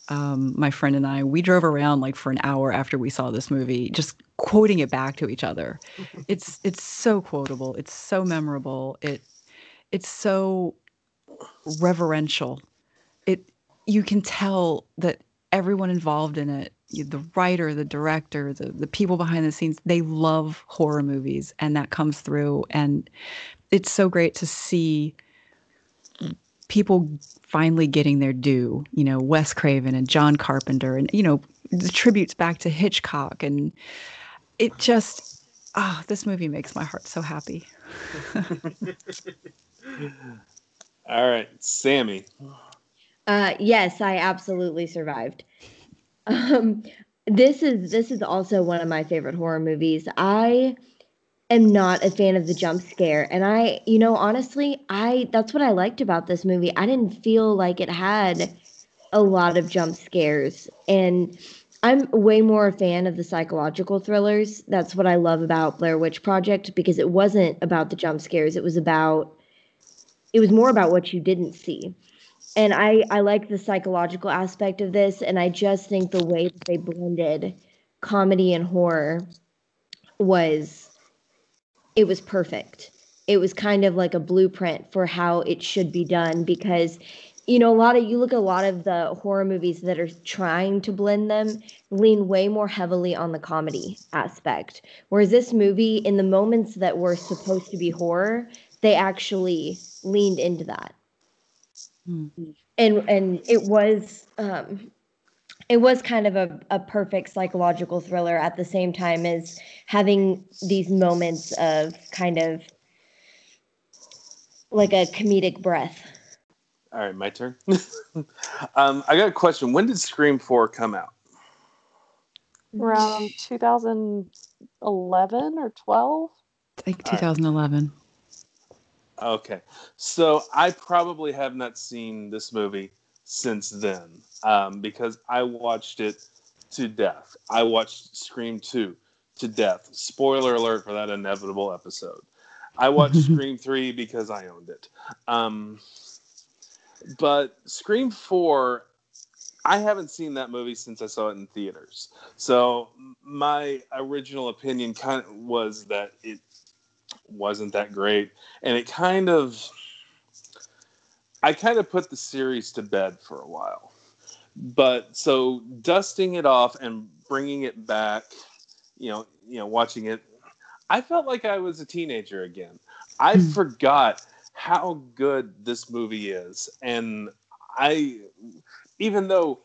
Um, my friend and I we drove around like for an hour after we saw this movie, just quoting it back to each other. It's it's so quotable. It's so memorable. It it's so reverential. It you can tell that everyone involved in it, the writer the director the, the people behind the scenes they love horror movies and that comes through. And it's so great to see people finally getting their due you know wes craven and john carpenter and you know the tributes back to hitchcock. And it just ah this movie makes my heart so happy All right, Sammie. Uh, yes, I absolutely survived. Um, this is this is also one of my favorite horror movies. I am not a fan of the jump scare, and I, you know, honestly, I that's what I liked about this movie. I didn't feel like it had a lot of jump scares, and I'm way more a fan of the psychological thrillers. That's what I love about Blair Witch Project because it wasn't about the jump scares. It was about it was more about what you didn't see and I I like the psychological aspect of this, and I just think the way that they blended comedy and horror was it was perfect. It was kind of like a blueprint for how it should be done because you know a lot of you look at a lot of the horror movies that are trying to blend them lean way more heavily on the comedy aspect whereas this movie in the moments that were supposed to be horror they actually leaned into that and and it was um it was kind of a, a perfect psychological thriller at the same time as having these moments of kind of like a comedic breath All right, my turn. um, I got a question. When did Scream Four come out? Around 2011 or 12. i think 2011 Okay, so I probably have not seen this movie since then um, because I watched it to death. I watched Scream Two to death. Spoiler alert for that inevitable episode. I watched Scream Three because I owned it. Um, but Scream Four, I haven't seen that movie since I saw it in theaters. So my original opinion kind of was that it wasn't that great, and it kind of, I kind of put the series to bed for a while. But so dusting it off and bringing it back, you know, you know, watching it, I felt like I was a teenager again. I hmm. forgot how good this movie is, and I, even though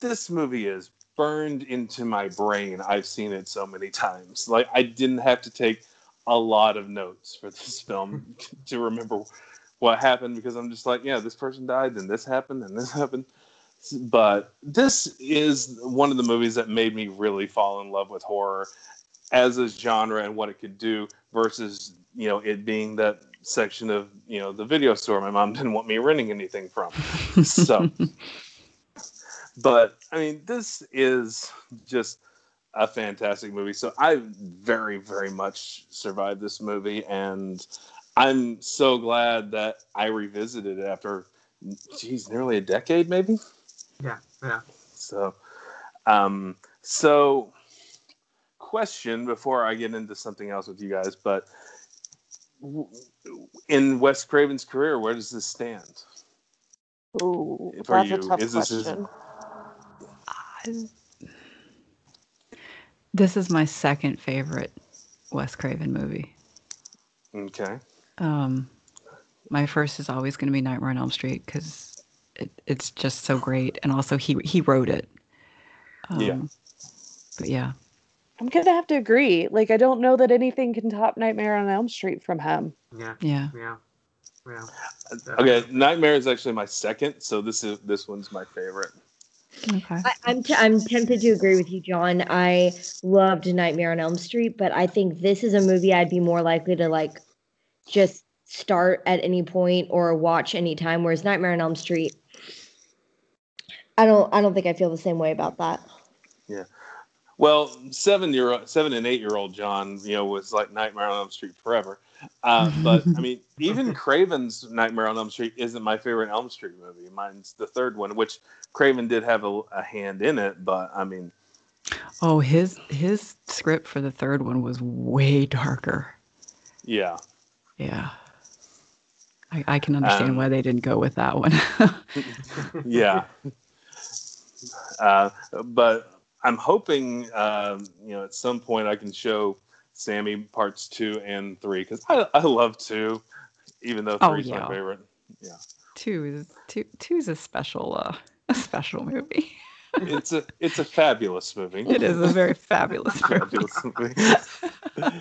this movie is burned into my brain, I've seen it so many times. Like I didn't have to take a lot of notes for this film to remember what happened because I'm just like, yeah, this person died, then this happened, and this happened. But this is one of the movies that made me really fall in love with horror. as a genre and what it could do versus you know it being that section of you know the video store my mom didn't want me renting anything from. so, but I mean, this is just a fantastic movie. So I very, very much survived this movie, and I'm so glad that I revisited it after, geez, nearly a decade, maybe. Yeah, yeah. So, um, so question before I get into something else with you guys, but in Wes Craven's career, where does this stand? Oh, that's you, a tough is this his- question. This is my second favorite Wes Craven movie. Okay. Um, my first is always going to be Nightmare on Elm Street because it, it's just so great, and also he he wrote it. Um, Yeah. But yeah, I'm gonna have to agree. Like, I don't know that anything can top Nightmare on Elm Street from him. Yeah. Yeah. Yeah. Yeah. Okay, Nightmare is actually my second, so this is this one's my favorite. Okay. I, I'm t- I'm tempted to agree with you, John. I loved Nightmare on Elm Street, but I think this is a movie I'd be more likely to like just start at any point or watch anytime. Whereas Nightmare on Elm Street, I don't I don't think I feel the same way about that. Yeah. Well, seven year seven and eight year old John, you know, was like Nightmare on Elm Street forever. Uh, but I mean, even Craven's Nightmare on Elm Street isn't my favorite Elm Street movie. Mine's the third one, which Craven did have a, a hand in it. But I mean, Oh, his his script for the third one was way darker. yeah, Yeah. I, I can understand Um, why they didn't go with that one. yeah. Uh, but I'm hoping, um, you know, at some point I can show Sammie parts two and three because I, I love two, even though Oh, three's yeah. my favorite. Yeah. two is two two's a special uh a special movie. it's a it's a fabulous movie. It is a very fabulous movie. fabulous movie.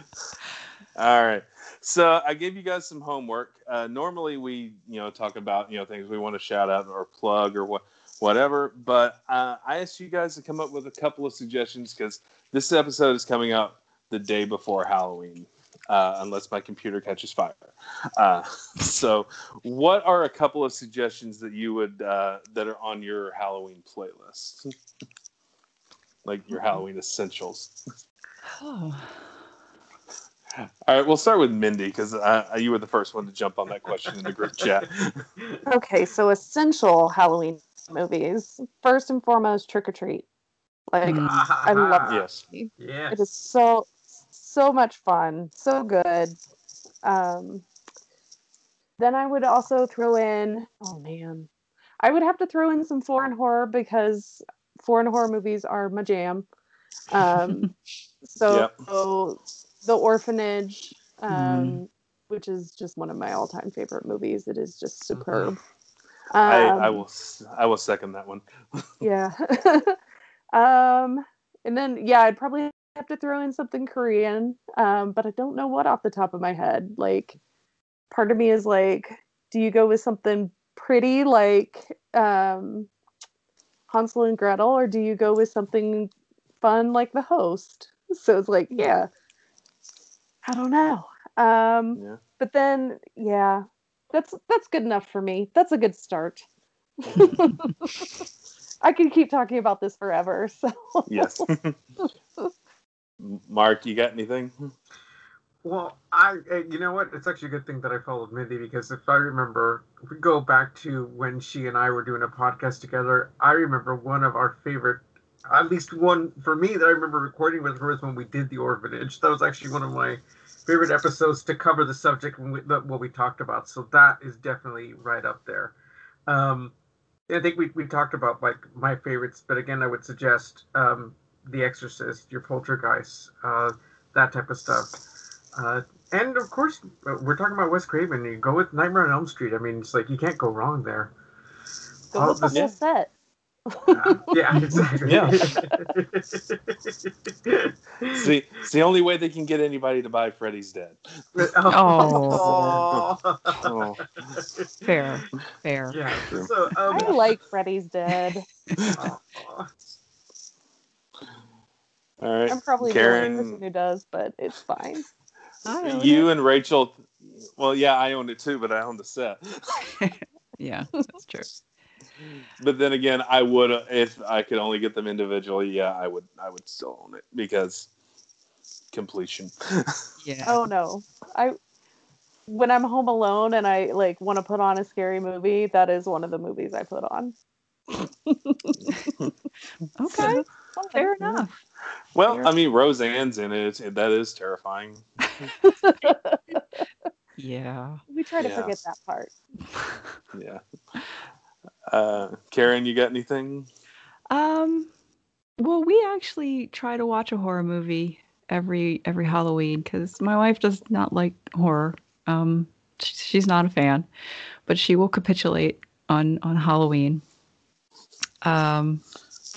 All right. So I gave you guys some homework. Uh, normally we you know talk about you know things we want to shout out or plug or what whatever, but uh, I asked you guys to come up with a couple of suggestions because this episode is coming out the day before Halloween. Uh, unless my computer catches fire. Uh, so, what are a couple of suggestions that you would uh, that are on your Halloween playlist, like your Halloween essentials? Oh. All right, we'll start with Mindy because uh, you were the first one to jump on that question in the group chat. Okay, so essential Halloween movies. First and foremost, Trick or Treat. Like I love yes. Yeah. It is so so much fun, so good. Um, then I would also throw in. Oh man, I would have to throw in some foreign horror because foreign horror movies are my jam. Um, so the Orphanage, um, Mm. which is just one of my all-time favorite movies. It is just superb. I, I Um, will I will second that one. yeah. um, and then yeah, I'd probably have to throw in something Korean, um, but I don't know what off the top of my head. Like, part of me is like, do you go with something pretty like um, Hansel and Gretel, or do you go with something fun like The Host? So it's like, yeah, I don't know. Um, Yeah. But then, yeah, that's that's good enough for me. That's a good start. I could keep talking about this forever. So Yes. Mark, you got anything? Well, I, uh, you know what? It's actually a good thing that I followed Mindy because if I remember, if we go back to when she and I were doing a podcast together, I remember one of our favorite, at least one for me that I remember recording with her was when we did the orphanage. That was actually one of my favorite episodes to cover the subject that, what we talked about. So that is definitely right up there. Um, I think we, we talked about like my favorites, but again, I would suggest um, The Exorcist, Your Poltergeist, uh, that type of stuff. Uh, and of course, uh, we're talking about Wes Craven. You go with Nightmare on Elm Street. I mean, it's like you can't go wrong there. go with the the- whole set. yeah, exactly. Yeah. See, it's the only way they can get anybody to buy Freddy's Dead. Oh. Oh. Fair, fair. Yeah. So um, I like Freddy's Dead. All right. I'm probably the Karen, only person who does, but it's fine. you and Rachel. Well, yeah, I owned it too, but I owned the set. yeah, that's true. But then again, I would if I could only get them individually. Yeah, I would. I would still own it because completion. Yeah. Oh no. I when I'm home alone and I like want to put on a scary movie, that is one of the movies I put on. Okay. Fair mm-hmm. enough. Well, I mean, Roseanne's in it. And That is terrifying. Yeah. We try to Yeah. forget that part. Yeah. Uh, Karen, you got anything? Um, well, we actually try to watch a horror movie every every Halloween because my wife does not like horror. Um, sh- she's not a fan, but she will capitulate on on Halloween. Um,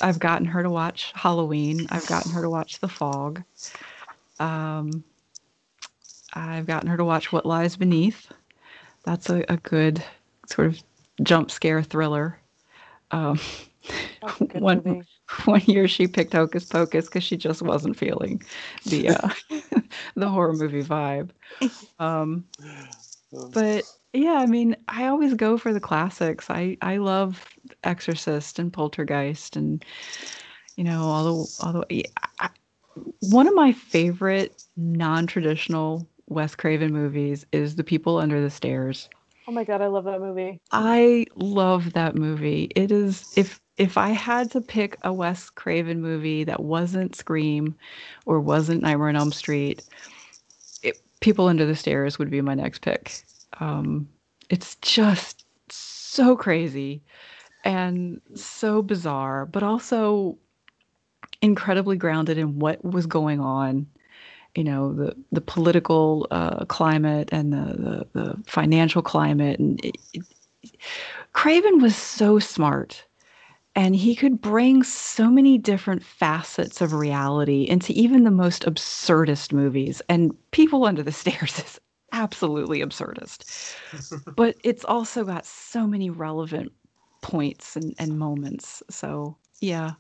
I've gotten her to watch Halloween. I've gotten her to watch The Fog. Um, I've gotten her to watch What Lies Beneath. That's a, a good sort of jump scare thriller. Um, That's a good one movie. one year she picked Hocus Pocus because she just wasn't feeling the uh, the horror movie vibe. Um, but yeah, I mean, I always go for the classics. I I love Exorcist and Poltergeist and you know all the all the. I, one of my favorite non-traditional Wes Craven movies is The People Under the Stairs. Oh my god, I love that movie. I love that movie. It is if if I had to pick a Wes Craven movie that wasn't Scream or wasn't Nightmare on Elm Street, it, People Under the Stairs would be my next pick. Um, it's just so crazy and so bizarre, but also incredibly grounded in what was going on you know the the political uh, climate and the, the the financial climate. And it, it, Craven was so smart and he could bring so many different facets of reality into even the most absurdist movies. And People Under the Stairs is absolutely absurdist. But it's also got so many relevant points and, and moments so yeah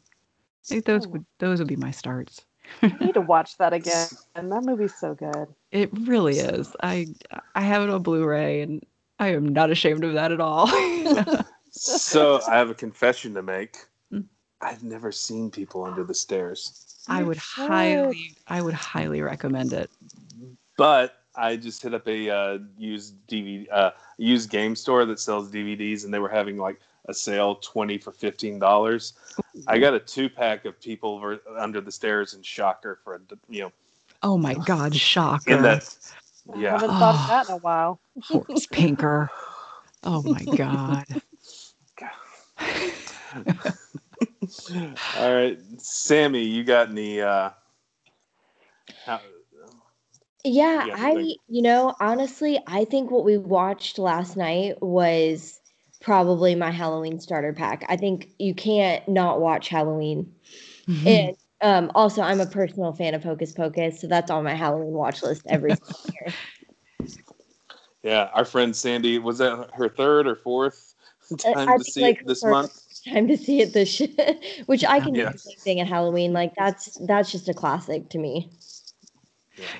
I those would those would be my starts I need to watch that again. And that movie's so good. It really is. I I have it on Blu-ray, and I am not ashamed of that at all. So I have a confession to make. Hmm. I've never seen People Under the Stairs, I would highly, I would highly recommend it. but I just hit up a uh, used DVD, uh, used game store that sells DVDs, and they were having like a sale twenty for fifteen dollars. I got a two pack of People Ver- Under the Stairs and Shocker for a you know Oh my God, shocker! in that I yeah. haven't thought of that in a while. Horace Pinker. Oh my God. All right, Sammie, you got any? Uh, how, Yeah, Yeah, I, you know, honestly, I think what we watched last night was probably my Halloween starter pack. I think you can't not watch Halloween. Mm-hmm. And um, also, I'm a personal fan of Hocus Pocus, so that's on my Halloween watch list every year. yeah, our friend Sandy was that her third or fourth Uh, time I to see like, it this month? Time to see it this, which I can do the same thing at Halloween. Like that's that's just a classic to me.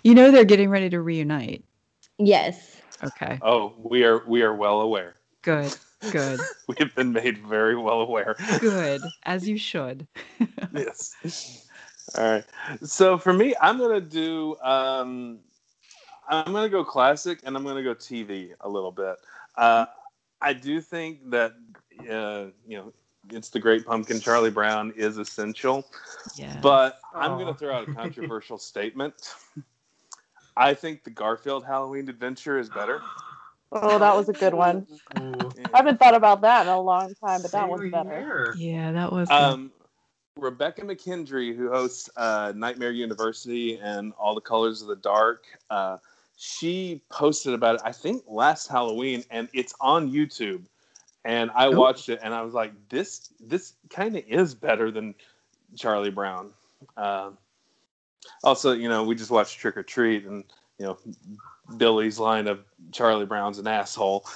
You know they're getting ready to reunite. Yes. Okay, Oh, we are we are well aware. good, good, We have been made very well aware. good. As you should. yes. All right. So for me, I'm gonna do. Um, I'm gonna go classic, and I'm gonna go TV a little bit. Uh, I do think that uh, you know it's the Great Pumpkin. Charlie Brown is essential, Yeah. but I'm gonna throw out a controversial statement. I think the Garfield Halloween Adventure is better. Oh, that was a good one. Ooh. I haven't thought about that in a long time, but that was better. here. yeah, that was. good. Um, Rebekah McKendry, who hosts uh, Nightmare University and All the Colors of the Dark, uh, she posted about it. I think last Halloween, and it's on YouTube. And I Oh. watched it, and I was like, "This, this kind of is better than Charlie Brown." Um, also, you know, we just watched Trick or Treat, and you know, Billy's line of Charlie Brown's an asshole.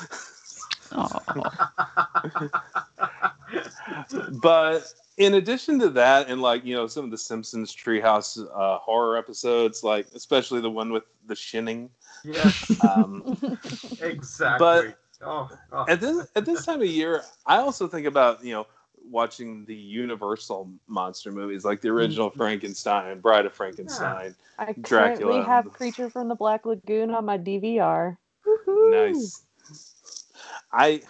But in addition to that, and like you know some of the Simpsons Treehouse uh, horror episodes, like especially the one with the shinning. Yeah. Um, exactly. but- oh, oh. at this at this time of year, I also think about you know watching the Universal monster movies, like the original mm-hmm. Frankenstein, Bride of Frankenstein. I Dracula. currently have Creature from the Black Lagoon on my DVR. Nice. I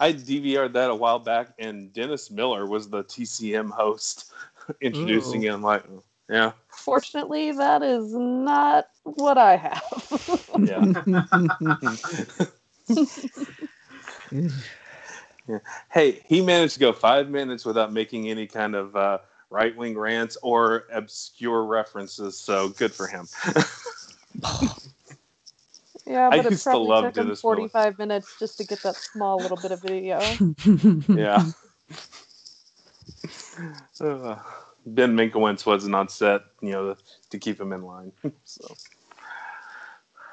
I DVR'd that a while back, and Dennis Miller was the TCM host introducing Ooh. him. Like, yeah, Fortunately, that is not what I have. yeah. Yeah. Hey, he managed to go five minutes without making any kind of uh, right wing rants or obscure references. So good for him. yeah, I but it used to love took him Dennis Miller. 45 minutes just to get that small little bit of video. yeah. Uh, ben Mankiewicz wasn't on set, you know, to keep him in line. so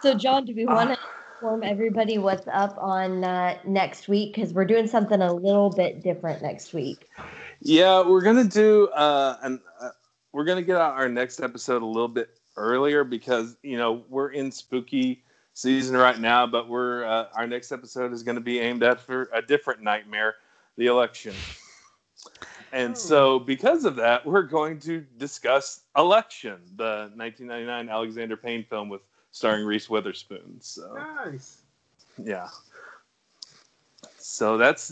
So, John, do we want to inform everybody what's up on uh, next week? Because we're doing something a little bit different next week. yeah, we're gonna do uh, an uh, we're gonna get out our next episode a little bit earlier because you know we're in spooky season right now, but we're uh, our next episode is going to be aimed at for a different nightmare, the election. And so, because of that, we're going to discuss Election, the 1999 Alexander Payne film with starring Reese Witherspoon. So, Nice. yeah. So that's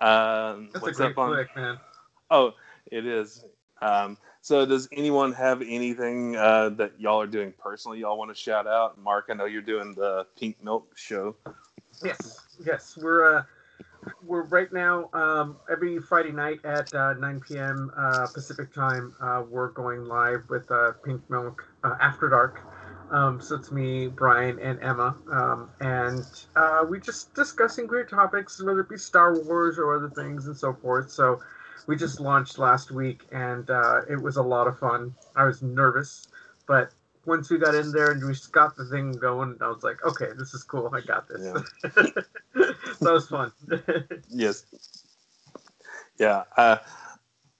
um, That's a what's great up on. man. Oh, it is. Um, so, does anyone have anything uh, that y'all are doing personally? Y'all want to shout out? Mark, I know you're doing the Pink Milk show. Yes, yes, we're uh, we're right now um, every Friday night at uh, 9 p.m. Uh, Pacific time. Uh, we're going live with uh, Pink Milk uh, After Dark. Um, so it's me, Brian, and Emma, um, and uh, we just discussing great topics, whether it be Star Wars or other things and so forth. So we just launched last week, and uh, it was a lot of fun. I was nervous, but once we got in there and we just got the thing going, I was like, okay, this is cool. I got this. that was fun. Yes. Yeah. Uh,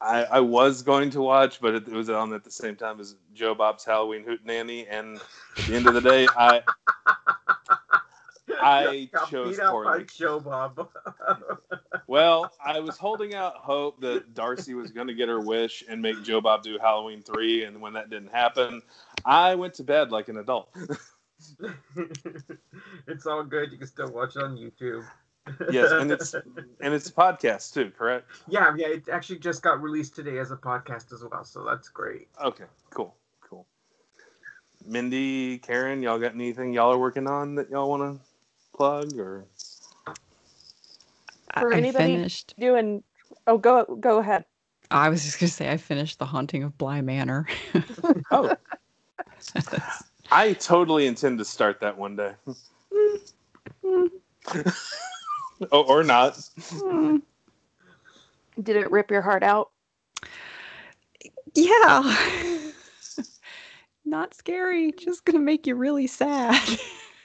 I, I was going to watch, but it, it was on at the same time as Joe Bob's Halloween Hootenanny, and at the end of the day, I I Got chose beat out by poorly. Joe Bob. Well, I was holding out hope that Darcy was going to get her wish and make Joe Bob do Halloween three, and when that didn't happen, I went to bed like an adult. it's all good. You can still watch it on YouTube. Yes, and it's and it's a podcast too, correct? yeah, yeah. It actually just got released today as a podcast as well, so that's great. Okay, cool, cool. Mindy, Karen, y'all got anything y'all are working on that y'all want to plug or? For I anybody finished. doing, oh, go go ahead. I was just gonna say I finished The Haunting of Bly Manor. Oh, I totally intend to start that one day. Mm. Oh, or not. Hmm. Did it rip your heart out? yeah. Not scary, just gonna make you really sad.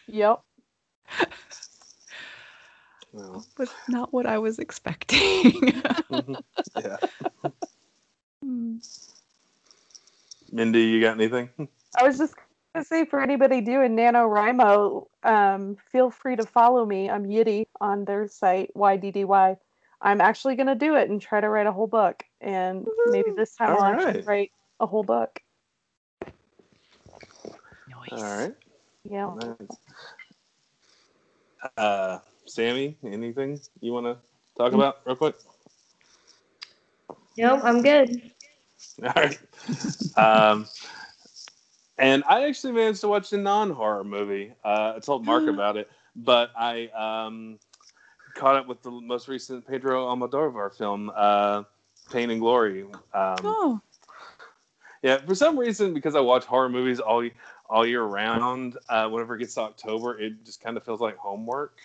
Yep. Well, but not what I was expecting. yeah. Mindy, you got anything? I was just gonna say for anybody doing NaNoWriMo, um, feel free to follow me. I'm Yiddy on their site, YDDY. I'm actually gonna do it and try to write a whole book. And maybe this time All I'll actually right. write a whole book. All right. Yeah. Nice. Uh, Sammie, anything you want to talk about real quick? Nope, I'm good. All right. um, and I actually managed to watch a non-horror movie. Uh, I told Mark about it, but I um, caught up with the most recent Pedro Almodovar film, uh, Pain and Glory. Um, oh. Yeah, for some reason, because I watch horror movies all all year round, uh, whenever it gets to October, it just kind of feels like homework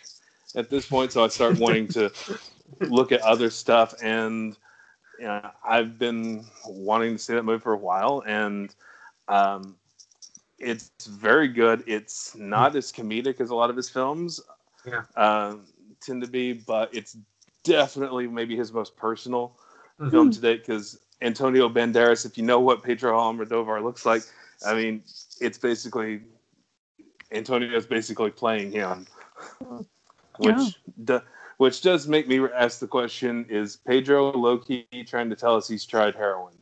at this point. So I start wanting to look at other stuff, and you know, I've been wanting to see that movie for a while, and um, it's very good. It's not hmm. as comedic as a lot of his films Yeah. uh, tend to be, but it's definitely maybe his most personal hmm. film to date because Antonio Banderas, if you know what Pedro Almodovar looks like, I mean, it's basically Antonio's basically playing him, hmm. which Yeah. do, which does make me ask the question: Is Pedro Loki trying to tell us he's tried heroin?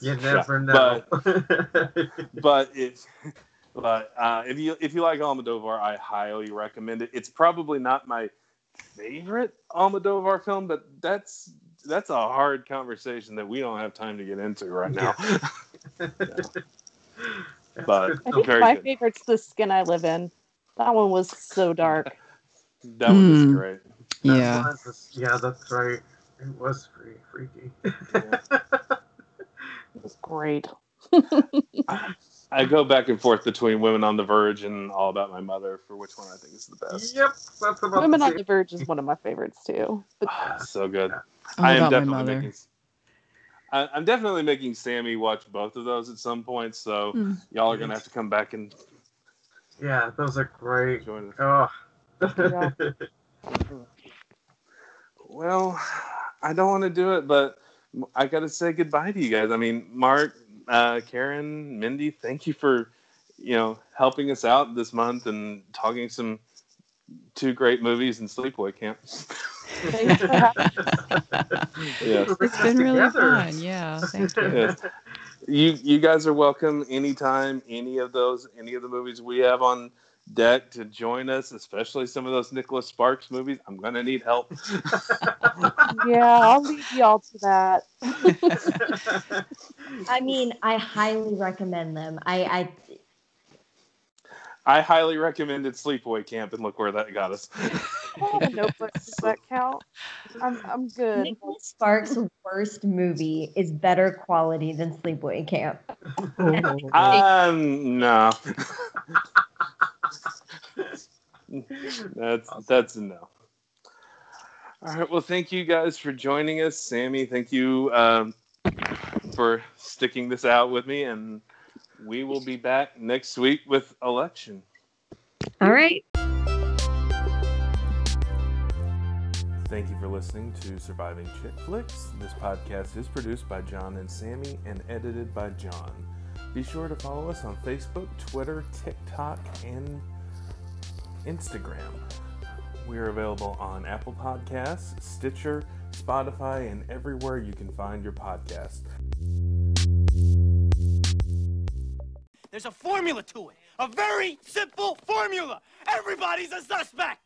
You never know. but if but uh, if you if you like Almodovar, I highly recommend it. It's probably not my favorite Almodovar film, but that's that's a hard conversation that we don't have time to get into right now. but I think very my good. favorite's The Skin I Live In. That one was so dark. That one is Mm. great. Yeah. That yeah, that's right. It was pretty freaky. It was great. I go back and forth between Women on the Verge and All About My Mother for which one I think is the best. yep, that's about Women the on the Verge is one of my favorites too. But so good. All I am About My definitely Mother. making. I, I'm definitely making Sammie watch both of those at some point. So Hmm. y'all are gonna have to come back and Yeah, those are great. join us. Oh. Yeah. Well, I don't want to do it, but I got to say goodbye to you guys. I mean, Mark, uh, Karen, Mindy, thank you for you know helping us out this month and talking some two great movies in Sleepaway Camp. thanks for having yes. It's been really Together. fun. Yeah. Thank you. yes. You you guys are welcome anytime any of those any of the movies we have on deck to join us, especially some of those Nicholas Sparks movies. I'm gonna need help. Yeah, I'll leave y'all to that. I mean, I highly recommend them. I, I I highly recommended Sleepaway Camp, and look where that got us. Oh, notebook, does that count? I'm I'm good. Nicholas Sparks' worst movie is better quality than Sleepaway Camp. Um, no. that's that's a no. All right. Well, thank you guys for joining us, Sammie. Thank you um, for sticking this out with me, and we will be back next week with election. All right. Thank you for listening to Surviving Chick Flicks. This podcast is produced by John and Sammie and edited by John. Be sure to follow us on Facebook, Twitter, TikTok, and Instagram. We are available on Apple Podcasts, Stitcher, Spotify, and everywhere you can find your podcast. There's a formula to it. A very simple formula. Everybody's a suspect.